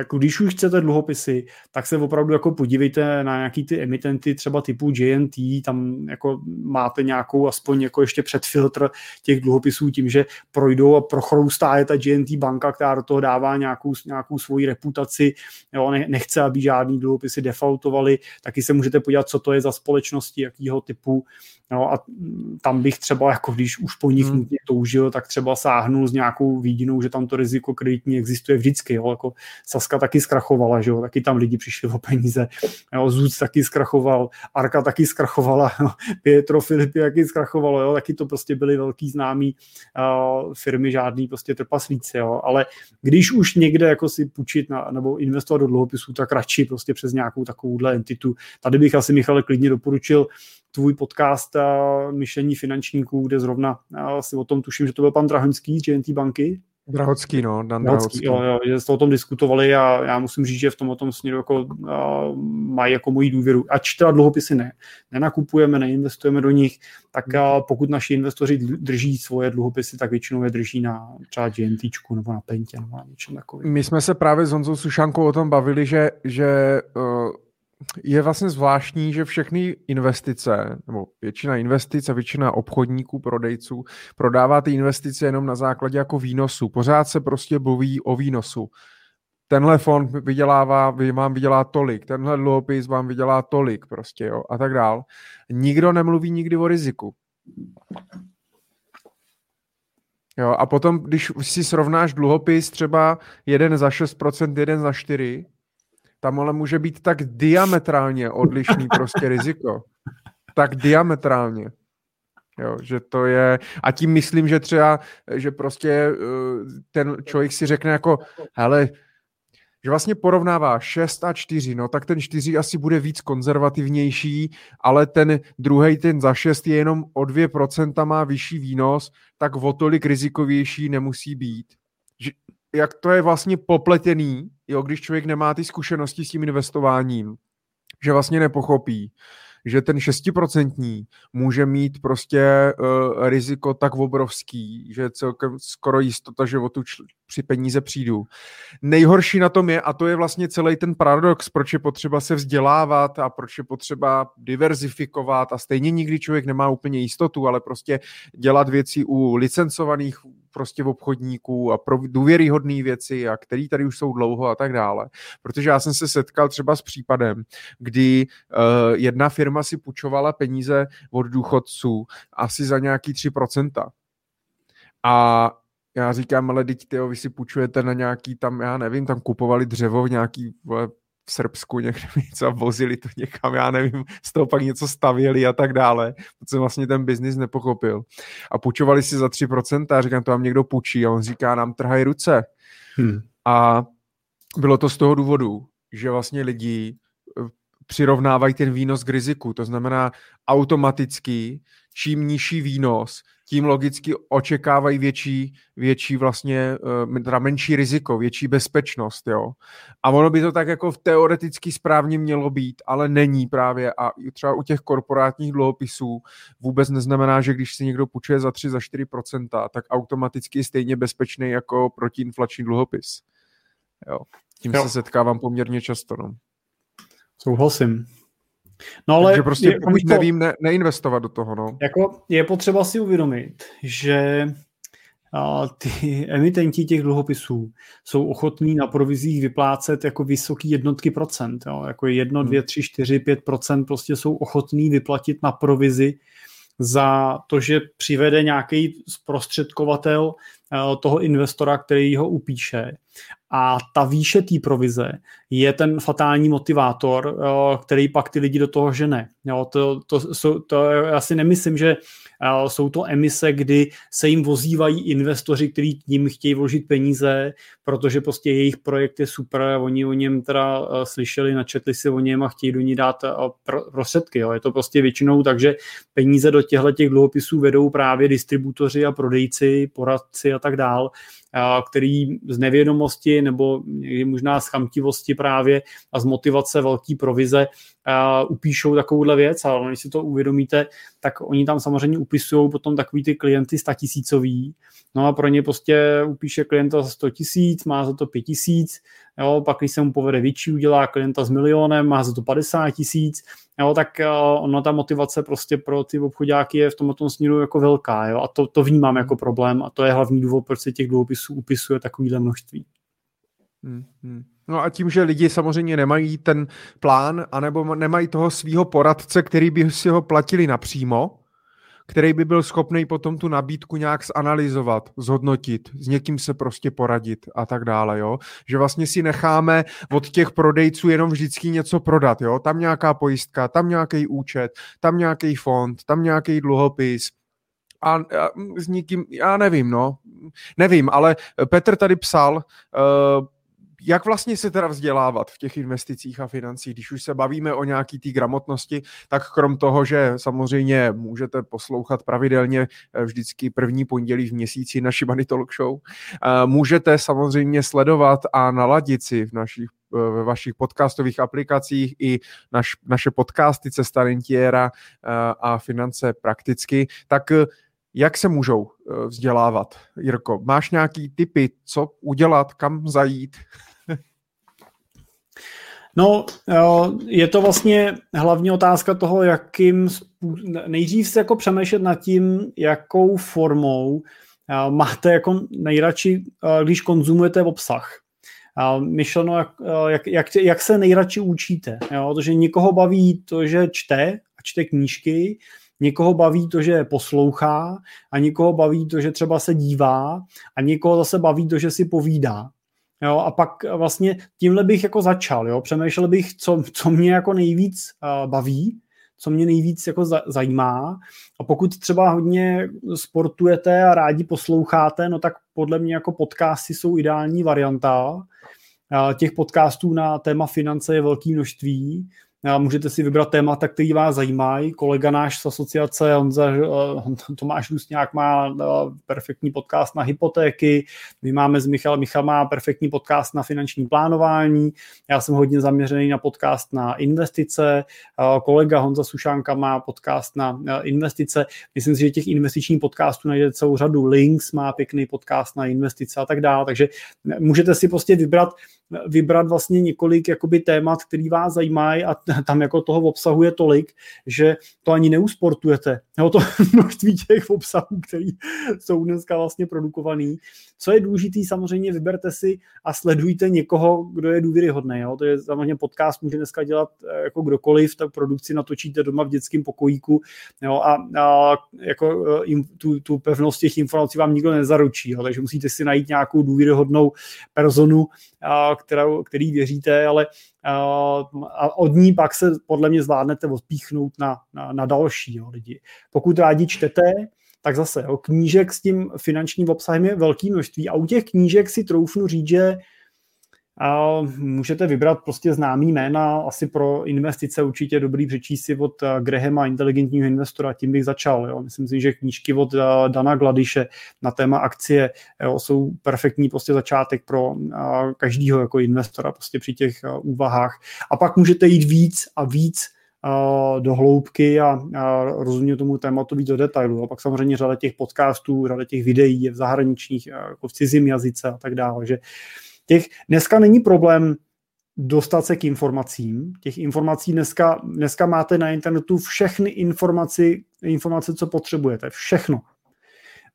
jako když už chcete dluhopisy, tak se opravdu jako podívejte na nějaký ty emitenty třeba typu JNT, tam jako máte nějakou aspoň jako ještě předfiltr těch dluhopisů tím, že projdou a prochroustá je ta JNT banka, která do toho dává nějakou, nějakou svoji reputaci, jo, nechce, aby žádný dluhopisy defaultovaly, taky se můžete podívat, co to je za společnosti, jakýho typu, No a tam bych třeba, jako když už po nich hmm. nutně toužil, tak třeba sáhnul s nějakou výdinou, že tam to riziko kreditní existuje vždycky. Jo? Jako Saska taky zkrachovala, že jo? taky tam lidi přišli o peníze. Jo? Zůc taky zkrachoval, Arka taky zkrachovala, jo? Pietro Filipy taky zkrachovalo, jo? taky to prostě byly velký známý uh, firmy, žádný prostě trpaslíci. Jo? Ale když už někde jako si půjčit na, nebo investovat do dluhopisů, tak radši prostě přes nějakou takovouhle entitu. Tady bych asi Michale klidně doporučil tvůj podcast uh, Myšlení finančníků, kde zrovna uh, si o tom tuším, že to byl pan Drahoňský z GNT banky. Drahocký, no, Dan Drahocký. Jo, jo, že jste o tom diskutovali a já musím říct, že v tom, tom směru jako, uh, mají jako moji důvěru. Ač teda dluhopisy ne, nenakupujeme, neinvestujeme do nich, tak uh, pokud naši investoři drží svoje dluhopisy, tak většinou je drží na třeba GNT nebo na Pentě nebo na něčem takovým. My jsme se právě s Honzou Sušankou o tom bavili, že, že uh je vlastně zvláštní, že všechny investice, nebo většina investic a většina obchodníků, prodejců, prodává ty investice jenom na základě jako výnosu. Pořád se prostě mluví o výnosu. Tenhle fond vydělává, vám vydělá tolik, tenhle dluhopis vám vydělá tolik prostě, jo, a tak dál. Nikdo nemluví nikdy o riziku. Jo, a potom, když si srovnáš dluhopis třeba jeden za 6%, jeden za 4%, tam ale může být tak diametrálně odlišný prostě riziko. Tak diametrálně. Jo, že to je, a tím myslím, že třeba, že prostě eh, ten člověk si řekne jako, hele, že vlastně porovnává 6 a 4, no tak ten 4 asi bude víc konzervativnější, ale ten druhý, ten za 6 je jenom o 2% má vyšší výnos, tak o tolik rizikovější nemusí být. Že, jak to je vlastně popletený, jo, když člověk nemá ty zkušenosti s tím investováním, že vlastně nepochopí, že ten 6% může mít prostě uh, riziko tak obrovský, že je celkem skoro jistota, že o tu čl- při peníze přijdu. Nejhorší na tom je, a to je vlastně celý ten paradox, proč je potřeba se vzdělávat a proč je potřeba diverzifikovat a stejně nikdy člověk nemá úplně jistotu, ale prostě dělat věci u licencovaných prostě obchodníků a pro důvěryhodné věci a který tady už jsou dlouho a tak dále. Protože já jsem se setkal třeba s případem, kdy uh, jedna firma si půjčovala peníze od důchodců asi za nějaký 3%. A já říkám, ale teď tyjo, vy si půjčujete na nějaký tam, já nevím, tam kupovali dřevo v nějaký vole, v Srbsku někde něco a vozili to někam, já nevím, z toho pak něco stavěli a tak dále, protože vlastně ten biznis nepochopil. A půjčovali si za 3% a říkám, to vám někdo půjčí a on říká, nám trhají ruce. Hmm. A bylo to z toho důvodu, že vlastně lidi eh, přirovnávají ten výnos k riziku. To znamená automaticky, čím nižší výnos, tím logicky očekávají větší, větší vlastně, eh, teda menší riziko, větší bezpečnost, jo. A ono by to tak jako v teoreticky správně mělo být, ale není právě a třeba u těch korporátních dluhopisů vůbec neznamená, že když si někdo půjčuje za 3, za 4%, tak automaticky je stejně bezpečný jako protiinflační dluhopis. Jo. Tím jo. se setkávám poměrně často, no. Souhlasím. No ale Takže prostě je, pokud to, nevím, ne, neinvestovat do toho. No. Jako je potřeba si uvědomit, že a ty emitenti těch dluhopisů jsou ochotní na provizích vyplácet jako vysoký jednotky procent. Jo? Jako jedno, hmm. dvě, tři, čtyři, pět procent prostě jsou ochotní vyplatit na provizi za to, že přivede nějaký zprostředkovatel toho investora, který ho upíše. A ta výše té provize je ten fatální motivátor, eh, který pak ty lidi do toho žene. Jo, to, to, to, to já si nemyslím, že jsou to emise, kdy se jim vozívají investoři, kteří k ním chtějí vložit peníze, protože prostě jejich projekt je super, oni o něm teda eh, slyšeli, načetli si o něm a chtějí do ní dát eh, prostředky. Jo. Je to prostě většinou tak, že peníze do těchto těch dluhopisů vedou právě distributoři a prodejci, poradci a tak dál který z nevědomosti nebo možná z chamtivosti právě a z motivace velký provize upíšou takovouhle věc, ale když si to uvědomíte, tak oni tam samozřejmě upisují potom takový ty klienty statisícový, no a pro ně prostě upíše klienta za 100 tisíc, má za to 5 tisíc, jo, pak když se mu povede větší, udělá klienta s milionem, má za to 50 tisíc, jo, tak uh, ta motivace prostě pro ty obchodáky je v tomto směru jako velká, jo, a to, to vnímám jako problém a to je hlavní důvod, proč se těch dluhopisů upisuje takovýhle množství. Hmm, hmm. No a tím, že lidi samozřejmě nemají ten plán, anebo nemají toho svého poradce, který by si ho platili napřímo, který by byl schopný potom tu nabídku nějak zanalizovat, zhodnotit, s někým se prostě poradit a tak dále, jo. Že vlastně si necháme od těch prodejců jenom vždycky něco prodat, jo. Tam nějaká pojistka, tam nějaký účet, tam nějaký fond, tam nějaký dluhopis, a, a s nikým, já nevím, no, nevím, ale Petr tady psal, uh, jak vlastně se teda vzdělávat v těch investicích a financích, když už se bavíme o nějaký té gramotnosti, tak krom toho, že samozřejmě můžete poslouchat pravidelně eh, vždycky první pondělí v měsíci naši Money Talk Show, eh, můžete samozřejmě sledovat a naladit si v našich eh, ve vašich podcastových aplikacích i naš, naše podcasty Cesta Rentiera a finance prakticky, tak jak se můžou vzdělávat, Jirko? Máš nějaký typy, co udělat, kam zajít? No, je to vlastně hlavní otázka toho, jakým nejdřív se jako přemýšlet nad tím, jakou formou máte jako nejradši, když konzumujete obsah. Myšleno, jak, jak, jak, jak se nejradši učíte. Jo? Protože někoho baví to, že čte a čte knížky, Někoho baví to, že poslouchá a někoho baví to, že třeba se dívá a někoho zase baví to, že si povídá. Jo, a pak vlastně tímhle bych jako začal, jo, přemýšlel bych, co, co mě jako nejvíc uh, baví, co mě nejvíc jako zajímá. A pokud třeba hodně sportujete a rádi posloucháte, no tak podle mě jako podcasty jsou ideální varianta. Těch podcastů na téma finance je velké množství Můžete si vybrat témata, který vás zajímají. Kolega náš z asociace, Honza, eh, Tomáš Lusňák má eh, perfektní podcast na hypotéky, my máme z Michal, Michal má perfektní podcast na finanční plánování, já jsem hodně zaměřený na podcast na investice, eh, kolega Honza Sušánka má podcast na investice. Myslím si, že těch investičních podcastů najdete celou řadu. Links má pěkný podcast na investice a tak dále, takže můžete si prostě vybrat vybrat vlastně několik jakoby témat, který vás zajímají a tam jako toho obsahuje tolik, že to ani neusportujete. Jo, to množství těch obsahů, který jsou dneska vlastně produkovaný. Co je důležitý, samozřejmě vyberte si a sledujte někoho, kdo je důvěryhodný. Jo. To je samozřejmě podcast, může dneska dělat eh, jako kdokoliv, tak produkci natočíte doma v dětském pokojíku jo, a, a jako eh, tu, tu pevnost těch informací vám nikdo nezaručí, jo, takže musíte si najít nějakou důvěryhodnou personu, kterou, který věříte, ale a od ní pak se podle mě zvládnete odpíchnout na, na, na další jo, lidi. Pokud rádi čtete, tak zase jo, knížek s tím finančním obsahem je velké množství a u těch knížek si troufnu říct, že a můžete vybrat prostě známý jména, asi pro investice určitě dobrý přečíst si od eh, Grahama, inteligentního investora, tím bych začal. Jo. Myslím si, že knížky od eh, Dana Gladiše na téma akcie jo, jsou perfektní prostě začátek pro eh, každého jako investora prostě při těch úvahách. A pak můžete jít víc a víc do hloubky a, a rozumět tomu tématu víc do detailu. A pak samozřejmě řada těch podcastů, řada těch videí je v zahraničních, jako v cizím jazyce a tak dále. Že těch, dneska není problém dostat se k informacím. Těch informací dneska, dneska máte na internetu všechny informace, informace, co potřebujete. Všechno.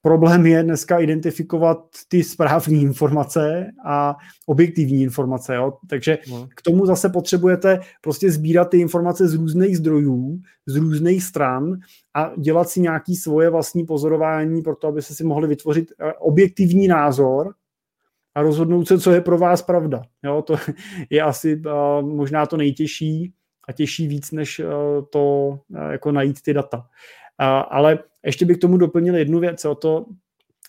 Problém je dneska identifikovat ty správné informace a objektivní informace. Jo? Takže no. k tomu zase potřebujete prostě sbírat ty informace z různých zdrojů, z různých stran a dělat si nějaký svoje vlastní pozorování pro to, aby se si mohli vytvořit eh, objektivní názor a rozhodnout se, co je pro vás pravda. Jo, to je asi uh, možná to nejtěžší a těžší víc, než uh, to uh, jako najít ty data. Uh, ale ještě bych k tomu doplnil jednu věc, o to,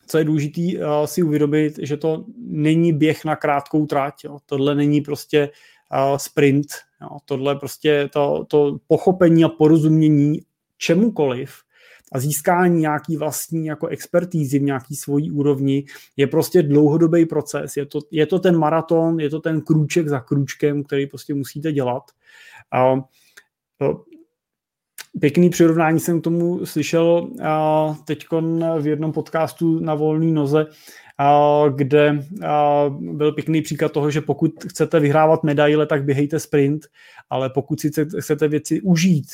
co je důležité uh, si uvědomit, že to není běh na krátkou tráť. Jo. Tohle není prostě uh, sprint. Jo. Tohle prostě to, to pochopení a porozumění čemukoliv a získání nějaký vlastní jako expertízy v nějaký svojí úrovni je prostě dlouhodobý proces. Je to, je to ten maraton, je to ten krůček za krůčkem, který prostě musíte dělat. A, Pěkný přirovnání jsem k tomu slyšel teď v jednom podcastu na volné noze, kde byl pěkný příklad toho, že pokud chcete vyhrávat medaile, tak běhejte sprint, ale pokud si chcete věci užít,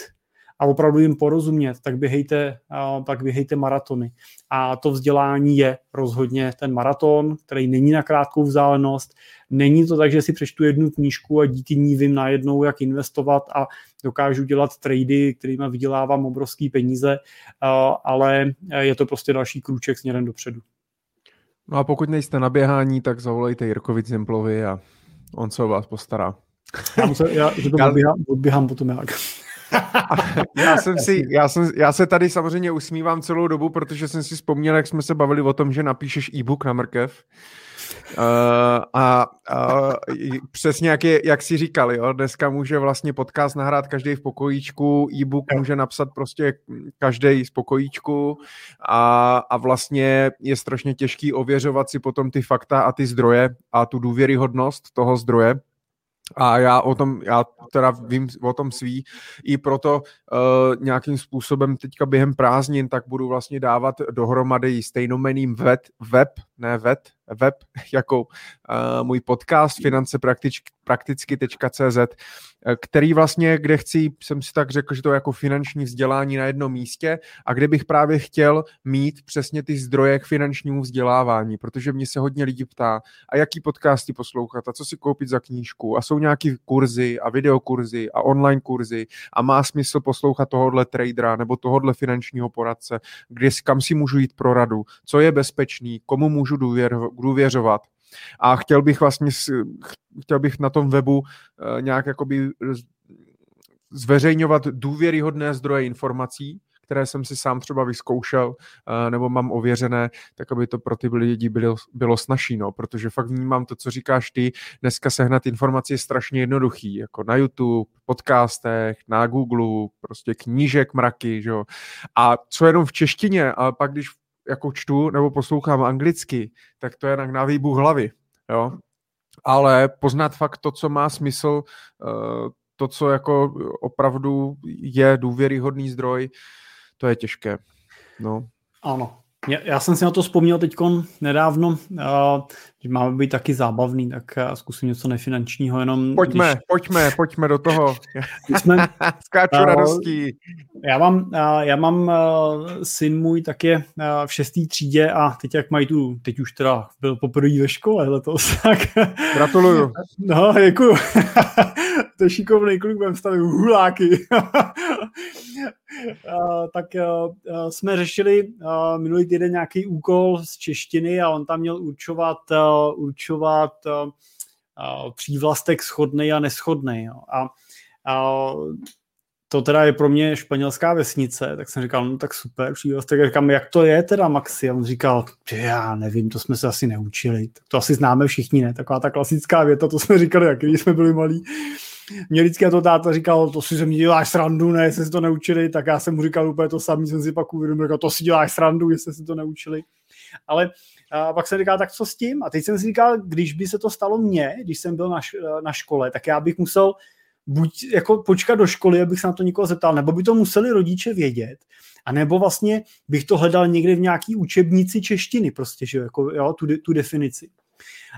a opravdu jim porozumět, tak běhejte, tak běhejte maratony. A to vzdělání je rozhodně ten maraton, který není na krátkou vzdálenost. Není to tak, že si přečtu jednu knížku a díky ní vím najednou, jak investovat a dokážu dělat trady, kterými vydělávám obrovské peníze, ale je to prostě další krůček směrem dopředu. No a pokud nejste na běhání, tak zavolejte Jirkovi Zimplovi a on se o vás postará. Já, musel, já, že to odběhám, odběhám potom jak. já, jsem si, já, jsem, já se tady samozřejmě usmívám celou dobu, protože jsem si vzpomněl, jak jsme se bavili o tom, že napíšeš e-book na mrkev. Uh, a uh, přesně jak, je, jak jsi říkal, jo, dneska může vlastně podcast nahrát každý v pokojíčku, e-book může napsat prostě každý z pokojíčku a, a vlastně je strašně těžký ověřovat si potom ty fakta a ty zdroje a tu důvěryhodnost toho zdroje, a já o tom, já teda vím o tom svý, i proto uh, nějakým způsobem teďka během prázdnin tak budu vlastně dávat dohromady stejnomeným web, web ne web, web jako uh, můj podcast finance prakticky.cz, který vlastně, kde chci, jsem si tak řekl, že to je jako finanční vzdělání na jednom místě a kde bych právě chtěl mít přesně ty zdroje k finančnímu vzdělávání, protože mě se hodně lidí ptá, a jaký podcasty poslouchat a co si koupit za knížku? A jsou nějaký kurzy a videokurzy a online kurzy a má smysl poslouchat tohohle tradera nebo tohohle finančního poradce, kde, kam si můžu jít pro radu, co je bezpečný, komu můžu důvěřovat a chtěl bych vlastně, chtěl bych na tom webu eh, nějak jakoby zveřejňovat důvěryhodné zdroje informací, které jsem si sám třeba vyzkoušel eh, nebo mám ověřené, tak aby to pro ty lidi bylo, bylo snažší, no, protože fakt vnímám to, co říkáš ty, dneska sehnat informaci je strašně jednoduchý, jako na YouTube, podcastech, na Google, prostě knížek mraky, že jo. A co jenom v češtině, a pak když jako čtu nebo poslouchám anglicky, tak to je na výbuch hlavy, jo. Ale poznat fakt to, co má smysl, eh, to, co jako opravdu je důvěryhodný zdroj, to je těžké. No. Ano, já jsem si na to vzpomněl teď nedávno, že máme být taky zábavný, tak zkusím něco nefinančního, jenom... Pojďme, když... pojďme, pojďme do toho. jsme, Skáču uh, radostí. Já mám, já mám syn můj tak je v šestý třídě a teď jak mají tu, teď už teda byl poprvé ve škole letos, tak... Gratuluju. No, děkuju. to je šikovný kluk, budeme stavit huláky. tak jsme řešili minulý týden nějaký úkol z češtiny a on tam měl určovat, určovat přívlastek schodný a neschodný. A, a to teda je pro mě španělská vesnice, tak jsem říkal, no tak super, přívlastek. A říkám, jak to je teda Maxi? A on říkal, já nevím, to jsme se asi neučili. To asi známe všichni, ne? Taková ta klasická věta, to jsme říkali, jak když jsme byli malí. Mě vždycky to táta říkal, to si ze mě děláš srandu, ne, jestli si to neučili, tak já jsem mu říkal úplně to samé, jsem si pak uvědomil, říkal, to si děláš srandu, jestli si to neučili. Ale a pak jsem říkal, tak co s tím? A teď jsem si říkal, když by se to stalo mně, když jsem byl na, na škole, tak já bych musel buď jako počkat do školy, abych se na to někoho zeptal, nebo by to museli rodiče vědět, a nebo vlastně bych to hledal někde v nějaký učebnici češtiny, prostě, že jo, jako, jo tu, tu definici.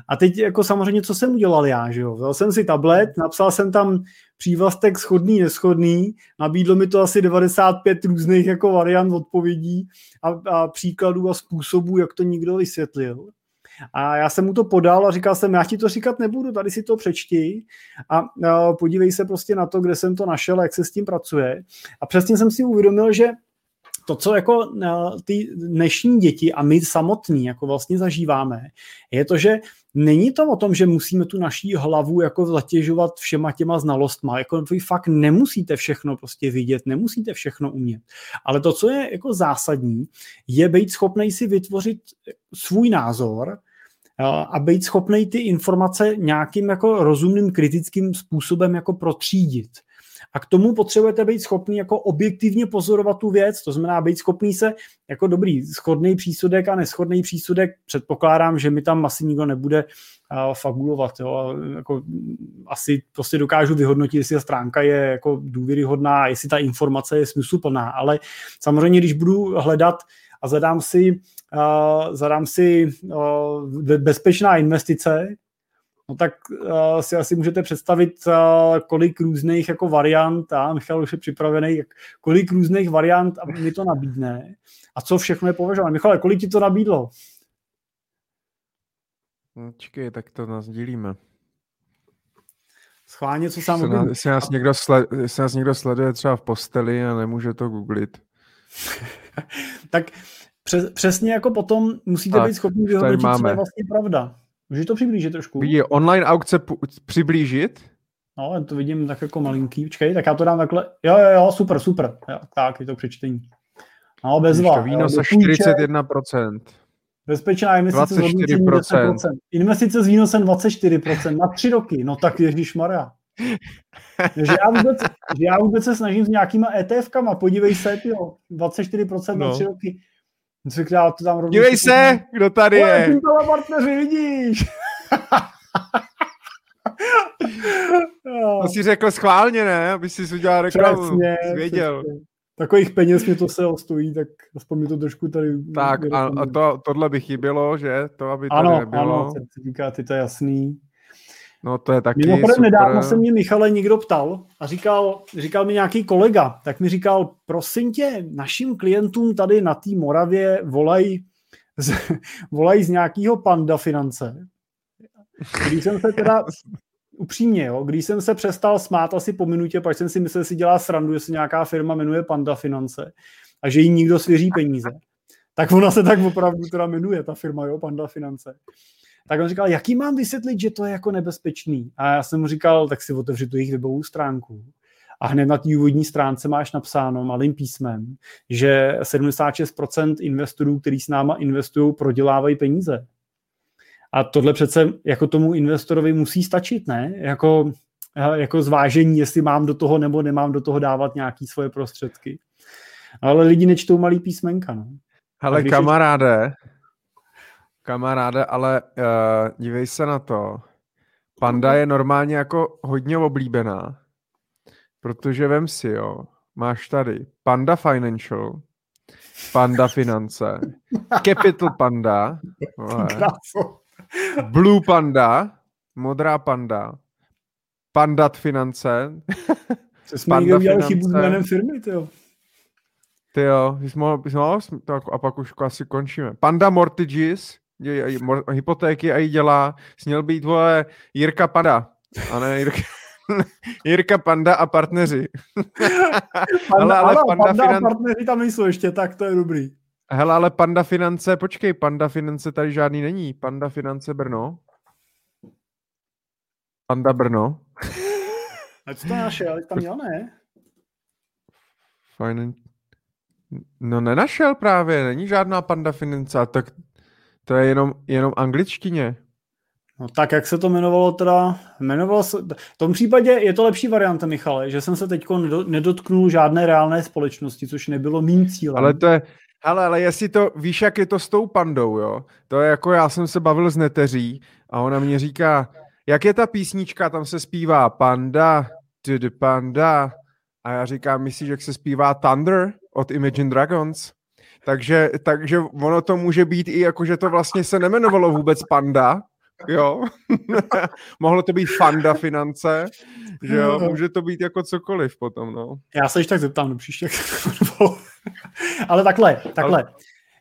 A teď jako samozřejmě, co jsem udělal já, že jo? Vzal jsem si tablet, napsal jsem tam přívlastek schodný, neschodný, nabídlo mi to asi 95 různých jako variant odpovědí a, a příkladů a způsobů, jak to nikdo vysvětlil. A já jsem mu to podal a říkal jsem, já ti to říkat nebudu, tady si to přečti a, podívej se prostě na to, kde jsem to našel, jak se s tím pracuje. A přesně jsem si uvědomil, že to, co jako ty dnešní děti a my samotní jako vlastně zažíváme, je to, že není to o tom, že musíme tu naší hlavu jako zatěžovat všema těma znalostma. Jako vy fakt nemusíte všechno prostě vidět, nemusíte všechno umět. Ale to, co je jako zásadní, je být schopný si vytvořit svůj názor, a být schopný ty informace nějakým jako rozumným kritickým způsobem jako protřídit. A k tomu potřebujete být schopný jako objektivně pozorovat tu věc, to znamená být schopný se jako dobrý schodný přísudek a neschodný přísudek, předpokládám, že mi tam asi nikdo nebude uh, fabulovat. Jo. Jako, asi prostě dokážu vyhodnotit, jestli ta stránka je jako důvěryhodná, jestli ta informace je smysluplná, ale samozřejmě, když budu hledat a zadám si, uh, zadám si uh, bezpečná investice, No tak uh, si asi můžete představit, uh, kolik různých jako variant, a Michal už je připravený, jak, kolik různých variant mi to nabídne a co všechno je považováno. Michal, kolik ti to nabídlo? No, čekej, tak to nás dělíme. Schválně, co sám jestli, jestli, nás někdo sled, jestli nás někdo sleduje třeba v posteli a nemůže to googlit. tak přes, přesně jako potom musíte tak, být schopni vyhodnotit, co je vlastně pravda. Můžeš to přiblížit trošku? Vidí online aukce p- přiblížit? No, já to vidím tak jako malinký. Počkej, tak já to dám takhle. Jo, jo, jo, super, super. Jo, tak, je to přečtení. No, bezva. Výnos 41%. Bezpečná investice 24%. 10%. Investice s výnosem 24% na tři roky. No tak Ježíš Maria. že, já vůbec, že já vůbec se snažím s nějakýma ETFkama. Podívej se, jo, 24% no. na tři roky. Já to tam Dívej se, kdo tady je. Ty partneři, vidíš. to si řekl schválně, ne? Aby si udělal reklamu. Přesně, věděl. Přesně. takových peněz mě to se stojí, tak aspoň mi to trošku tady... Tak a, a to, tohle by chybělo, že? To, aby tady ano, nebylo. Ano, certifikáty, to je jasný. No to je taky Mimochodem nedávno se mě Michale někdo ptal a říkal, říkal mi nějaký kolega, tak mi říkal, prosím tě, našim klientům tady na té Moravě volají z, volaj z nějakého panda finance. Když jsem se teda upřímně, jo, když jsem se přestal smát asi po minutě, pak jsem si myslel, že si dělá srandu, že se nějaká firma jmenuje Panda Finance a že jí nikdo svěří peníze. Tak ona se tak opravdu teda jmenuje, ta firma, jo, Panda Finance. Tak on říkal, jaký mám vysvětlit, že to je jako nebezpečný? A já jsem mu říkal, tak si otevři tu jejich webovou stránku. A hned na té úvodní stránce máš napsáno malým písmem, že 76% investorů, kteří s náma investují, prodělávají peníze. A tohle přece jako tomu investorovi musí stačit, ne? Jako, jako zvážení, jestli mám do toho nebo nemám do toho dávat nějaké svoje prostředky. Ale lidi nečtou malý písmenka, no. Ale kamaráde, kamaráde, ale uh, dívej se na to. Panda je normálně jako hodně oblíbená, protože vem si, jo, máš tady Panda Financial, Panda Finance, Capital Panda, vole, Blue Panda, Modrá Panda, Pandat Finance, Co jsme Panda udělali chybu s jménem firmy, jo. Ty jo, jsi mohl, jsi mohl, tak a pak už asi končíme. Panda Mortgages, hypotéky a jí dělá, směl být, vole, Jirka Panda, a ne Jirka, Jirka Panda a partneři. Panda, ale, ale ano, Panda, Panda finan... a partneři tam nejsou ještě, tak to je dobrý. Hele, ale Panda Finance, počkej, Panda Finance tady žádný není. Panda Finance Brno. Panda Brno. A co to našel? Tam měl, ne? Fajn. No nenašel právě, není žádná Panda Finance, tak to je jenom, jenom angličtině. No tak, jak se to jmenovalo teda? Jmenovalo se, v tom případě je to lepší varianta, Michale, že jsem se teď nedotknul žádné reálné společnosti, což nebylo mým cílem. Ale to je, ale, ale jestli to, víš, jak je to s tou pandou, jo? To je jako, já jsem se bavil s neteří a ona mě říká, jak je ta písnička, tam se zpívá panda, the panda, a já říkám, myslíš, jak se zpívá Thunder od Imagine Dragons? Takže, takže ono to může být i jako, že to vlastně se nemenovalo vůbec Panda, jo. Mohlo to být Fanda finance, že jo, může to být jako cokoliv potom, no. Já se ještě tak zeptám do příště. Ale takhle, takhle. Ale...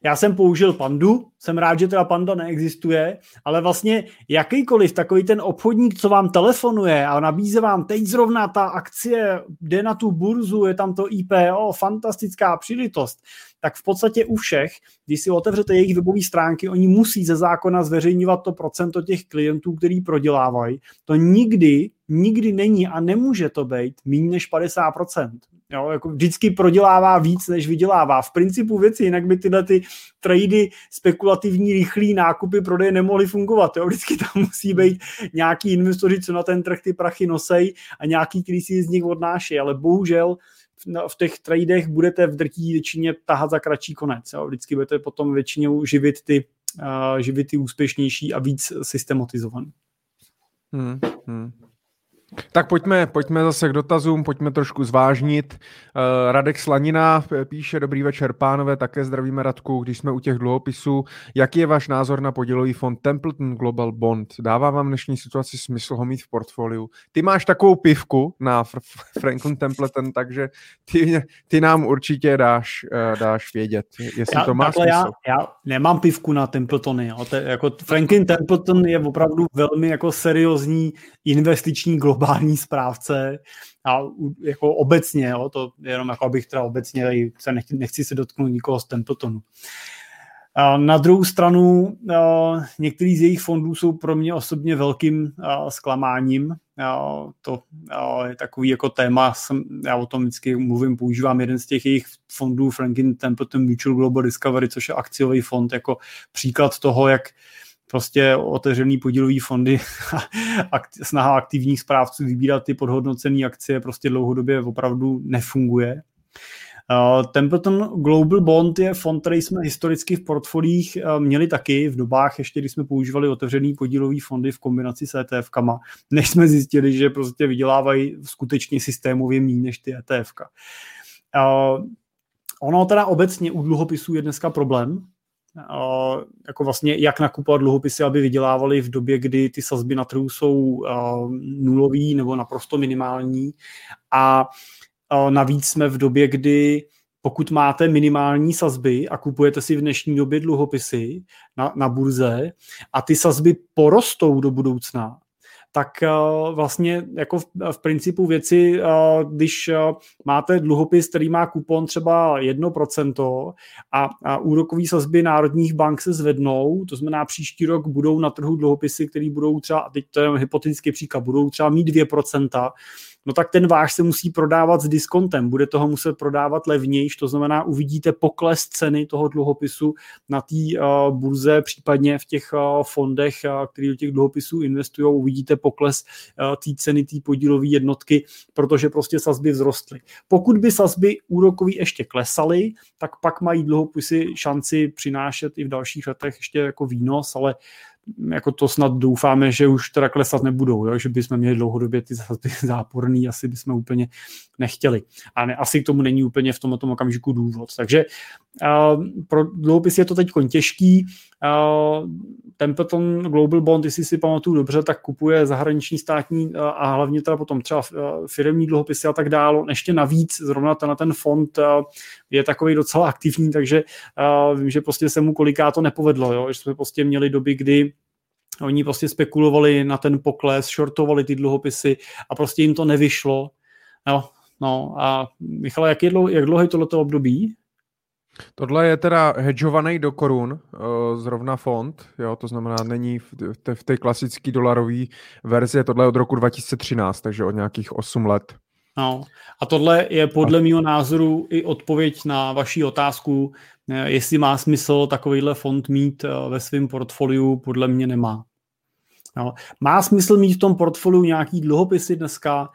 Já jsem použil pandu, jsem rád, že teda panda neexistuje, ale vlastně jakýkoliv takový ten obchodník, co vám telefonuje a nabíze vám teď zrovna ta akcie, jde na tu burzu, je tam to IPO, fantastická příležitost, tak v podstatě u všech, když si otevřete jejich webové stránky, oni musí ze zákona zveřejňovat to procento těch klientů, který prodělávají. To nikdy, nikdy není a nemůže to být méně než 50%. Jo, jako vždycky prodělává víc, než vydělává. V principu věci, jinak by tyhle ty trady, spekulativní, rychlý nákupy, prodeje nemohly fungovat. Jo. Vždycky tam musí být nějaký investoři, co na ten trh ty prachy nosej a nějaký, který si z nich odnáší. Ale bohužel v těch tradech budete v drtí většině tahat za kratší konec. Jo. Vždycky budete potom většinou živit ty, uh, živit ty úspěšnější a víc systematizovaný. Hmm, hmm. Tak pojďme, pojďme zase k dotazům, pojďme trošku zvážnit. Uh, Radek Slanina píše, dobrý večer pánové, také zdravíme Radku, když jsme u těch dluhopisů. Jaký je váš názor na podílový fond Templeton Global Bond? Dává vám dnešní situaci smysl ho mít v portfoliu? Ty máš takovou pivku na Franklin Templeton, takže ty, ty nám určitě dáš, uh, dáš vědět, jestli já, to má smysl. Já, já nemám pivku na Templetony. Jo. To, jako Franklin Templeton je opravdu velmi jako seriózní investiční global globální správce a jako obecně, jo, to jenom jako abych teda obecně se nechci, nechci se dotknout nikoho z Templetonu. Na druhou stranu, některý z jejich fondů jsou pro mě osobně velkým zklamáním. To je takový jako téma, já o tom vždycky mluvím, používám jeden z těch jejich fondů, Franklin Templeton Mutual Global Discovery, což je akciový fond, jako příklad toho, jak prostě otevřený podílový fondy a snaha aktivních správců vybírat ty podhodnocené akcie prostě dlouhodobě opravdu nefunguje. Uh, Templeton Global Bond je fond, který jsme historicky v portfolích uh, měli taky v dobách, ještě když jsme používali otevřený podílový fondy v kombinaci s ETF-kama, než jsme zjistili, že prostě vydělávají skutečně systémově méně než ty ETF. -ka. Uh, ono teda obecně u dluhopisů je dneska problém, jako vlastně jak nakupovat dluhopisy, aby vydělávali v době, kdy ty sazby na trhu jsou nulový nebo naprosto minimální. A navíc jsme v době, kdy pokud máte minimální sazby a kupujete si v dnešní době dluhopisy na, na burze a ty sazby porostou do budoucna, tak uh, vlastně jako v, v principu věci, uh, když uh, máte dluhopis, který má kupon třeba 1% a, a úrokové sazby národních bank se zvednou, to znamená příští rok budou na trhu dluhopisy, které budou třeba, teď to je hypotetický příklad, budou třeba mít 2%, no tak ten váš se musí prodávat s diskontem, bude toho muset prodávat levnějš, to znamená uvidíte pokles ceny toho dluhopisu na té uh, burze, případně v těch uh, fondech, uh, který do těch dluhopisů investují, uvidíte pokles uh, té ceny té podílové jednotky, protože prostě sazby vzrostly. Pokud by sazby úrokový ještě klesaly, tak pak mají dluhopisy šanci přinášet i v dalších letech ještě jako výnos, ale jako to snad doufáme, že už teda klesat nebudou, jo? že bychom měli dlouhodobě ty sazby záporný, asi bychom úplně nechtěli. A ne, asi k tomu není úplně v tomto okamžiku důvod. Takže pro dluhopis je to teď těžký. Templeton Global Bond, jestli si pamatuju dobře, tak kupuje zahraniční státní a hlavně teda potom třeba uh, firmní dluhopisy a tak dále. Ještě navíc zrovna ten, ten fond uh, je takový docela aktivní, takže uh, vím, že prostě se mu koliká to nepovedlo, jo? že jsme prostě měli doby, kdy Oni prostě spekulovali na ten pokles, shortovali ty dluhopisy a prostě jim to nevyšlo. No, no a Michale, jak, je dlouho, jak dlouho je tohleto období? Tohle je teda hedžovaný do korun, eh, zrovna fond, jo, to znamená, není v té, v té klasické dolarové verzi, tohle je od roku 2013, takže od nějakých 8 let. No. A tohle je podle mého názoru i odpověď na vaši otázku, eh, jestli má smysl takovýhle fond mít eh, ve svém portfoliu, podle mě nemá. No. Má smysl mít v tom portfoliu nějaký dluhopisy dneska,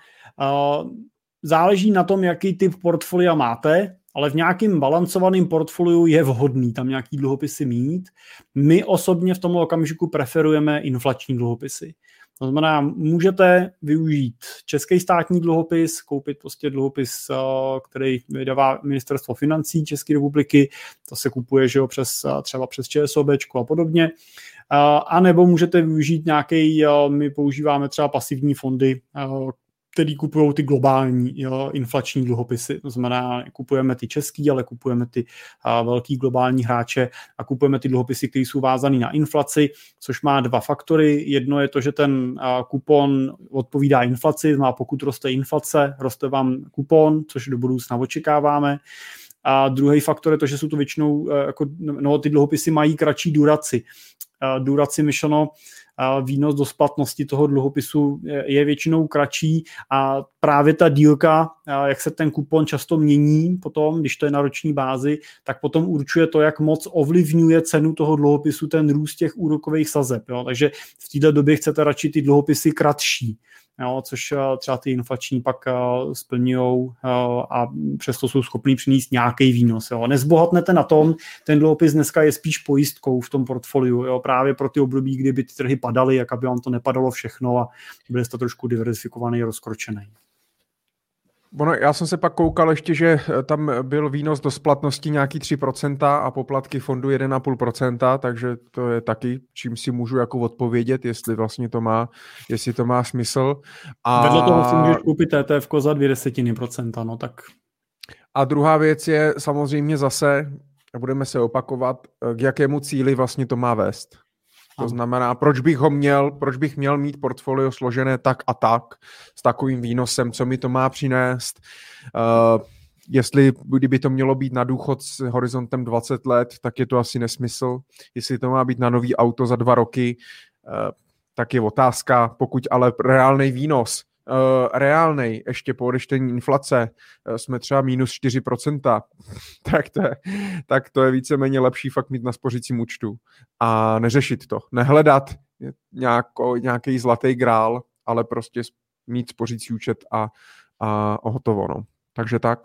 záleží na tom, jaký typ portfolia máte, ale v nějakým balancovaném portfoliu je vhodný tam nějaký dluhopisy mít. My osobně v tomto okamžiku preferujeme inflační dluhopisy. To znamená, můžete využít český státní dluhopis, koupit prostě dluhopis, eh, který vydává ministerstvo financí České republiky, to se kupuje že jo, přes, eh, třeba přes ČSOB a podobně. Eh, a nebo můžete využít nějaký, my používáme třeba pasivní fondy, který kupují ty globální jo, inflační dluhopisy. To znamená, kupujeme ty český, ale kupujeme ty a, velký globální hráče a kupujeme ty dluhopisy, které jsou vázané na inflaci, což má dva faktory. Jedno je to, že ten a, kupon odpovídá inflaci, znamená pokud roste inflace, roste vám kupon, což do budoucna očekáváme. A druhý faktor je to, že jsou to většinou, jako, no, ty dluhopisy mají kratší duraci. Duraci myšleno, výnos do splatnosti toho dluhopisu je většinou kratší a právě ta dílka, jak se ten kupon často mění potom, když to je na roční bázi, tak potom určuje to, jak moc ovlivňuje cenu toho dluhopisu ten růst těch úrokových sazeb. Jo? Takže v této době chcete radši ty dluhopisy kratší jo, což eh, třeba ty inflační pak eh, splňují eh, a přesto jsou schopní přinést nějaký výnos. Jo. Nezbohatnete na tom, ten dluhopis dneska je spíš pojistkou v tom portfoliu, jo, právě pro ty období, kdyby ty trhy padaly, jak aby vám to nepadalo všechno a byli jste trošku diverzifikovaný, rozkročený. Ono, já jsem se pak koukal ještě, že eh, tam byl výnos do splatnosti nějaký 3% a poplatky fondu 1,5%, takže to je taky, čím si můžu jako odpovědět, jestli vlastně to má, jestli to má smysl. A... Vedle toho si můžeš koupit ETF za 2 desetiny procenta, no tak... A druhá věc je samozřejmě zase, a budeme se opakovat, eh, k jakému cíli vlastně to má vést. To znamená, proč bych ho měl, proč bych měl mít portfolio složené tak a tak, s takovým výnosem, co mi to má přinést, uh, jestli kdyby to mělo být na důchod s horizontem 20 let, tak je to asi nesmysl. Jestli to má být na nový auto za dva roky, uh, tak je otázka. Pokud ale reálný výnos uh, eh, reálnej, ještě po odečtení inflace, uh, jsme třeba minus 4%, tak to, je, tak to je víceméně lepší fakt mít na spořícím účtu a neřešit to. Nehledat nějaký zlatý grál, ale prostě mít spořící účet a, a hotovo. No. Takže tak.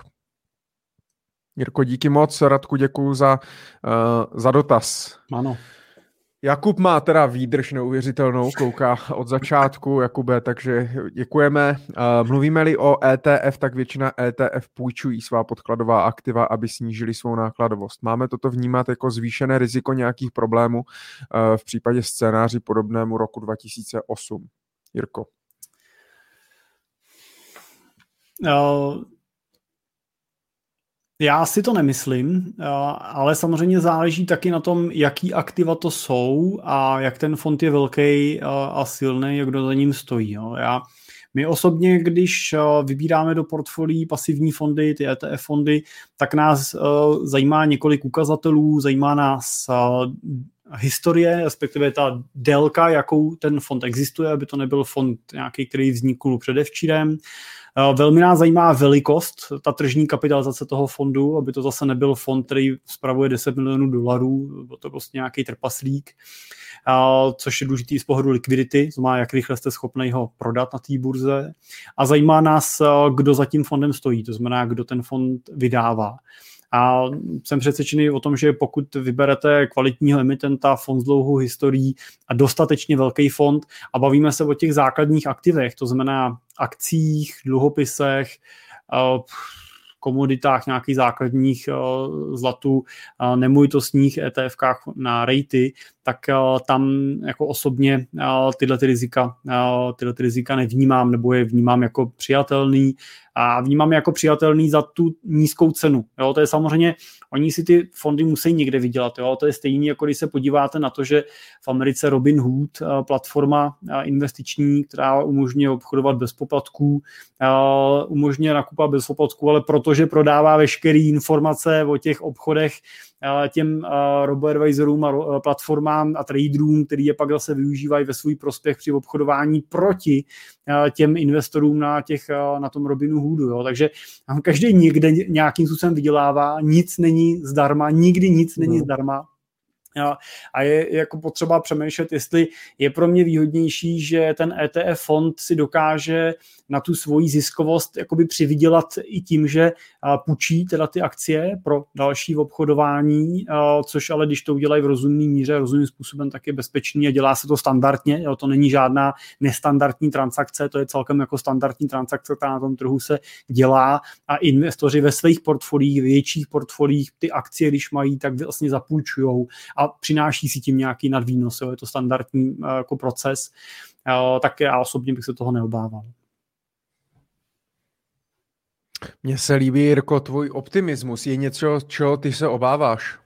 Jirko, díky moc. Radku, děkuji za, uh, za dotaz. Ano. Jakub má teda výdrž neuvěřitelnou, kouká od začátku, Jakube, takže děkujeme. Mluvíme-li o ETF, tak většina ETF půjčují svá podkladová aktiva, aby snížili svou nákladovost. Máme toto vnímat jako zvýšené riziko nějakých problémů v případě scénáři podobnému roku 2008. Jirko. Uh já si to nemyslím, ale samozřejmě záleží taky na tom, jaký aktiva to jsou a jak ten fond je velký a silný, jak kdo za ním stojí. Já, my osobně, když vybíráme do portfolií pasivní fondy, ty ETF fondy, tak nás zajímá několik ukazatelů, zajímá nás historie, respektive ta délka, jakou ten fond existuje, aby to nebyl fond nějaký, který vznikl předevčírem. Eh, velmi nás zajímá velikost, ta tržní kapitalizace toho fondu, aby to zase nebyl fond, který spravuje 10 milionů dolarů, byl to prostě nějaký trpaslík, eh, což je důležitý z pohledu likvidity, to má, jak rychle jste schopný ho prodat na té burze. A zajímá nás, eh, kdo za tím fondem stojí, to znamená, kdo ten fond vydává. A jsem přesvědčený o tom, že pokud vyberete kvalitního emitenta, fond s dlouhou historií a dostatečně velký fond a bavíme se o těch základních aktivech, to znamená akcích, dluhopisech, eh, komoditách, nějakých základních eh, zlatů, eh, nemovitostních ETFkách na rejty, tak tam jako osobně tyhle ty rizika, tyhle ty rizika nevnímám nebo je vnímám jako přijatelný a vnímám je jako přijatelný za tu nízkou cenu. Jo, to je samozřejmě, oni si ty fondy musí někde vydělat. Jo, to je stejný, jako když se podíváte na to, že v Americe Robin Hood, eh, platforma eh, investiční, která umožňuje obchodovat bez poplatků, eh, umožňuje nakupovat bez poplatků, ale protože prodává veškeré informace o těch obchodech těm robo-advisorům a platformám a traderům, který je pak zase využívají ve svůj prospěch při obchodování proti těm investorům na, těch, na tom Robinu Hoodu. Jo. Takže každý někde nějakým způsobem vydělává, nic není zdarma, nikdy nic není no. zdarma. A je jako potřeba přemýšlet, jestli je pro mě výhodnější, že ten ETF fond si dokáže na tu svoji ziskovost jakoby přivydělat i tím, že půjčí teda ty akcie pro další obchodování, což ale když to udělají v rozumný míře, rozumným způsobem, tak je bezpečný a dělá se to standardně. Jo, to není žádná nestandardní transakce, to je celkem jako standardní transakce, která na tom trhu se dělá a investoři ve svých portfoliích, větších portfoliích ty akcie, když mají, tak vlastně zapůjčují a přináší si tím nějaký nadvýnos. Jo, je to standardní jako proces. Tak já osobně bych se toho neobával. Mně se líbí, Jirko, tvůj optimismus. Je něco, čeho ty se obáváš?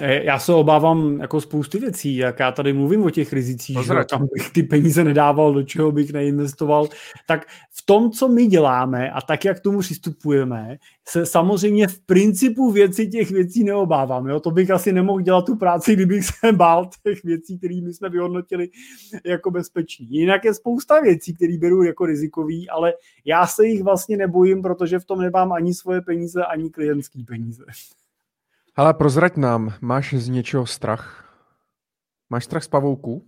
Já se obávám jako spoustu věcí, jak já tady mluvím o těch rizicích, že tam bych ty peníze nedával, do čeho bych neinvestoval, tak v tom, co my děláme a tak, jak k tomu přistupujeme, se samozřejmě v principu věci těch věcí neobávám. Jo? To bych asi nemohl dělat tu práci, kdybych se bál těch věcí, které my jsme vyhodnotili jako bezpečný. Jinak je spousta věcí, které beru jako rizikový, ale já se jich vlastně nebojím, protože v tom nemám ani svoje peníze, ani klientský peníze. Ale prozrať nám, máš z něčeho strach? Máš strach z pavouků?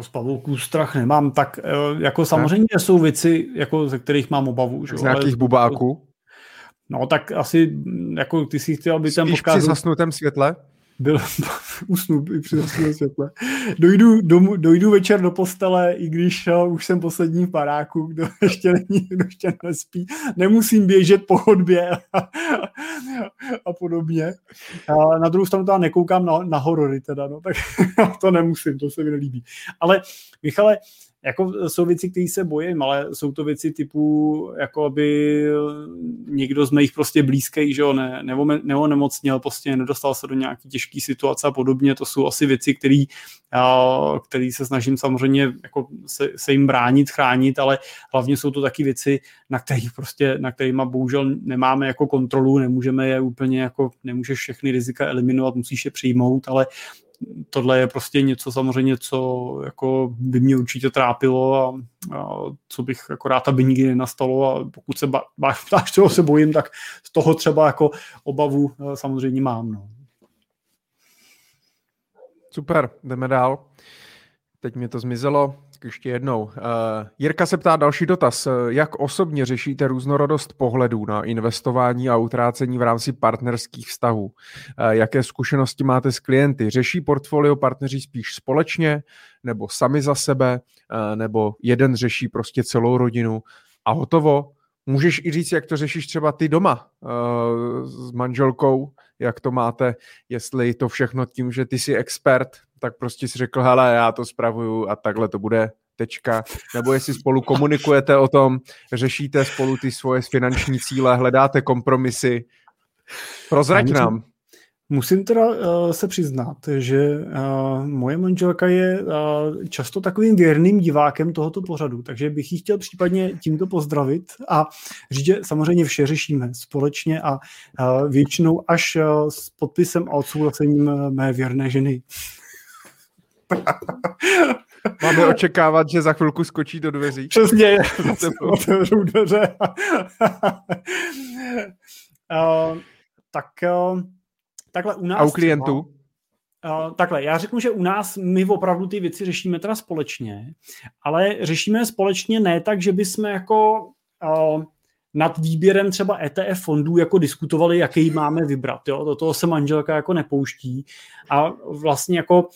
z pavouků strach nemám, tak eh, jako samozřejmě ne? jsou věci, jako, ze kterých mám obavu. Že? Z nějakých ale, bubáků? No tak asi, jako ty si chtěl, aby ten podcast... při zasnutém světle? Byl usnu i při světle. Dojdu, domů, dojdu večer do postele, i když uh, už jsem poslední v paráku, kdo ještě není, kdo ještě nespí. Nemusím běžet po chodbě a, a podobně. A na druhou stranu teda nekoukám na, na horory teda, no, tak to nemusím, to se mi nelíbí. Ale Michale, jako jsou věci, které se bojím, ale jsou to věci typu, jako aby někdo z mých prostě blízkých, že jo, ne, nebo, nebo nemocněl, prostě nedostal se do nějaké těžké situace a podobně, to jsou asi věci, které který se snažím samozřejmě jako se, se, jim bránit, chránit, ale hlavně jsou to taky věci, na kterých prostě, na kterýma bohužel nemáme jako kontrolu, nemůžeme je úplně jako, nemůžeš všechny rizika eliminovat, musíš je přijmout, ale tohle je prostě něco samozřejmě, co jako by mě určitě trápilo a, a co bych jako rád, aby nikdy nenastalo a pokud se ptáš, čeho se bojím, tak z toho třeba jako obavu eh, samozřejmě mám. No. Super, jdeme dál. Teď mi to zmizelo. Tak ještě jednou. Uh, Jirka se ptá další dotaz. Jak osobně řešíte různorodost pohledů na investování a utrácení v rámci partnerských vztahů? Uh, jaké zkušenosti máte s klienty? Řeší portfolio partneři spíš společně nebo sami za sebe? Uh, nebo jeden řeší prostě celou rodinu a hotovo? Můžeš i říct, jak to řešíš třeba ty doma uh, s manželkou, jak to máte, jestli to všechno tím, že ty jsi expert, tak prostě si řekl, hele, já to spravuju a takhle to bude, tečka. Nebo jestli spolu komunikujete o tom, řešíte spolu ty svoje finanční cíle, hledáte kompromisy. Prozrať nám. Musím teda uh, se přiznat, že uh, moje manželka je uh, často takovým věrným divákem tohoto pořadu, takže bych ji chtěl případně tímto pozdravit a říct, že samozřejmě vše řešíme společně a uh, většinou až uh, s podpisem a odsouhlasením mé věrné ženy. Máme očekávat, že za chvilku skočí do dveří. Přesně, otevřou dveře. uh, tak uh, takhle u nás... A u klientů? Uh, takhle, já řeknu, že u nás my opravdu ty věci řešíme teda společně, ale řešíme společně ne tak, že bychom jako uh, nad výběrem třeba ETF fondů jako diskutovali, jaký máme vybrat. Jo? Do toho se manželka jako nepouští a vlastně jako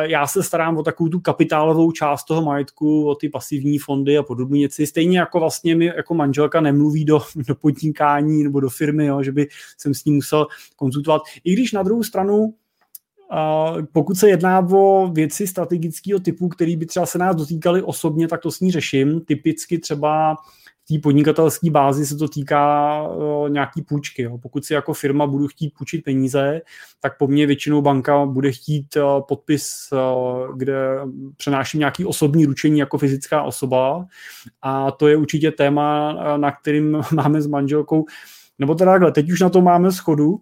já se starám o takovou tu kapitálovou část toho majetku, o ty pasivní fondy a podobné věci. Stejně jako vlastně mi jako manželka nemluví do, do podnikání nebo do firmy, jo, že by jsem s ní musel konzultovat. I když na druhou stranu pokud se jedná o věci strategického typu, které by třeba se nás dotýkaly osobně, tak to s ní řeším. Typicky třeba té podnikatelské bázi se to týká uh, nějaký půjčky. Jo. Pokud si jako firma budu chtít půjčit peníze, tak po mně většinou banka bude chtít uh, podpis, uh, kde přenáším nějaký osobní ručení jako fyzická osoba a to je určitě téma, na kterým máme s manželkou nebo teda takhle, teď už na to máme schodu,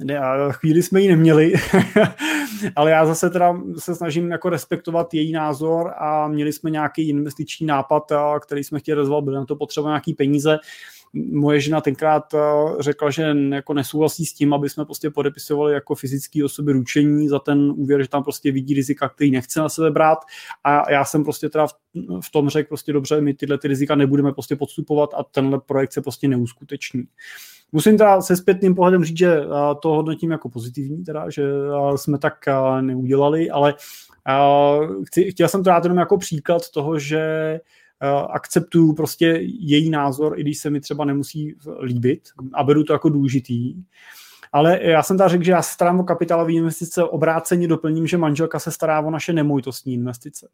ne, chvíli jsme ji neměli, ale já zase teda se snažím jako respektovat její názor a měli jsme nějaký investiční nápad, který jsme chtěli rozvat, byly na to potřeba nějaký peníze. Moje žena tenkrát řekla, že jako nesouhlasí s tím, aby jsme prostě podepisovali jako fyzické osoby ručení za ten úvěr, že tam prostě vidí rizika, který nechce na sebe brát a já jsem prostě teda v tom řekl prostě dobře, my tyhle ty rizika nebudeme prostě podstupovat a tenhle projekt se prostě neuskuteční. Musím teda se zpětným pohledem říct, že to hodnotím jako pozitivní, teda, že jsme tak neudělali, ale chtěl jsem to dát jenom jako příklad toho, že akceptuju prostě její názor, i když se mi třeba nemusí líbit a beru to jako důležitý. Ale já jsem tady řekl, že já se starám o kapitálové investice, obráceně doplním, že manželka se stará o naše nemovitostní investice.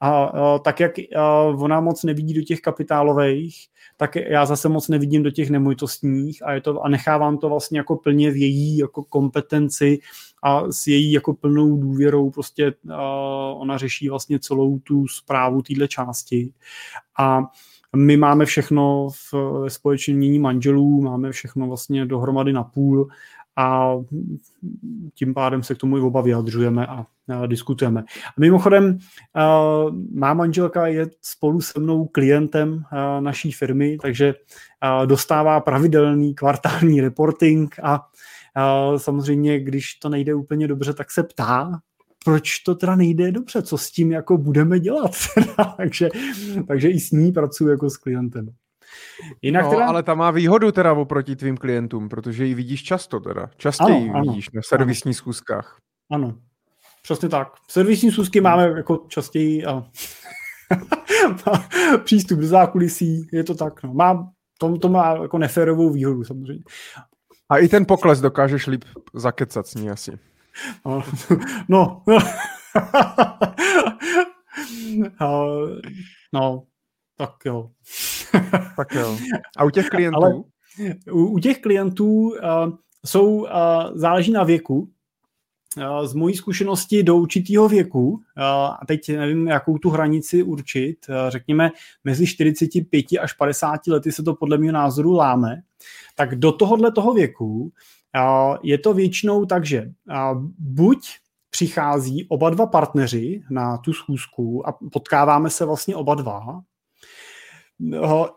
A, a tak jak a, ona moc nevidí do těch kapitálových, tak já zase moc nevidím do těch nemovitostních a, je to, a nechávám to vlastně jako plně v její jako kompetenci a s její jako plnou důvěrou prostě uh, ona řeší vlastně celou tu zprávu téhle části a my máme všechno v společnění manželů, máme všechno vlastně dohromady na půl a tím pádem se k tomu i oba vyjadřujeme a, a diskutujeme. A mimochodem, má manželka je spolu se mnou klientem naší firmy, takže dostává pravidelný kvartální reporting a, a samozřejmě, když to nejde úplně dobře, tak se ptá, proč to teda nejde dobře, co s tím jako budeme dělat. takže, takže i s ní pracuji jako s klientem. Jinak no, teda... ale ta má výhodu teda oproti tvým klientům, protože ji vidíš často teda. Častěji ano, ano, vidíš na servisních ano. schůzkách. Ano, přesně tak. Servisní schůzky máme jako častěji a přístup do zákulisí, je to tak. No. Má, to, to má jako neférovou výhodu samozřejmě. A i ten pokles dokážeš líp zakecat s ní asi. No, no, no tak jo. tak jo. A u těch klientů? Ale u, u těch klientů uh, jsou, uh, záleží na věku, uh, z mojí zkušenosti do určitého věku, a teď nevím, jakou tu hranici určit, řekněme mezi 45 až 50 lety se to podle mého názoru láme, tak do tohohle toho věku je to většinou tak, že buď přichází oba dva partneři na tu schůzku a potkáváme se vlastně oba dva,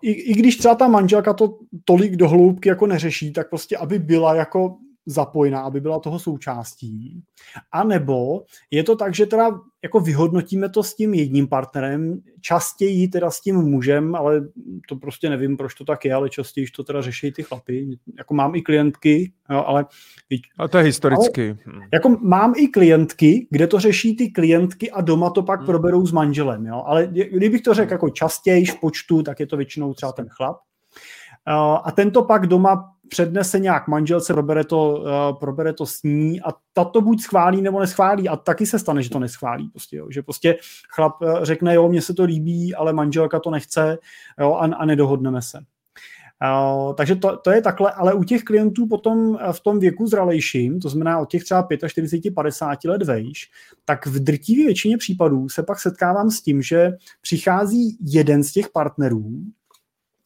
i, i když třeba ta manželka to tolik do hloubky jako neřeší, tak prostě aby byla jako zapojená, aby byla toho součástí. A nebo je to tak, že teda jako vyhodnotíme to s tím jedním partnerem, častěji teda s tím mužem, ale to prostě nevím, proč to tak je, ale častěji to teda řeší ty chlapy. Jako mám i klientky, jo, ale... A to je historicky. Ale, jako mám i klientky, kde to řeší ty klientky a doma to pak hmm. proberou s manželem, jo, ale kdybych to řekl jako častěji v počtu, tak je to většinou třeba ten chlap. A tento pak doma přednese nějak manželce, probere to, uh, probere to s ní a ta to buď schválí nebo neschválí a taky se stane, že to neschválí. Prostě, jo. Že prostě chlap uh, řekne, jo, mně se to líbí, ale manželka to nechce jo, a, a nedohodneme se. Uh, takže to, to je takhle, ale u těch klientů potom v tom věku zralejším, to znamená od těch třeba 45, 50 let vejš, tak v drtivé většině případů se pak setkávám s tím, že přichází jeden z těch partnerů,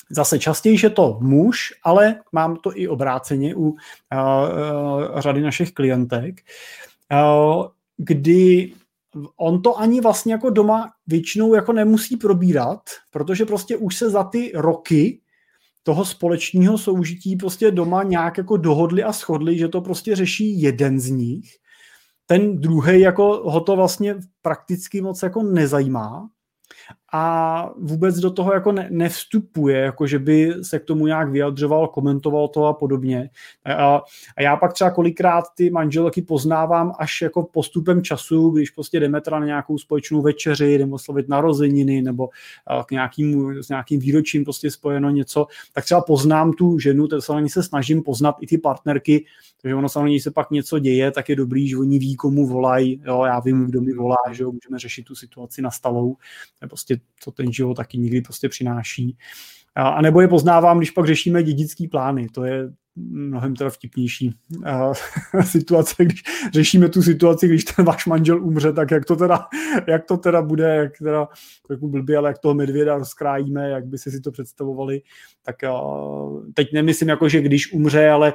Zase častěji je to muž, ale mám to i obráceně u uh, uh, řady našich klientek, uh, kdy on to ani vlastně jako doma většinou jako nemusí probírat, protože prostě už se za ty roky toho společného soužití prostě doma nějak jako dohodli a shodli, že to prostě řeší jeden z nich. Ten druhý jako ho to vlastně prakticky moc jako nezajímá a vůbec do toho jako ne, nevstupuje, jako že by se k tomu nějak vyjadřoval, komentoval to a podobně. A, a já pak třeba kolikrát ty manželky poznávám až jako postupem času, když prostě jdeme teda na nějakou společnou večeři, jdeme slavit narozeniny nebo k nějakým, s nějakým výročím prostě spojeno něco, tak třeba poznám tu ženu, tak se snažím poznat i ty partnerky, takže ono samozřejmě, se pak něco děje, tak je dobrý, že oni ví, komu volají, jo, já vím, kdo mi volá, že jo, můžeme řešit tu situaci na stalou, to je prostě, co ten život taky nikdy prostě přináší. A, a nebo je poznávám, když pak řešíme dědický plány, to je mnohem teda vtipnější uh, situace, když řešíme tu situaci, když ten váš manžel umře, tak jak to teda, jak to teda bude, jak teda, jako blbě, ale jak toho medvěda rozkrájíme, jak by si si to představovali, tak uh, teď nemyslím jako, že když umře, ale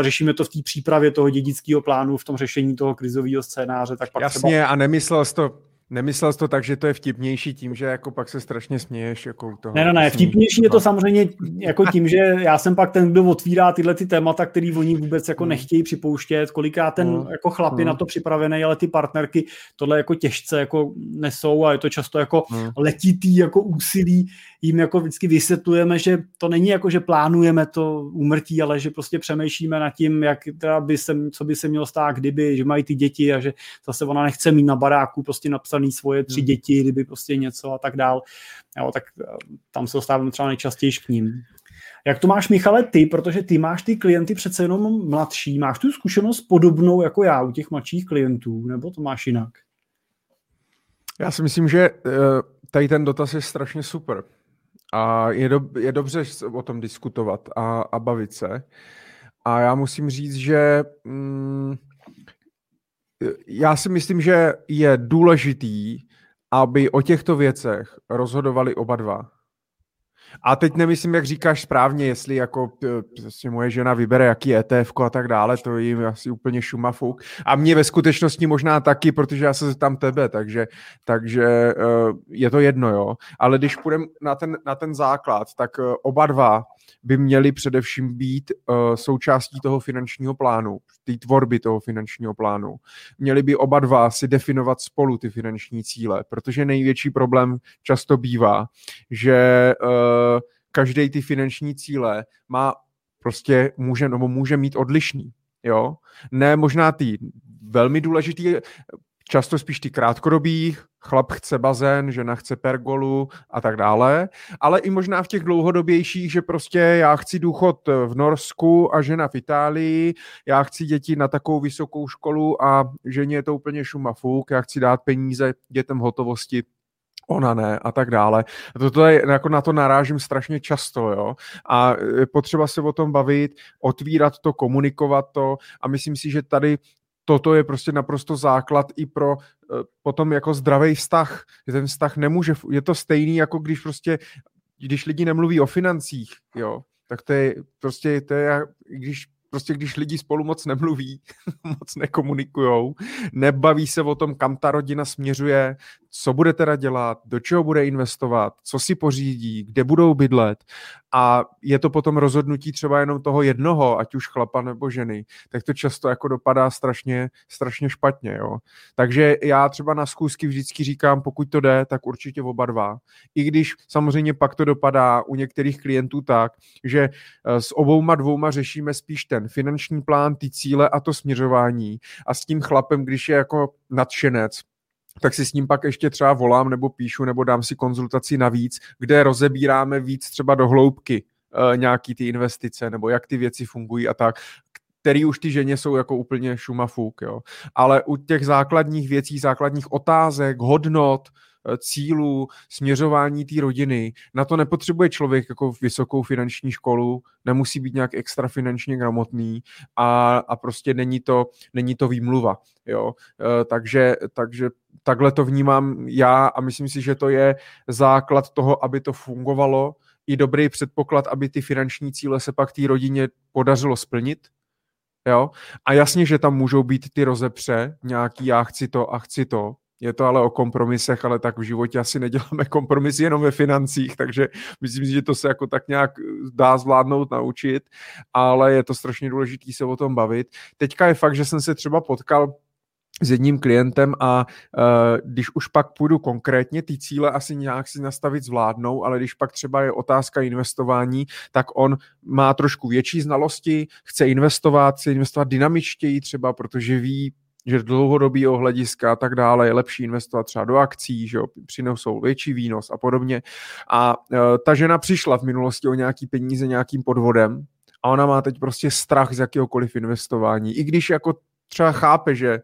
řešíme to v té přípravě toho dědického plánu, v tom řešení toho krizového scénáře, tak pak Jasně, třeba... a nemyslel jsi to Nemyslel jsi to tak, že to je vtipnější tím, že jako pak se strašně směješ jako toho. Ne, ne, ne, vtipnější je to samozřejmě jako tím, že já jsem pak ten, kdo otvírá tyhle ty témata, který oni vůbec jako hmm. nechtějí připouštět, koliká ten no. jako chlap je no. na to připravený, ale ty partnerky tohle jako těžce jako nesou a je to často jako no. letitý jako úsilí, jim jako vždycky vysvětlujeme, že to není jako, že plánujeme to úmrtí, ale že prostě přemýšlíme nad tím, jak teda by se, co by se mělo stát, kdyby, že mají ty děti a že zase ona nechce mít na baráku prostě napsaný svoje tři hmm. děti, kdyby prostě něco a tak dál. Jo, tak eh, tam se dostáváme třeba nejčastěji k ním. Jak to máš, Michale, ty, protože ty máš ty klienty přece jenom mladší, máš tu zkušenost podobnou jako já u těch mladších klientů, nebo to máš jinak? Já si myslím, že eh, tady ten dotaz je strašně super. A je, do, je dobře o tom diskutovat a, a bavit se. A já musím říct, že mm, já si myslím, že je důležitý, aby o těchto věcech rozhodovali oba dva. A teď nemyslím, jak říkáš správně, jestli jako prostě moje žena vybere jaký ETF a tak dále, to jim asi úplně šumafuk. A mě ve skutečnosti možná taky, protože já se zeptám tebe, takže, takže je to jedno, jo. Ale když půjdeme na ten, na ten základ, tak oba dva by měly především být uh, součástí toho finančního plánu, té tvorby toho finančního plánu. Měli by oba dva si definovat spolu ty finanční cíle, protože největší problém často bývá, že každý ty finanční cíle má prostě může, nebo může mít odlišný. Jo? Ne možná ty velmi důležitý často spíš ty krátkodobý, chlap chce bazén, žena chce pergolu a tak dále, ale i možná v těch dlouhodobějších, že prostě já chci důchod v Norsku a žena v Itálii, já chci děti na takovou vysokou školu a ženě je to úplně šumafuk, já chci dát peníze dětem hotovosti ona ne a tak dále. Toto je, jako na to narážím strašně často, jo. A je potřeba se o tom bavit, otvírat to, komunikovat to a myslím si, že tady toto je prostě naprosto základ i pro eh, potom jako zdravý vztah. Ten vztah nemůže, je to stejný, jako když prostě, když lidi nemluví o financích, jo, tak to je prostě, to je, když prostě když lidi spolu moc nemluví, moc nekomunikujou, nebaví se o tom, kam ta rodina směřuje, co bude teda dělat, do čeho bude investovat, co si pořídí, kde budou bydlet a je to potom rozhodnutí třeba jenom toho jednoho, ať už chlapa nebo ženy, tak to často jako dopadá strašně, strašně špatně, jo. Takže já třeba na schůzky vždycky říkám, pokud to jde, tak určitě oba dva. I když samozřejmě pak to dopadá u některých klientů tak, že eh, s obouma dvouma řešíme spíš ten finanční plán, ty cíle a to směřování a s tím chlapem, když je jako nadšenec, tak si s ním pak ještě třeba volám nebo píšu nebo dám si konzultaci navíc, kde rozebíráme víc třeba do hloubky uh, nějaký ty investice nebo jak ty věci fungují a tak, který už ty ženě jsou jako úplně šumafuk, jo. Ale u těch základních věcí, základních otázek, hodnot, cílů, směřování té rodiny. Na to nepotřebuje člověk jako vysokou finanční školu, nemusí být nějak extra finančně gramotný a, a prostě není to, není to výmluva. Jo? E, takže, takže takhle to vnímám já a myslím si, že to je základ toho, aby to fungovalo, i dobrý předpoklad, aby ty finanční cíle se pak té rodině podařilo splnit, Jo? A jasně, že tam můžou být ty rozepře, nějaký já chci to a chci to, je to ale o kompromisech, ale tak v životě asi neděláme kompromisy jenom ve financích, takže myslím si, že to se jako tak nějak dá zvládnout, naučit, ale je to strašně důležité se o tom bavit. Teďka je fakt, že jsem se třeba potkal s jedním klientem a uh, když už pak půjdu konkrétně, ty cíle asi nějak si nastavit zvládnou, ale když pak třeba je otázka investování, tak on má trošku větší znalosti, chce investovat, chce investovat dynamičtěji třeba, protože ví, že z dlouhodobého hlediska a tak dále je lepší investovat třeba do akcí, že jo, přinesou větší výnos a podobně. A e, ta žena přišla v minulosti o nějaký peníze nějakým podvodem a ona má teď prostě strach z jakéhokoliv investování. I když jako třeba chápe, že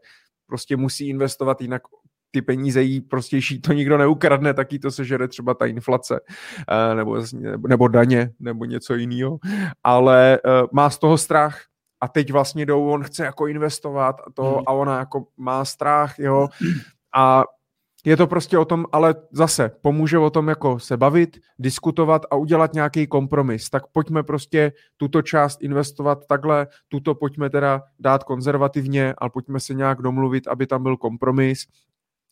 prostě musí investovat, jinak ty peníze jí prostě to nikdo neukradne, taky to sežere třeba ta inflace e, nebo, nebo daně nebo něco jiného, ale e, má z toho strach a teď vlastně jdou, on chce jako investovat a to hmm. a ona jako má strach, jo, a je to prostě o tom, ale zase pomůže o tom jako se bavit, diskutovat a udělat nějaký kompromis. Tak pojďme prostě tuto část investovat takhle, tuto pojďme teda dát konzervativně, ale pojďme se nějak domluvit, aby tam byl kompromis,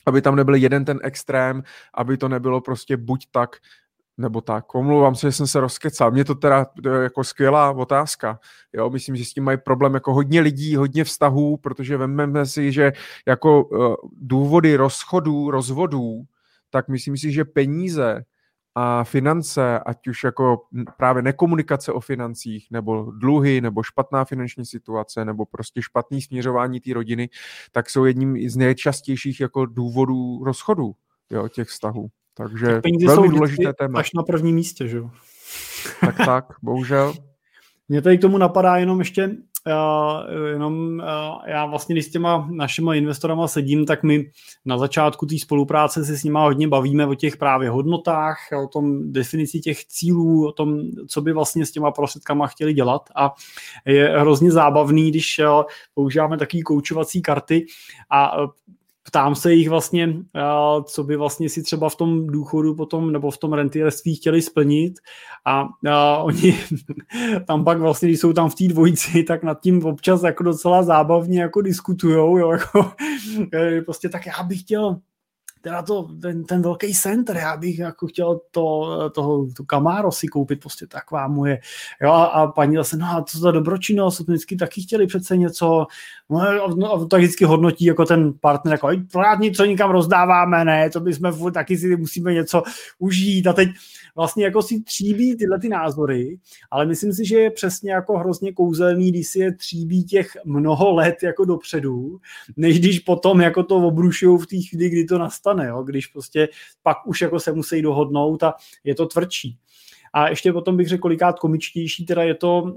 aby tam nebyl jeden ten extrém, aby to nebylo prostě buď tak, nebo tak. Omlouvám se, že jsem se rozkecal. Mě to teda jako skvělá otázka. Jo, myslím, že s tím mají problém jako hodně lidí, hodně vztahů, protože vezmeme si, že jako uh, důvody rozchodů, rozvodů, tak myslím si, že peníze a finance, ať už jako právě nekomunikace o financích, nebo dluhy, nebo špatná finanční situace, nebo prostě špatný směřování té rodiny, tak jsou jedním z nejčastějších jako důvodů rozchodů jo, těch vztahů. Takže tak velmi důležité téma. Až na prvním místě, že jo? Tak tak, bohužel. Mně tady k tomu napadá jenom ještě, uh, jenom uh, já vlastně, když s těma našima investorama sedím, tak my na začátku té spolupráce se s nima hodně bavíme o těch právě hodnotách, o tom definici těch cílů, o tom, co by vlastně s těma prostředkama chtěli dělat a je hrozně zábavný, když uh, používáme takové koučovací karty a ptám se jich vlastně, co by vlastně si třeba v tom důchodu potom nebo v tom rentierství chtěli splnit. A, a oni tam pak vlastně, když jsou tam v té dvojici, tak nad tím občas jako docela zábavně jako diskutujou, jo, jako, prostě tak já bych chtěl teda to, ten, ten velký center, já bych jako chtěl to, toho, to Camaro si koupit, prostě taková moje, jo, a, paní zase, no a co za dobročinnost, vždycky taky chtěli přece něco, no, no, a tak vždycky hodnotí jako ten partner, jako pořád něco nikam rozdáváme, ne, to bychom taky si musíme něco užít a teď vlastně jako si tříbí tyhle ty názory, ale myslím si, že je přesně jako hrozně kouzelný, když si je tříbí těch mnoho let jako dopředu, než když potom jako to obrušují v té chvíli, kdy to nastane, jo? když prostě pak už jako se musí dohodnout a je to tvrdší. A ještě potom bych řekl, kolikát komičtější teda je to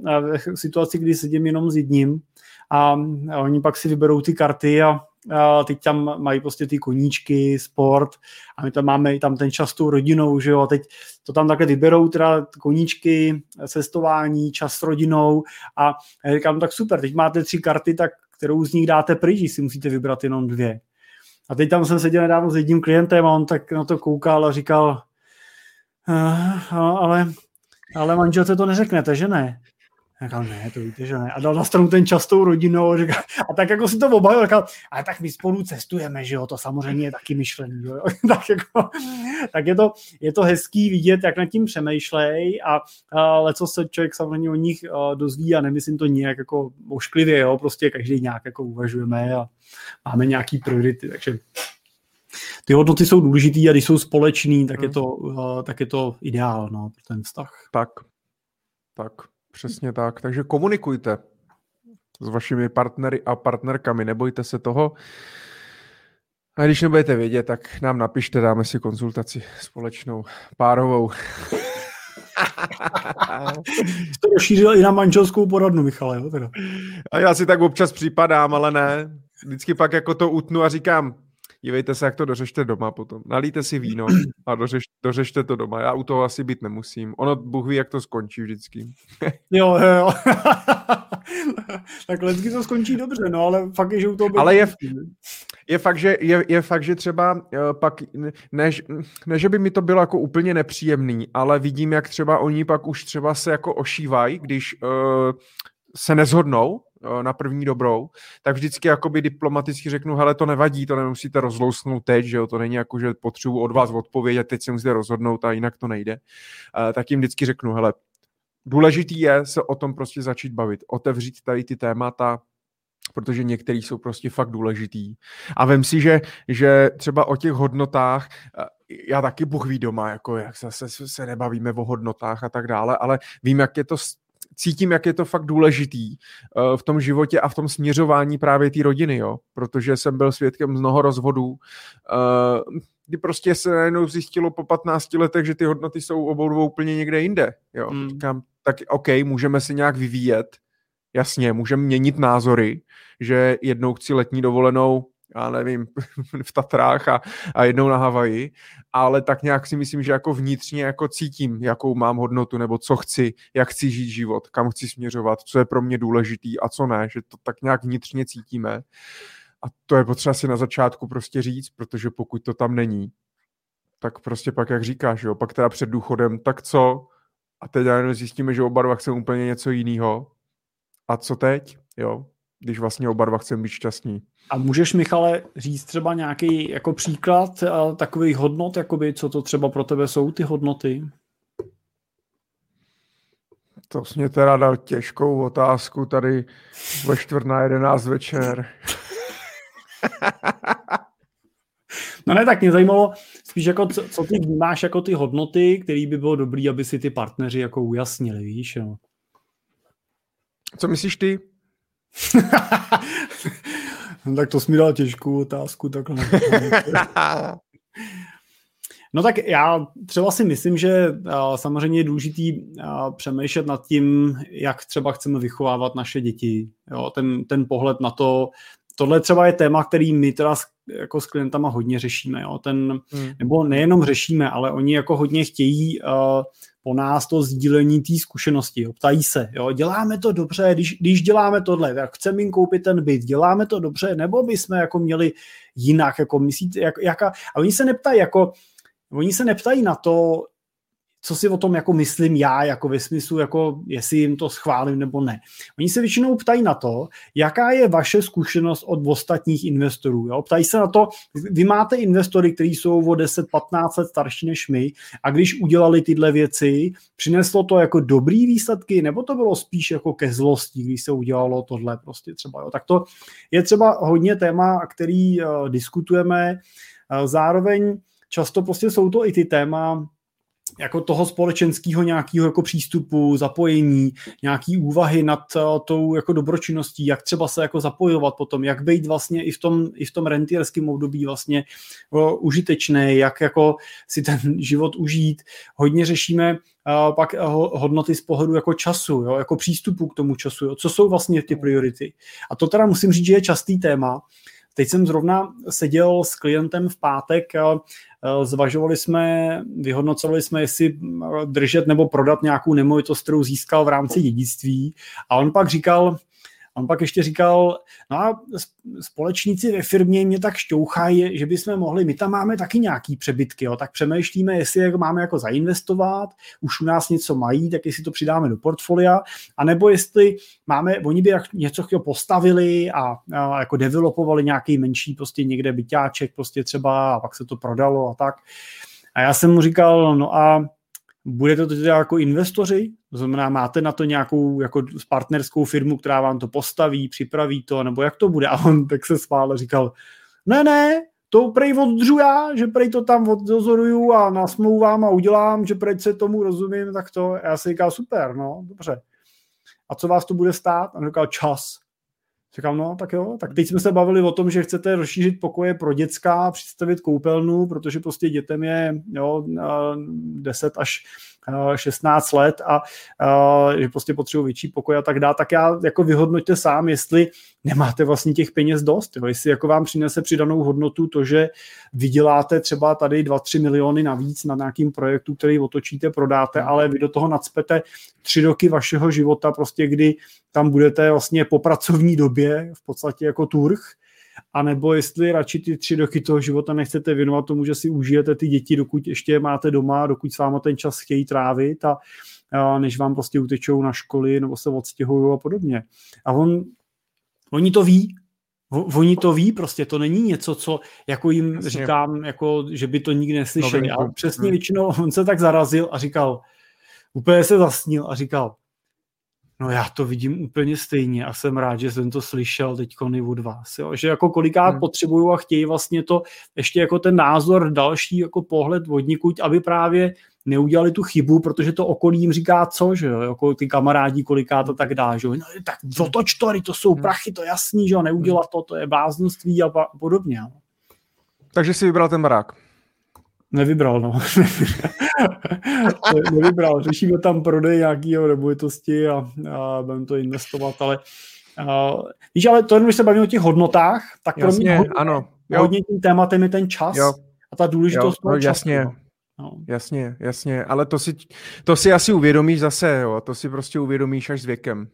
v situaci, kdy sedím jenom s jedním a oni pak si vyberou ty karty a a teď tam mají prostě ty koníčky, sport a my tam máme tam ten čas s tou rodinou, že jo, a teď to tam takhle vyberou teda koníčky, cestování, čas s rodinou a já říkám, tak super, teď máte tři karty, tak kterou z nich dáte pryč, si musíte vybrat jenom dvě. A teď tam jsem seděl nedávno s jedním klientem a on tak na to koukal a říkal, uh, ale, ale manželce to neřeknete, že ne? A říkal, ne, to víte, že ne. A dal na stranu ten častou rodinou a, říkal, a tak jako si to obavil, říkal, ale tak my spolu cestujeme, že jo, to samozřejmě je taky myšlení, jo. tak, jako, tak je to, je to hezký vidět, jak nad tím přemýšlej a, ale co se člověk samozřejmě o nich dozví a nemyslím to nějak jako ošklivě, jo, prostě každý nějak jako uvažujeme a máme nějaký priority, takže ty hodnoty jsou důležitý a když jsou společný, tak, hmm. je, to, uh, tak je to ideál no, pro ten vztah. Tak, tak, přesně tak. Takže komunikujte s vašimi partnery a partnerkami, nebojte se toho. A když nebudete vědět, tak nám napište, dáme si konzultaci společnou, párovou. to rozšířil i na manželskou poradnu, Michale. Jo, teda. A já si tak občas připadám, ale ne. Vždycky pak jako to utnu a říkám, dívejte se, jak to dořešte doma potom. Nalíte si víno a dořeš, dořešte to doma. Já u toho asi být nemusím. Ono, Bůh ví, jak to skončí vždycky. jo, jo. tak vždycky to skončí dobře, no, ale fakt je, že u toho Ale je, je fakt, že, je, je fakt, že třeba uh, pak, ne, ne, že by mi to bylo jako úplně nepříjemný, ale vidím, jak třeba oni pak už třeba se jako ošívají, když uh, se nezhodnou Eh, na první dobrou, tak vždycky jakoby diplomaticky řeknu, hele, to nevadí, to nemusíte rozlousnout teď, že jo, to není jako, že potřebuji od vás odpovědět, teď se musíte rozhodnout a jinak to nejde. Uh, tak jim vždycky řeknu, hele, důležitý je se o tom prostě začít bavit, otevřít tady ty témata, protože některý jsou prostě fakt důležitý. A vem si, že, že třeba o těch hodnotách, eh, já taky Bůh ví doma, jako jak zase se nebavíme o hodnotách a tak dále, ale vím, jak je to cítím, jak je to fakt důležitý uh, v tom životě a v tom směřování právě té rodiny, jo, protože jsem byl svědkem mnoho rozvodů, uh, kdy prostě se najednou zjistilo po 15 letech, že ty hodnoty jsou obou dvou úplně někde jinde, jo. Mm. Říkám, tak OK, můžeme se nějak vyvíjet, jasně, můžeme měnit názory, že jednou chci letní dovolenou já nevím, v Tatrách a, a jednou na Havaji, ale tak nějak si myslím, že jako vnitřně jako cítím, jakou mám hodnotu, nebo co chci, jak chci žít život, kam chci směřovat, co je pro mě důležitý a co ne, že to tak nějak vnitřně cítíme. A to je potřeba si na začátku prostě říct, protože pokud to tam není, tak prostě pak, jak říkáš, jo, pak teda před důchodem, tak co? A teď zjistíme, že oba dva chceme úplně něco jiného. A co teď? Jo, když vlastně oba dva chceme být šťastní. A můžeš, Michale, říct třeba nějaký jako příklad takových hodnot, jakoby, co to třeba pro tebe jsou ty hodnoty? To jsi mě teda dal těžkou otázku tady ve čtvrt na jedenáct večer. no ne, tak mě zajímalo spíš jako, co, co ty vnímáš jako ty hodnoty, které by bylo dobré, aby si ty partneři jako ujasnili, víš? Jo? Co myslíš ty? No, tak to jsi mi dal těžkou otázku. Takhle. No tak já třeba si myslím, že samozřejmě je důležitý přemýšlet nad tím, jak třeba chceme vychovávat naše děti. Jo, ten, ten pohled na to, tohle třeba je téma, který my teda s, jako s klientama hodně řešíme. Jo? Ten, hmm. Nebo nejenom řešíme, ale oni jako hodně chtějí uh, po nás to sdílení té zkušenosti. Jo. Ptají se, jo, děláme to dobře, když, když děláme tohle, tak chceme jim koupit ten byt, děláme to dobře, nebo by jsme jako měli jinak, jako myslíte, jak, jaká, a oni se neptají jako, oni se neptají na to, co si o tom jako myslím já, jako ve smyslu, jako jestli jim to schválím nebo ne. Oni se většinou ptají na to, jaká je vaše zkušenost od ostatních investorů. Jo? Ptají se na to, vy máte investory, kteří jsou o 10-15 let starší než my a když udělali tyhle věci, přineslo to jako dobrý výsledky, nebo to bylo spíš jako ke zlosti, když se udělalo tohle prostě třeba. Jo? Tak to je třeba hodně téma, který uh, diskutujeme. Uh, zároveň často prostě jsou to i ty téma, jako toho společenského nějakého jako přístupu, zapojení, nějaký úvahy nad uh, tou jako dobročinností, jak třeba se jako zapojovat potom, jak být vlastně i v tom, i v tom rentierském období vlastně uh, užitečný, jak jako si ten život užít. Hodně řešíme uh, pak uh, hodnoty z pohledu jako času, jo, jako přístupu k tomu času, jo, co jsou vlastně ty priority. A to teda musím říct, že je častý téma, Teď jsem zrovna seděl s klientem v pátek, zvažovali jsme, vyhodnocovali jsme, jestli držet nebo prodat nějakou nemovitost, kterou získal v rámci dědictví. A on pak říkal, On pak ještě říkal, no a společníci ve firmě mě tak šťouchají, že bychom mohli, my tam máme taky nějaký přebytky, jo, tak přemýšlíme, jestli je máme jako zainvestovat, už u nás něco mají, tak jestli to přidáme do portfolia, anebo jestli máme, oni by něco postavili a, a jako developovali nějaký menší prostě někde byťáček prostě třeba a pak se to prodalo a tak. A já jsem mu říkal, no a budete to teda jako investoři? To znamená, máte na to nějakou jako partnerskou firmu, která vám to postaví, připraví to, nebo jak to bude? A on tak se spál a říkal, ne, ne, to prej oddržu já, že prej to tam oddozoruju a nasmlouvám a udělám, že prej se tomu rozumím, tak to, já si říkal, super, no, dobře. A co vás to bude stát? A on říkal, čas. Říkám, no, tak jo, tak teď jsme se bavili o tom, že chcete rozšířit pokoje pro děcka, představit koupelnu, protože prostě dětem je jo, 10 až 16 let a, a že prostě potřebují větší pokoj a tak dále, tak já jako vyhodnoťte sám, jestli nemáte vlastně těch peněz dost, jo, jestli jako vám přinese přidanou hodnotu to, že vyděláte třeba tady 2-3 miliony navíc na nějakým projektu, který otočíte, prodáte, ale vy do toho nadspete tři roky vašeho života, prostě kdy tam budete vlastně po pracovní době v podstatě jako turh, anebo jestli radši ty tři roky toho života nechcete věnovat tomu, že si užijete ty děti, dokud ještě máte doma, dokud s váma ten čas chtějí trávit a, a než vám prostě utečou na školy nebo se odstěhují a podobně. A on, oni to ví, Oni to ví, prostě to není něco, co jako jim Jasně. říkám, jako, že by to nikdy neslyšeli. A přesně hmm. většinou on se tak zarazil a říkal, úplně se zasnil a říkal, No já to vidím úplně stejně a jsem rád, že jsem to slyšel teď od vás. Jo? Že jako kolikrát hmm. potřebuju a chtějí vlastně to ještě jako ten názor další jako pohled vodníkuť, aby právě neudělali tu chybu, protože to okolí jim říká co, že jo, jako ty kamarádi kolikrát a tak dále, že jo, no, tak otoč to, to jsou hmm. prachy, to jasný, že jo, neudělat to, to je bláznoství a podobně. Takže si vybral ten barák. Nevybral, no. Nevybral. Řešíme tam prodej nějakého nemovitosti a, a budeme to investovat, ale uh, víš, ale to jenom, když se bavíme o těch hodnotách, tak jasně, pro mě hodně, ano. Jo. hodně tím tématem je ten čas jo. a ta důležitost jo, no, jasně. Času. No. Jasně, jasně, ale to si, to si asi uvědomíš zase, jo, to si prostě uvědomíš až s věkem.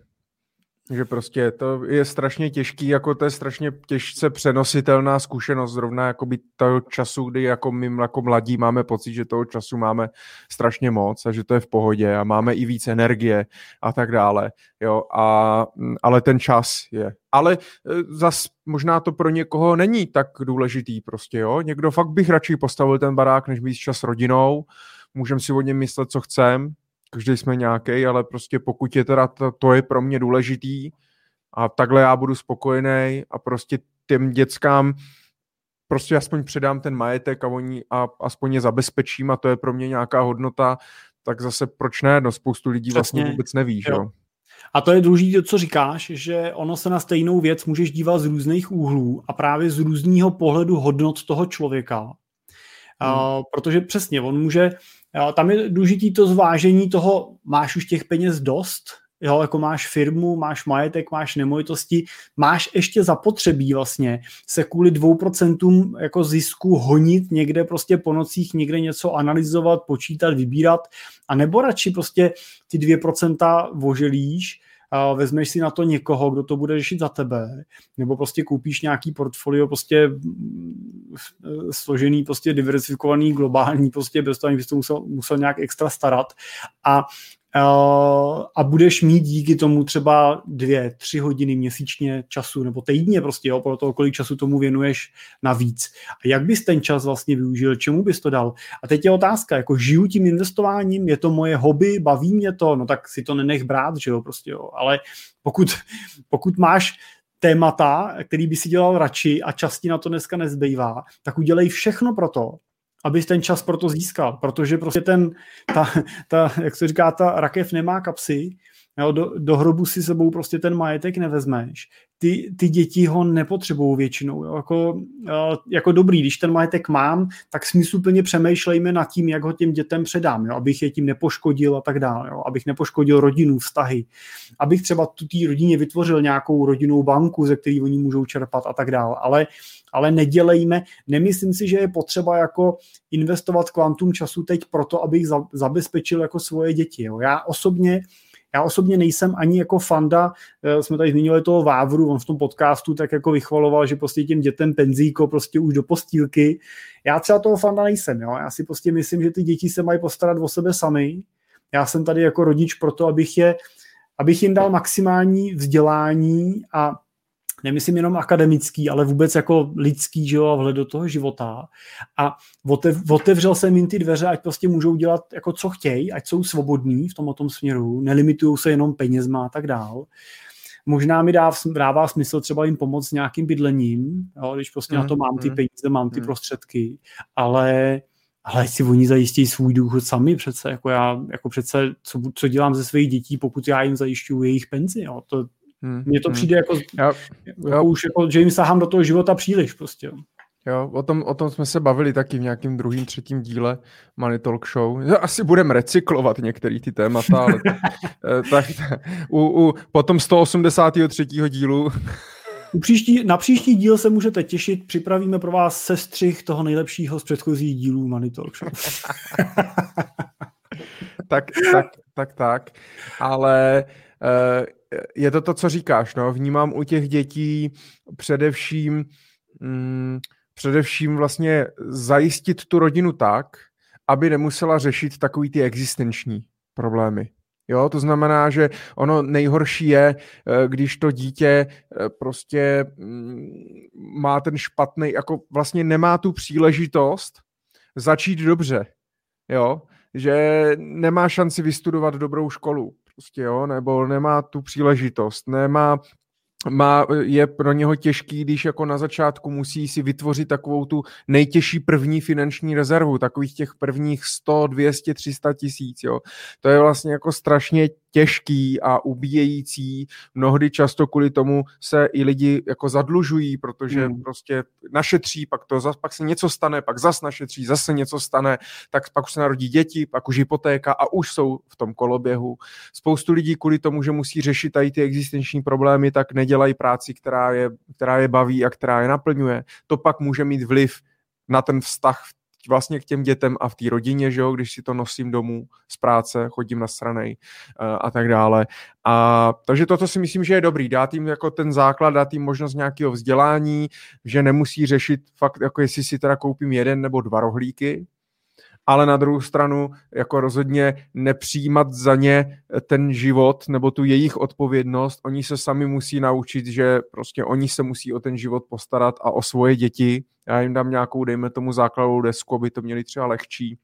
Že prostě to je strašně těžký, jako to je strašně těžce přenositelná zkušenost zrovna jako by toho času, kdy jako my jako mladí máme pocit, že toho času máme strašně moc a že to je v pohodě a máme i víc energie a tak dále, jo, a, ale ten čas je. Ale e, zas možná to pro někoho není tak důležitý prostě, jo, někdo fakt bych radši postavil ten barák, než mít čas s rodinou, můžeme si o něm myslet, co chcem, každý jsme nějaký, ale prostě pokud je teda to, to je pro mě důležitý a takhle já budu spokojený a prostě těm dětskám prostě aspoň předám ten majetek a oni a aspoň je zabezpečím a to je pro mě nějaká hodnota, tak zase proč ne? No spoustu lidí Přesně. vlastně vůbec neví, jo. jo. A to je důležité, co říkáš, že ono se na stejnou věc můžeš dívat z různých úhlů a právě z různého pohledu hodnot toho člověka. Hmm. Uh, protože přesně, on může Jo, tam je důležitý to zvážení toho, máš už těch peněz dost, jo, jako máš firmu, máš majetek, máš nemovitosti, máš ještě zapotřebí vlastně se kvůli dvou procentům jako zisku honit někde prostě po nocích, někde něco analyzovat, počítat, vybírat, a nebo radši prostě ty dvě procenta voželíš, a vezmeš si na to někoho, kdo to bude řešit za tebe, nebo prostě koupíš nějaký portfolio prostě mm, složený, prostě diversifikovaný, globální, prostě bez toho, abys to musel, musel nějak extra starat. A a budeš mít díky tomu třeba dvě, tři hodiny měsíčně času nebo týdně prostě, jo, pro toho, kolik času tomu věnuješ navíc. A jak bys ten čas vlastně využil, čemu bys to dal? A teď je otázka, jako žiju tím investováním, je to moje hobby, baví mě to, no tak si to nenech brát, že jo, prostě jo. Ale pokud, pokud máš témata, který by si dělal radši a časti na to dneska nezbývá, tak udělej všechno pro to, abys ten čas pro to získal, protože prostě ten, ta, ta, jak se říká, ta rakev nemá kapsy, jo, do, do hrobu si sebou prostě ten majetek nevezmeš. Ty, ty děti ho nepotřebují většinou. Jo, jako, jako dobrý, když ten majetek mám, tak smysluplně přemýšlejme nad tím, jak ho těm dětem předám, jo, abych je tím nepoškodil a tak dále, jo, abych nepoškodil rodinu, vztahy, abych třeba tu té rodině vytvořil nějakou rodinnou banku, ze které oni můžou čerpat a tak dále. Ale ale nedělejme, nemyslím si, že je potřeba jako investovat kvantum času teď proto, abych zabezpečil jako svoje děti. Jo. Já osobně já osobně nejsem ani jako fanda, eh, jsme tady zmiňovali toho Vávru, on v tom podcastu tak jako vychvaloval, že prostě těm dětem penzíko prostě už do postýlky. Já třeba toho fanda nejsem, jo? já si prostě myslím, že ty děti se mají postarat o sebe sami. Já jsem tady jako rodič proto, abych je abych jim dal maximální vzdělání a nemyslím jenom akademický, ale vůbec jako lidský, že jo, a vhled do toho života. A otev, otevřel jsem jim ty dveře, ať prostě můžou dělat jako co chtějí, ať jsou svobodní v tom tom směru, nelimitují se jenom penězma a tak dál. Možná mi dá, dává smysl třeba jim pomoct s nějakým bydlením, jo, když prostě mm, na to mám ty mm, peníze, mám ty mm. prostředky, ale ale si oni zajistí svůj důchod sami přece, jako já, jako přece, co, co dělám ze svých dětí, pokud já jim zajišťuju jejich penzi, jo, to, Hmm, Mně to hmm. přijde jako, já, jako já, už jako, že jim sahám do toho života příliš prostě. Jo, o tom, o tom jsme se bavili taky v nějakým druhým, třetím díle Money Talk Show. Asi budeme recyklovat některé ty témata, ale tak, tak u, u, potom 183. dílu u příští, na příští díl se můžete těšit, připravíme pro vás sestřih toho nejlepšího z předchozích dílů Money Talk Show. tak, tak, tak, tak, ale je to to, co říkáš, no, vnímám u těch dětí především, mm, především vlastně zajistit tu rodinu tak, aby nemusela řešit takový ty existenční problémy. Jo, to znamená, že ono nejhorší je, eh, když to dítě eh, prostě mm, má ten špatný, jako vlastně nemá tu příležitost začít dobře. Jo, že nemá šanci vystudovat dobrou školu prostě, jo, nebo nemá tu příležitost, nemá má, je pro něho těžký, když jako na začátku musí si vytvořit takovou tu nejtěžší první finanční rezervu, takových těch prvních 100, 200, 300 tisíc, jo. To je vlastně jako strašně těžký a ubíjející. Mnohdy často kvůli tomu se i lidi jako zadlužují, protože hmm. prostě našetří, pak to zas, pak se něco stane, pak zas našetří, zase něco stane, tak pak už se narodí děti, pak už hypotéka a už jsou v tom koloběhu. Spoustu lidí kvůli tomu, že musí řešit tady ty existenční problémy, tak nedělají práci, která je, která je baví a která je naplňuje. To pak může mít vliv na ten vztah vlastně k těm dětem a v té rodině, že jo, když si to nosím domů z práce, chodím na stranej uh, a tak dále. A, takže toto si myslím, že je dobrý, dát jim jako ten základ, dát jim možnost nějakého vzdělání, že nemusí řešit fakt, jako jestli si teda koupím jeden nebo dva rohlíky, ale na druhou stranu jako rozhodně nepřijímat za ně ten život nebo tu jejich odpovědnost. Oni se sami musí naučit, že prostě oni se musí o ten život postarat a o svoje děti. Já jim dám nějakou, dejme tomu základovou desku, aby to měli třeba lehčí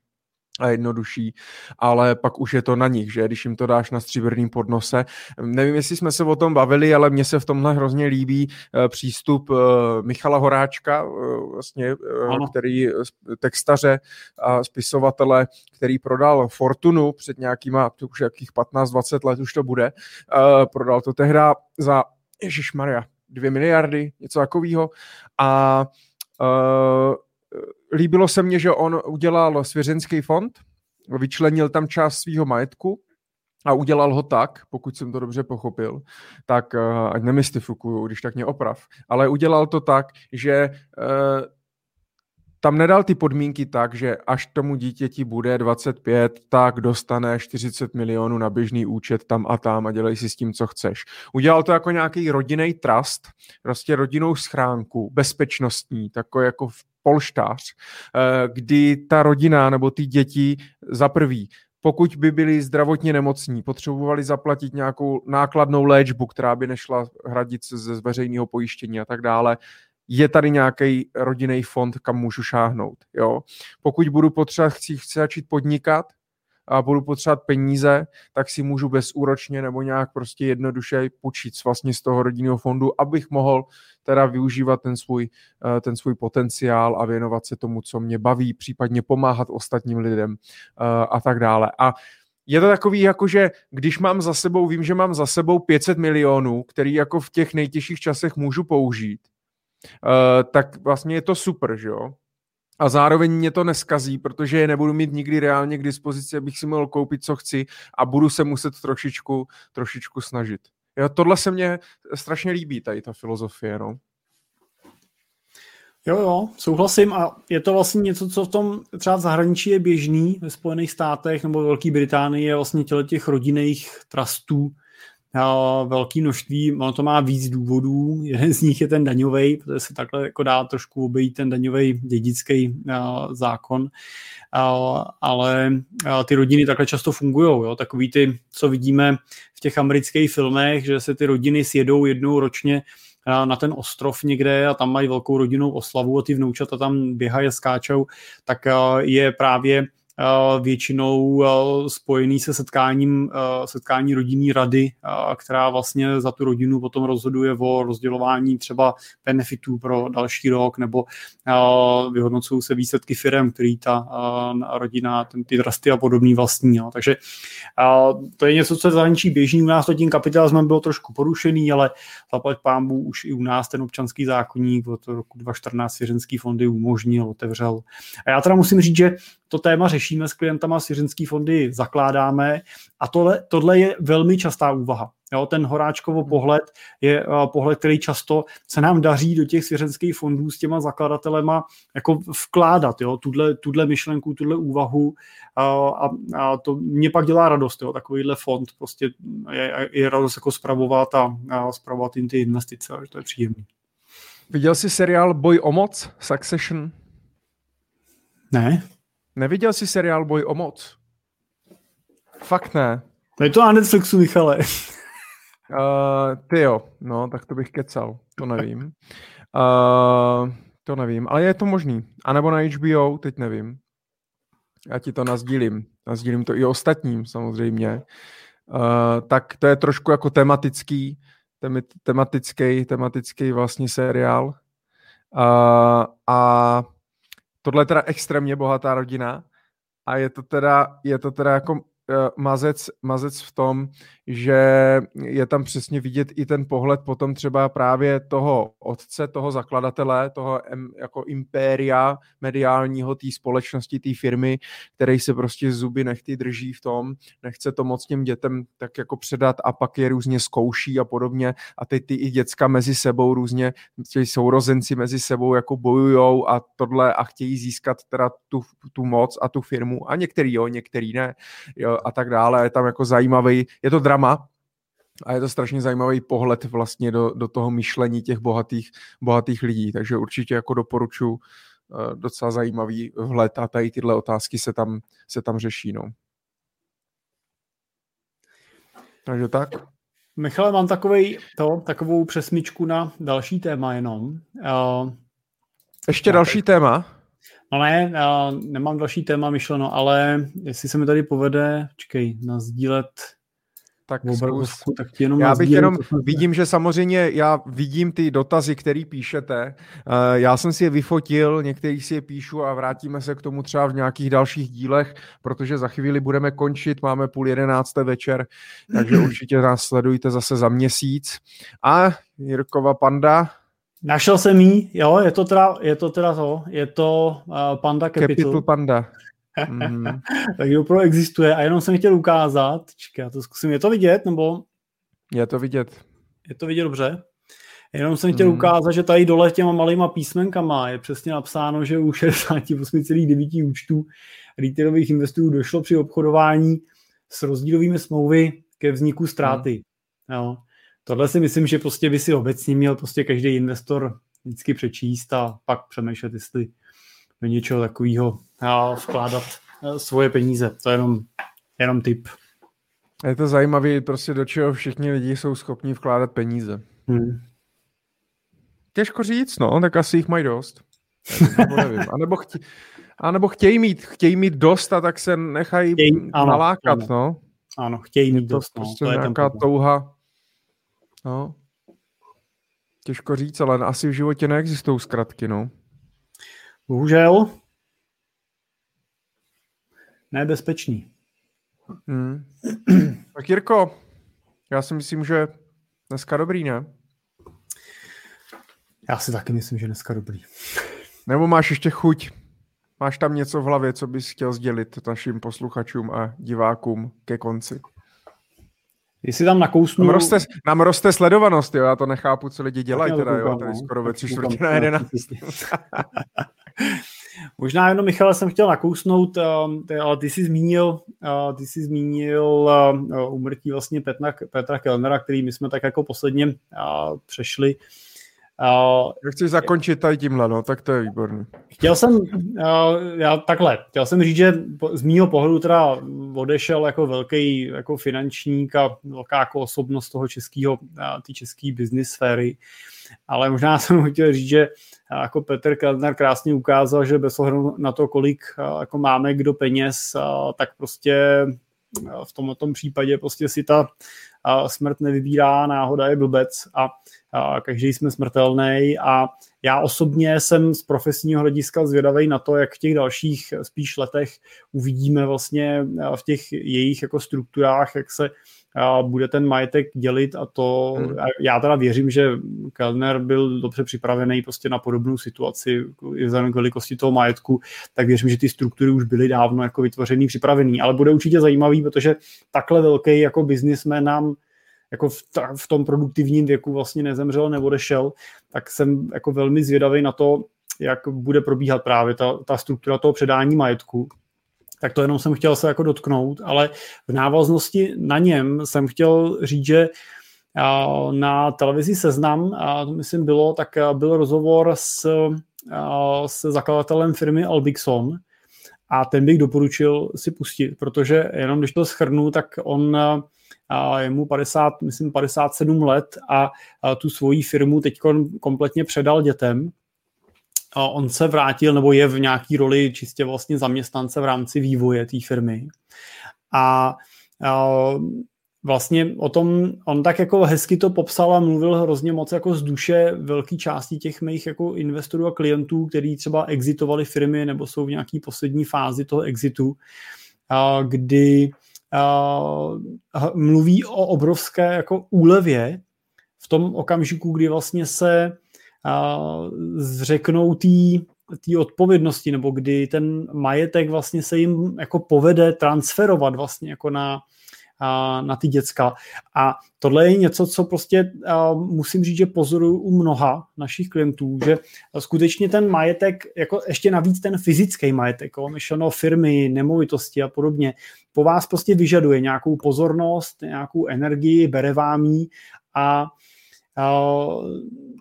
a jednodušší, ale pak už je to na nich, že? Když jim to dáš na stříbrným podnose. Nevím, jestli jsme se o tom bavili, ale mně se v tomhle hrozně líbí uh, přístup uh, Michala Horáčka, uh, vlastně, který textaře a spisovatele, který prodal Fortunu před nějakýma, to už jakých 15-20 let už to bude, prodal to tehda za, Ježíš Maria, dvě miliardy, něco takového a uh, líbilo se mně, že on udělal svěřenský fond, vyčlenil tam část svého majetku a udělal ho tak, pokud jsem to dobře pochopil, tak uh, ať nemystifikuju, když tak mě oprav, ale udělal to tak, že uh, tam nedal ty podmínky tak, že až tomu dítěti bude 25, tak dostane 40 milionů na běžný účet tam a tam a dělej si s tím, co chceš. Udělal to jako nějaký rodinný trust, prostě rodinnou schránku, bezpečnostní, takový jako v polštář, eh, kdy ta rodina nebo ty děti za prvý pokud by byli zdravotně nemocní, potřebovali zaplatit nějakou nákladnou léčbu, která by nešla hradit ze veřejného pojištění a tak dále, je tady nějaký rodinný fond, kam můžu šáhnout. Jo? Pokud budu potřebovat, chci, chci začít podnikat, a budu potřebovat peníze, tak si můžu bezúročně nebo nějak prostě jednoduše půjčit vlastně z toho rodinného fondu, abych mohl teda využívat ten svůj, eh, ten svůj potenciál a věnovat se tomu, co mě baví, případně pomáhat ostatním lidem eh, a tak dále. A je to takový, jako že když mám za sebou, vím, že mám za sebou 500 milionů, který jako v těch nejtěžších časech můžu použít, eh, tak vlastně je to super, že jo? A zároveň mě to neskazí, protože je nebudu mít nikdy reálně k dispozici, abych si mohl koupit, co chci a budu se muset trošičku, trošičku snažit. Jo, tohle se mně strašně líbí, tady ta filozofie, no. Jo, jo, souhlasím a je to vlastně něco, co v tom třeba v zahraničí je běžný ve Spojených státech nebo Velké Británii je vlastně těle těch rodinných trustů velké množství, ono to má víc důvodů, jeden z nich je ten daňový, protože se takhle jako dá trošku obejít ten daňový dědický zákon, ale ty rodiny takhle často fungují, takový ty, co vidíme v těch amerických filmech, že se ty rodiny sjedou jednou ročně na ten ostrov někde a tam mají velkou rodinnou oslavu a ty vnoučata tam běhají a skáčou, tak je právě většinou spojený se setkáním setkání rodinní rady, která vlastně za tu rodinu potom rozhoduje o rozdělování třeba benefitů pro další rok nebo vyhodnocují se výsledky firm, který ta rodina, ten, ty trusty a podobný vlastní. Jo. Takže to je něco, co je zahraničí běžný. U nás to tím kapitalismem bylo trošku porušený, ale zaplať pámbu už i u nás ten občanský zákonník od roku 2014 svěřenský fondy umožnil, otevřel. A já teda musím říct, že to téma řešíme s klientama, svěřenský fondy zakládáme a tohle, tohle je velmi častá úvaha. Jo, ten Horáčkovo pohled je uh, pohled, který často se nám daří do těch svěřenských fondů s těma zakladatelema jako vkládat, jo, tuhle, tuhle myšlenku, tuhle úvahu uh, a, a, to mě pak dělá radost, jo, takovýhle fond prostě je, je radost jako spravovat a, a spravovat jim ty investice, že to je příjemné. Viděl jsi seriál Boj o moc, Succession? Ne. Neviděl jsi seriál Boj o moc? Fakt ne. Je to na Netflixu, Michale. Uh, ty jo, no, tak to bych kecal, to nevím. Uh, to nevím, ale je to možný. A nebo na HBO, teď nevím. Já ti to nazdílím. Nazdílím to i ostatním samozřejmě. Uh, tak to je trošku jako tematický, tematický, tematický vlastně seriál. Uh, a tohle je teda extrémně bohatá rodina a je to teda, je to teda jako Eh, mazec, mazec v tom, že je tam přesně vidět i ten pohled potom třeba právě toho otce, toho zakladatele, toho jako impéria mediálního té společnosti, té firmy, který se prostě zuby nechty drží v tom, nechce to moc těm dětem tak jako předat a pak je různě zkouší a podobně a teď ty i děcka mezi sebou různě, ti sourozenci mezi sebou jako bojujou a tohle a chtějí získat teda tu, tu moc a tu firmu a některý jo, některý ne. Jo, a tak dále. Je tam jako zajímavý, je to drama, a je to strašně zajímavý pohled vlastně do, do toho myšlení těch bohatých, bohatých lidí, takže určitě jako doporučuji uh, docela zajímavý vhled a tady tyhle otázky se tam, se tam řeší. No. Takže tak. Michale, mám takovej, to, takovou přesmičku na další téma jenom. Uh, Ještě další téma? No ne, já nemám další téma myšleno, ale jestli se mi tady povede, čekej, nazdílet tak, obrazovku, tak ti jenom já bych jenom, to, vidím, že samozřejmě já vidím ty dotazy, které píšete. Eh, já jsem si je vyfotil, některý si je píšu a vrátíme se k tomu třeba v nějakých dalších dílech, protože za chvíli budeme končit, máme půl jedenácté večer, takže určitě nás sledujte zase za měsíc. A Jirkova Panda, Našel jsem jí, jo, je to teda, je to teda to, je to uh, Panda Capital. Capital Panda. Mm. Takže opravdu existuje a jenom jsem chtěl ukázat, čekaj, já to zkusím, je to vidět, nebo? Je to vidět. Je to vidět dobře. Jenom jsem chtěl mm. ukázat, že tady dole těma malýma písmenkama je přesně napsáno, že u 68,9 účtů retailových investorů došlo při obchodování s rozdílovými smlouvy ke vzniku ztráty. Mm. Jo tohle si myslím, že prostě by si obecně měl prostě každý investor vždycky přečíst a pak přemýšlet, jestli do něčeho takového vkládat eh, svoje peníze. To je jenom, jenom tip. Je to zajímavé, prostě do čeho všichni lidi jsou schopni vkládat peníze. Hmm. Těžko říct, no, tak asi jich mají dost. Nebo nevím. A nebo, chtě, a nebo chtějí mít, chtějí mít dost a tak se nechají chtějí, nalákat, ano, no. Ano, chtějí mít to dost. No, prostě to je nějaká touha, No. Těžko říct, ale asi v životě neexistují zkratky, no. Bohužel. Nebezpečný. Hmm. Tak Jirko, já si myslím, že dneska dobrý, ne? Já si taky myslím, že dneska dobrý. Nebo máš ještě chuť? Máš tam něco v hlavě, co bys chtěl sdělit našim posluchačům a divákům ke konci? Jestli tam nakousnu... Nám roste, nám roste sledovanost, jo, já to nechápu, co lidi dělají teda, jo, tady no. skoro ve tři čtvrtě na jedenáct. Možná jenom, Michale, jsem chtěl nakousnout, uh, ale ty jsi zmínil, uh, ty jsi zmínil umrtí vlastně Petra, Petra Kellnera, který my jsme tak jako posledně přešli. Uh, Jak chceš zakončit tady tímhle, no, tak to je výborné. Chtěl jsem, uh, já takhle, chtěl jsem říct, že z mýho pohledu teda odešel jako velký jako finančník a velká jako osobnost toho českého, té české business sféry, ale možná jsem chtěl říct, že jako Petr Kellner krásně ukázal, že bez ohledu na to, kolik jako máme kdo peněz, tak prostě v tomto případě prostě si ta smrt nevybírá, náhoda je blbec a každý jsme smrtelný a já osobně jsem z profesního hlediska zvědavý na to, jak v těch dalších spíš letech uvidíme vlastně v těch jejich jako strukturách, jak se bude ten majetek dělit a to, hmm. já teda věřím, že Kellner byl dobře připravený prostě na podobnou situaci i vzhledem k velikosti toho majetku, tak věřím, že ty struktury už byly dávno jako vytvořený, připravený, ale bude určitě zajímavý, protože takhle velký jako biznismen nám jako v, ta, v tom produktivním věku vlastně nezemřel, neodešel, tak jsem jako velmi zvědavý na to, jak bude probíhat právě ta, ta struktura toho předání majetku. Tak to jenom jsem chtěl se jako dotknout, ale v návaznosti na něm jsem chtěl říct, že na televizi Seznam, a to myslím bylo, tak byl rozhovor s, s zakladatelem firmy Albixon a ten bych doporučil si pustit, protože jenom když to schrnu, tak on je mu 50, myslím 57 let a tu svoji firmu teď kompletně předal dětem. On se vrátil, nebo je v nějaký roli čistě vlastně zaměstnance v rámci vývoje té firmy. A, vlastně o tom, on tak jako hezky to popsal a mluvil hrozně moc jako z duše velké části těch mých jako investorů a klientů, kteří třeba exitovali firmy nebo jsou v nějaké poslední fázi toho exitu, kdy mluví o obrovské jako úlevě v tom okamžiku, kdy vlastně se zřeknou té odpovědnosti, nebo kdy ten majetek vlastně se jim jako povede transferovat vlastně jako na, na ty děcka. A tohle je něco, co prostě musím říct, že pozoruju u mnoha našich klientů, že skutečně ten majetek, jako ještě navíc ten fyzický majetek, myšleno firmy, nemovitosti a podobně, po vás prostě vyžaduje nějakou pozornost, nějakou energii, bere vám jí a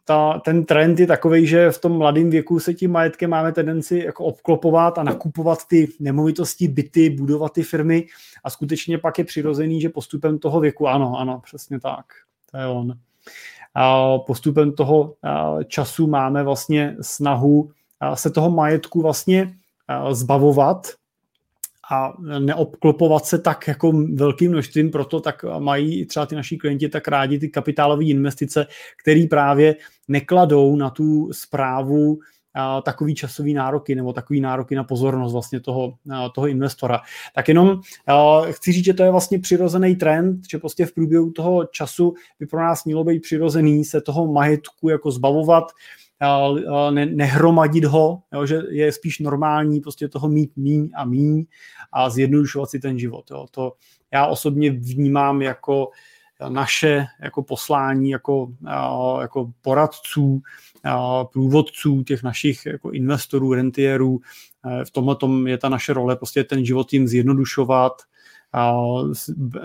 ta, ten trend je takový, že v tom mladém věku se tím majetkem máme tendenci jako obklopovat a nakupovat ty nemovitosti, byty, budovat ty firmy a skutečně pak je přirozený, že postupem toho věku, ano, ano, přesně tak, to je on. A postupem toho času máme vlastně snahu se toho majetku vlastně zbavovat a neobklopovat se tak jako velkým množstvím, proto tak mají třeba ty naši klienti tak rádi ty kapitálové investice, které právě nekladou na tu zprávu takový časový nároky nebo takový nároky na pozornost vlastně toho, toho investora. Tak jenom chci říct, že to je vlastně přirozený trend, že prostě v průběhu toho času by pro nás mělo být přirozený se toho majetku jako zbavovat, ne, nehromadit ho, jo, že je spíš normální prostě toho mít míň a míň a zjednodušovat si ten život. Jo. To já osobně vnímám jako naše jako poslání, jako, jako poradců, průvodců těch našich jako investorů, rentierů. V tomhle tom je ta naše role, prostě ten život jim zjednodušovat,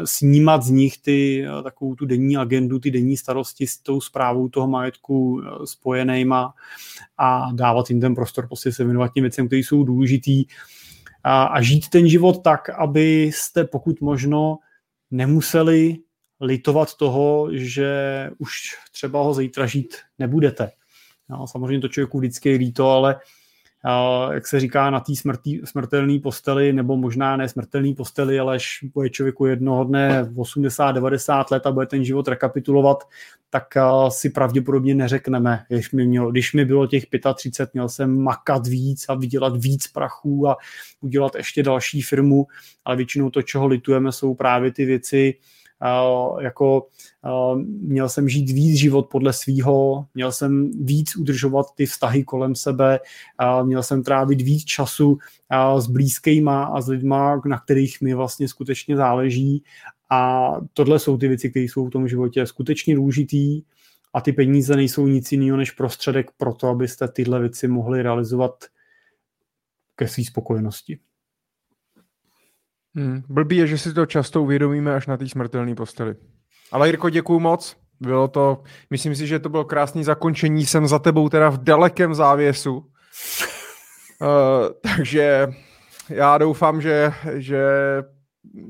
snímat z nich ty, takovou tu denní agendu, ty denní starosti s tou zprávou toho majetku e, spojenýma a dávat jim ten prostor prostě se věnovat těm věcem, které jsou důležitý a, a žít ten život tak, abyste pokud možno nemuseli litovat toho, že už třeba ho zítra žít nebudete. No, samozřejmě to člověku vždycky je líto, ale jak se říká, na té smrtelné posteli, nebo možná ne smrtelné posteli, ale až bude člověku jednoho dne 80-90 let a bude ten život rekapitulovat, tak si pravděpodobně neřekneme, když mi, mělo, když mi bylo těch 35, měl jsem makat víc a vydělat víc prachů a udělat ještě další firmu, ale většinou to, čeho litujeme, jsou právě ty věci, jako měl jsem žít víc život podle svýho, měl jsem víc udržovat ty vztahy kolem sebe, měl jsem trávit víc času s blízkýma a s lidma, na kterých mi vlastně skutečně záleží A tohle jsou ty věci, které jsou v tom životě skutečně důležitý a ty peníze nejsou nic jiného než prostředek pro to, abyste tyhle věci mohli realizovat ke své spokojenosti. Hmm. Blbý je, že si to často uvědomíme až na té smrtelné posteli. Ale Jirko, děkuju moc. Bylo to, myslím si, že to bylo krásné zakončení. Jsem za tebou teda v dalekém závěsu. uh, takže já doufám, že, že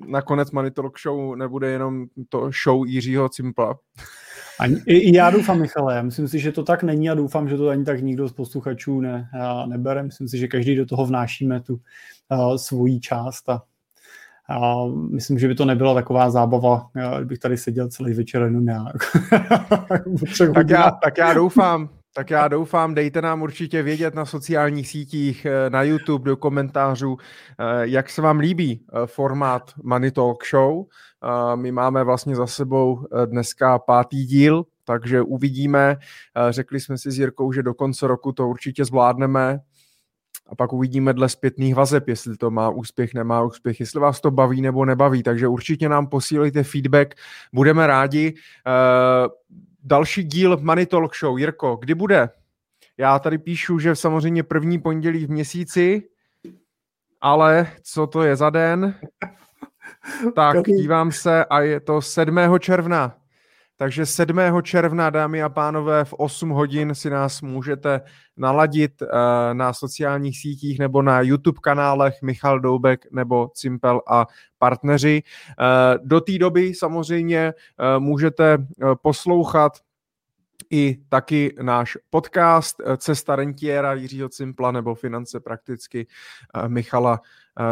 nakonec Money Talk Show nebude jenom to show Jiřího Cimpla. Ani, i, já doufám, Michale, já myslím si, že to tak není a doufám, že to ani tak nikdo z posluchačů ne, nebere. Myslím si, že každý do toho vnášíme tu uh, svoji část a, a myslím, že by to nebyla taková zábava, kdybych tady seděl celý večer jenom já. tak, já tak já doufám, tak já doufám, dejte nám určitě vědět na sociálních sítích, eh, na YouTube, do komentářů, eh, jak se vám líbí eh, formát Money Talk Show. My máme vlastně za sebou dneska pátý díl, takže uvidíme. Řekli jsme si s Jirkou, že do konce roku to určitě zvládneme a pak uvidíme dle zpětných vazeb, jestli to má úspěch, nemá úspěch, jestli vás to baví nebo nebaví. Takže určitě nám posílejte feedback, budeme rádi další díl Money Talk Show. Jirko, kdy bude? Já tady píšu, že samozřejmě první pondělí v měsíci, ale co to je za den? Tak, dívám se a je to 7. června. Takže 7. června, dámy a pánové, v 8 hodin si nás můžete naladit uh, na sociálních sítích nebo na YouTube kanálech Michal Doubek nebo Cimpel a partneři. Uh, do té doby samozřejmě uh, můžete poslouchat i taky náš podcast Cesta rentiera Jiřího Cimpla nebo Finance prakticky Michala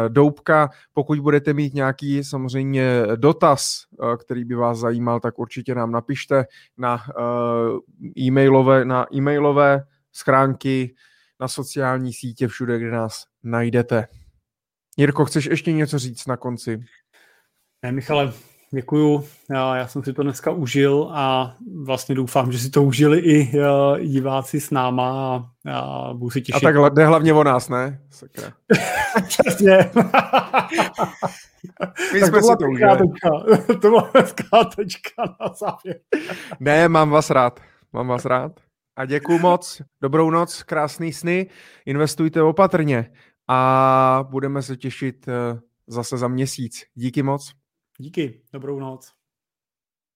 Doubka. Pokud budete mít nějaký samozřejmě dotaz, který by vás zajímal, tak určitě nám napište na e-mailové, na e-mailové schránky, na sociální sítě, všude, kde nás najdete. Jirko, chceš ještě něco říct na konci? Ne, Michale, děkuju. Já, já jsem si to dneska užil a vlastně doufám, že si to užili i uh, diváci s náma a, a budu si těšit. A tak jde hlavně o nás, ne? Sakra. Přesně. My tak jsme to si to užili. to byla hezká tečka na závěr. ne, mám vás rád. Mám vás rád. A děkuju moc. Dobrou noc, krásný sny. Investujte opatrně a budeme se těšit eh, zase za měsíc. Díky moc. Díky. Dobrou noc.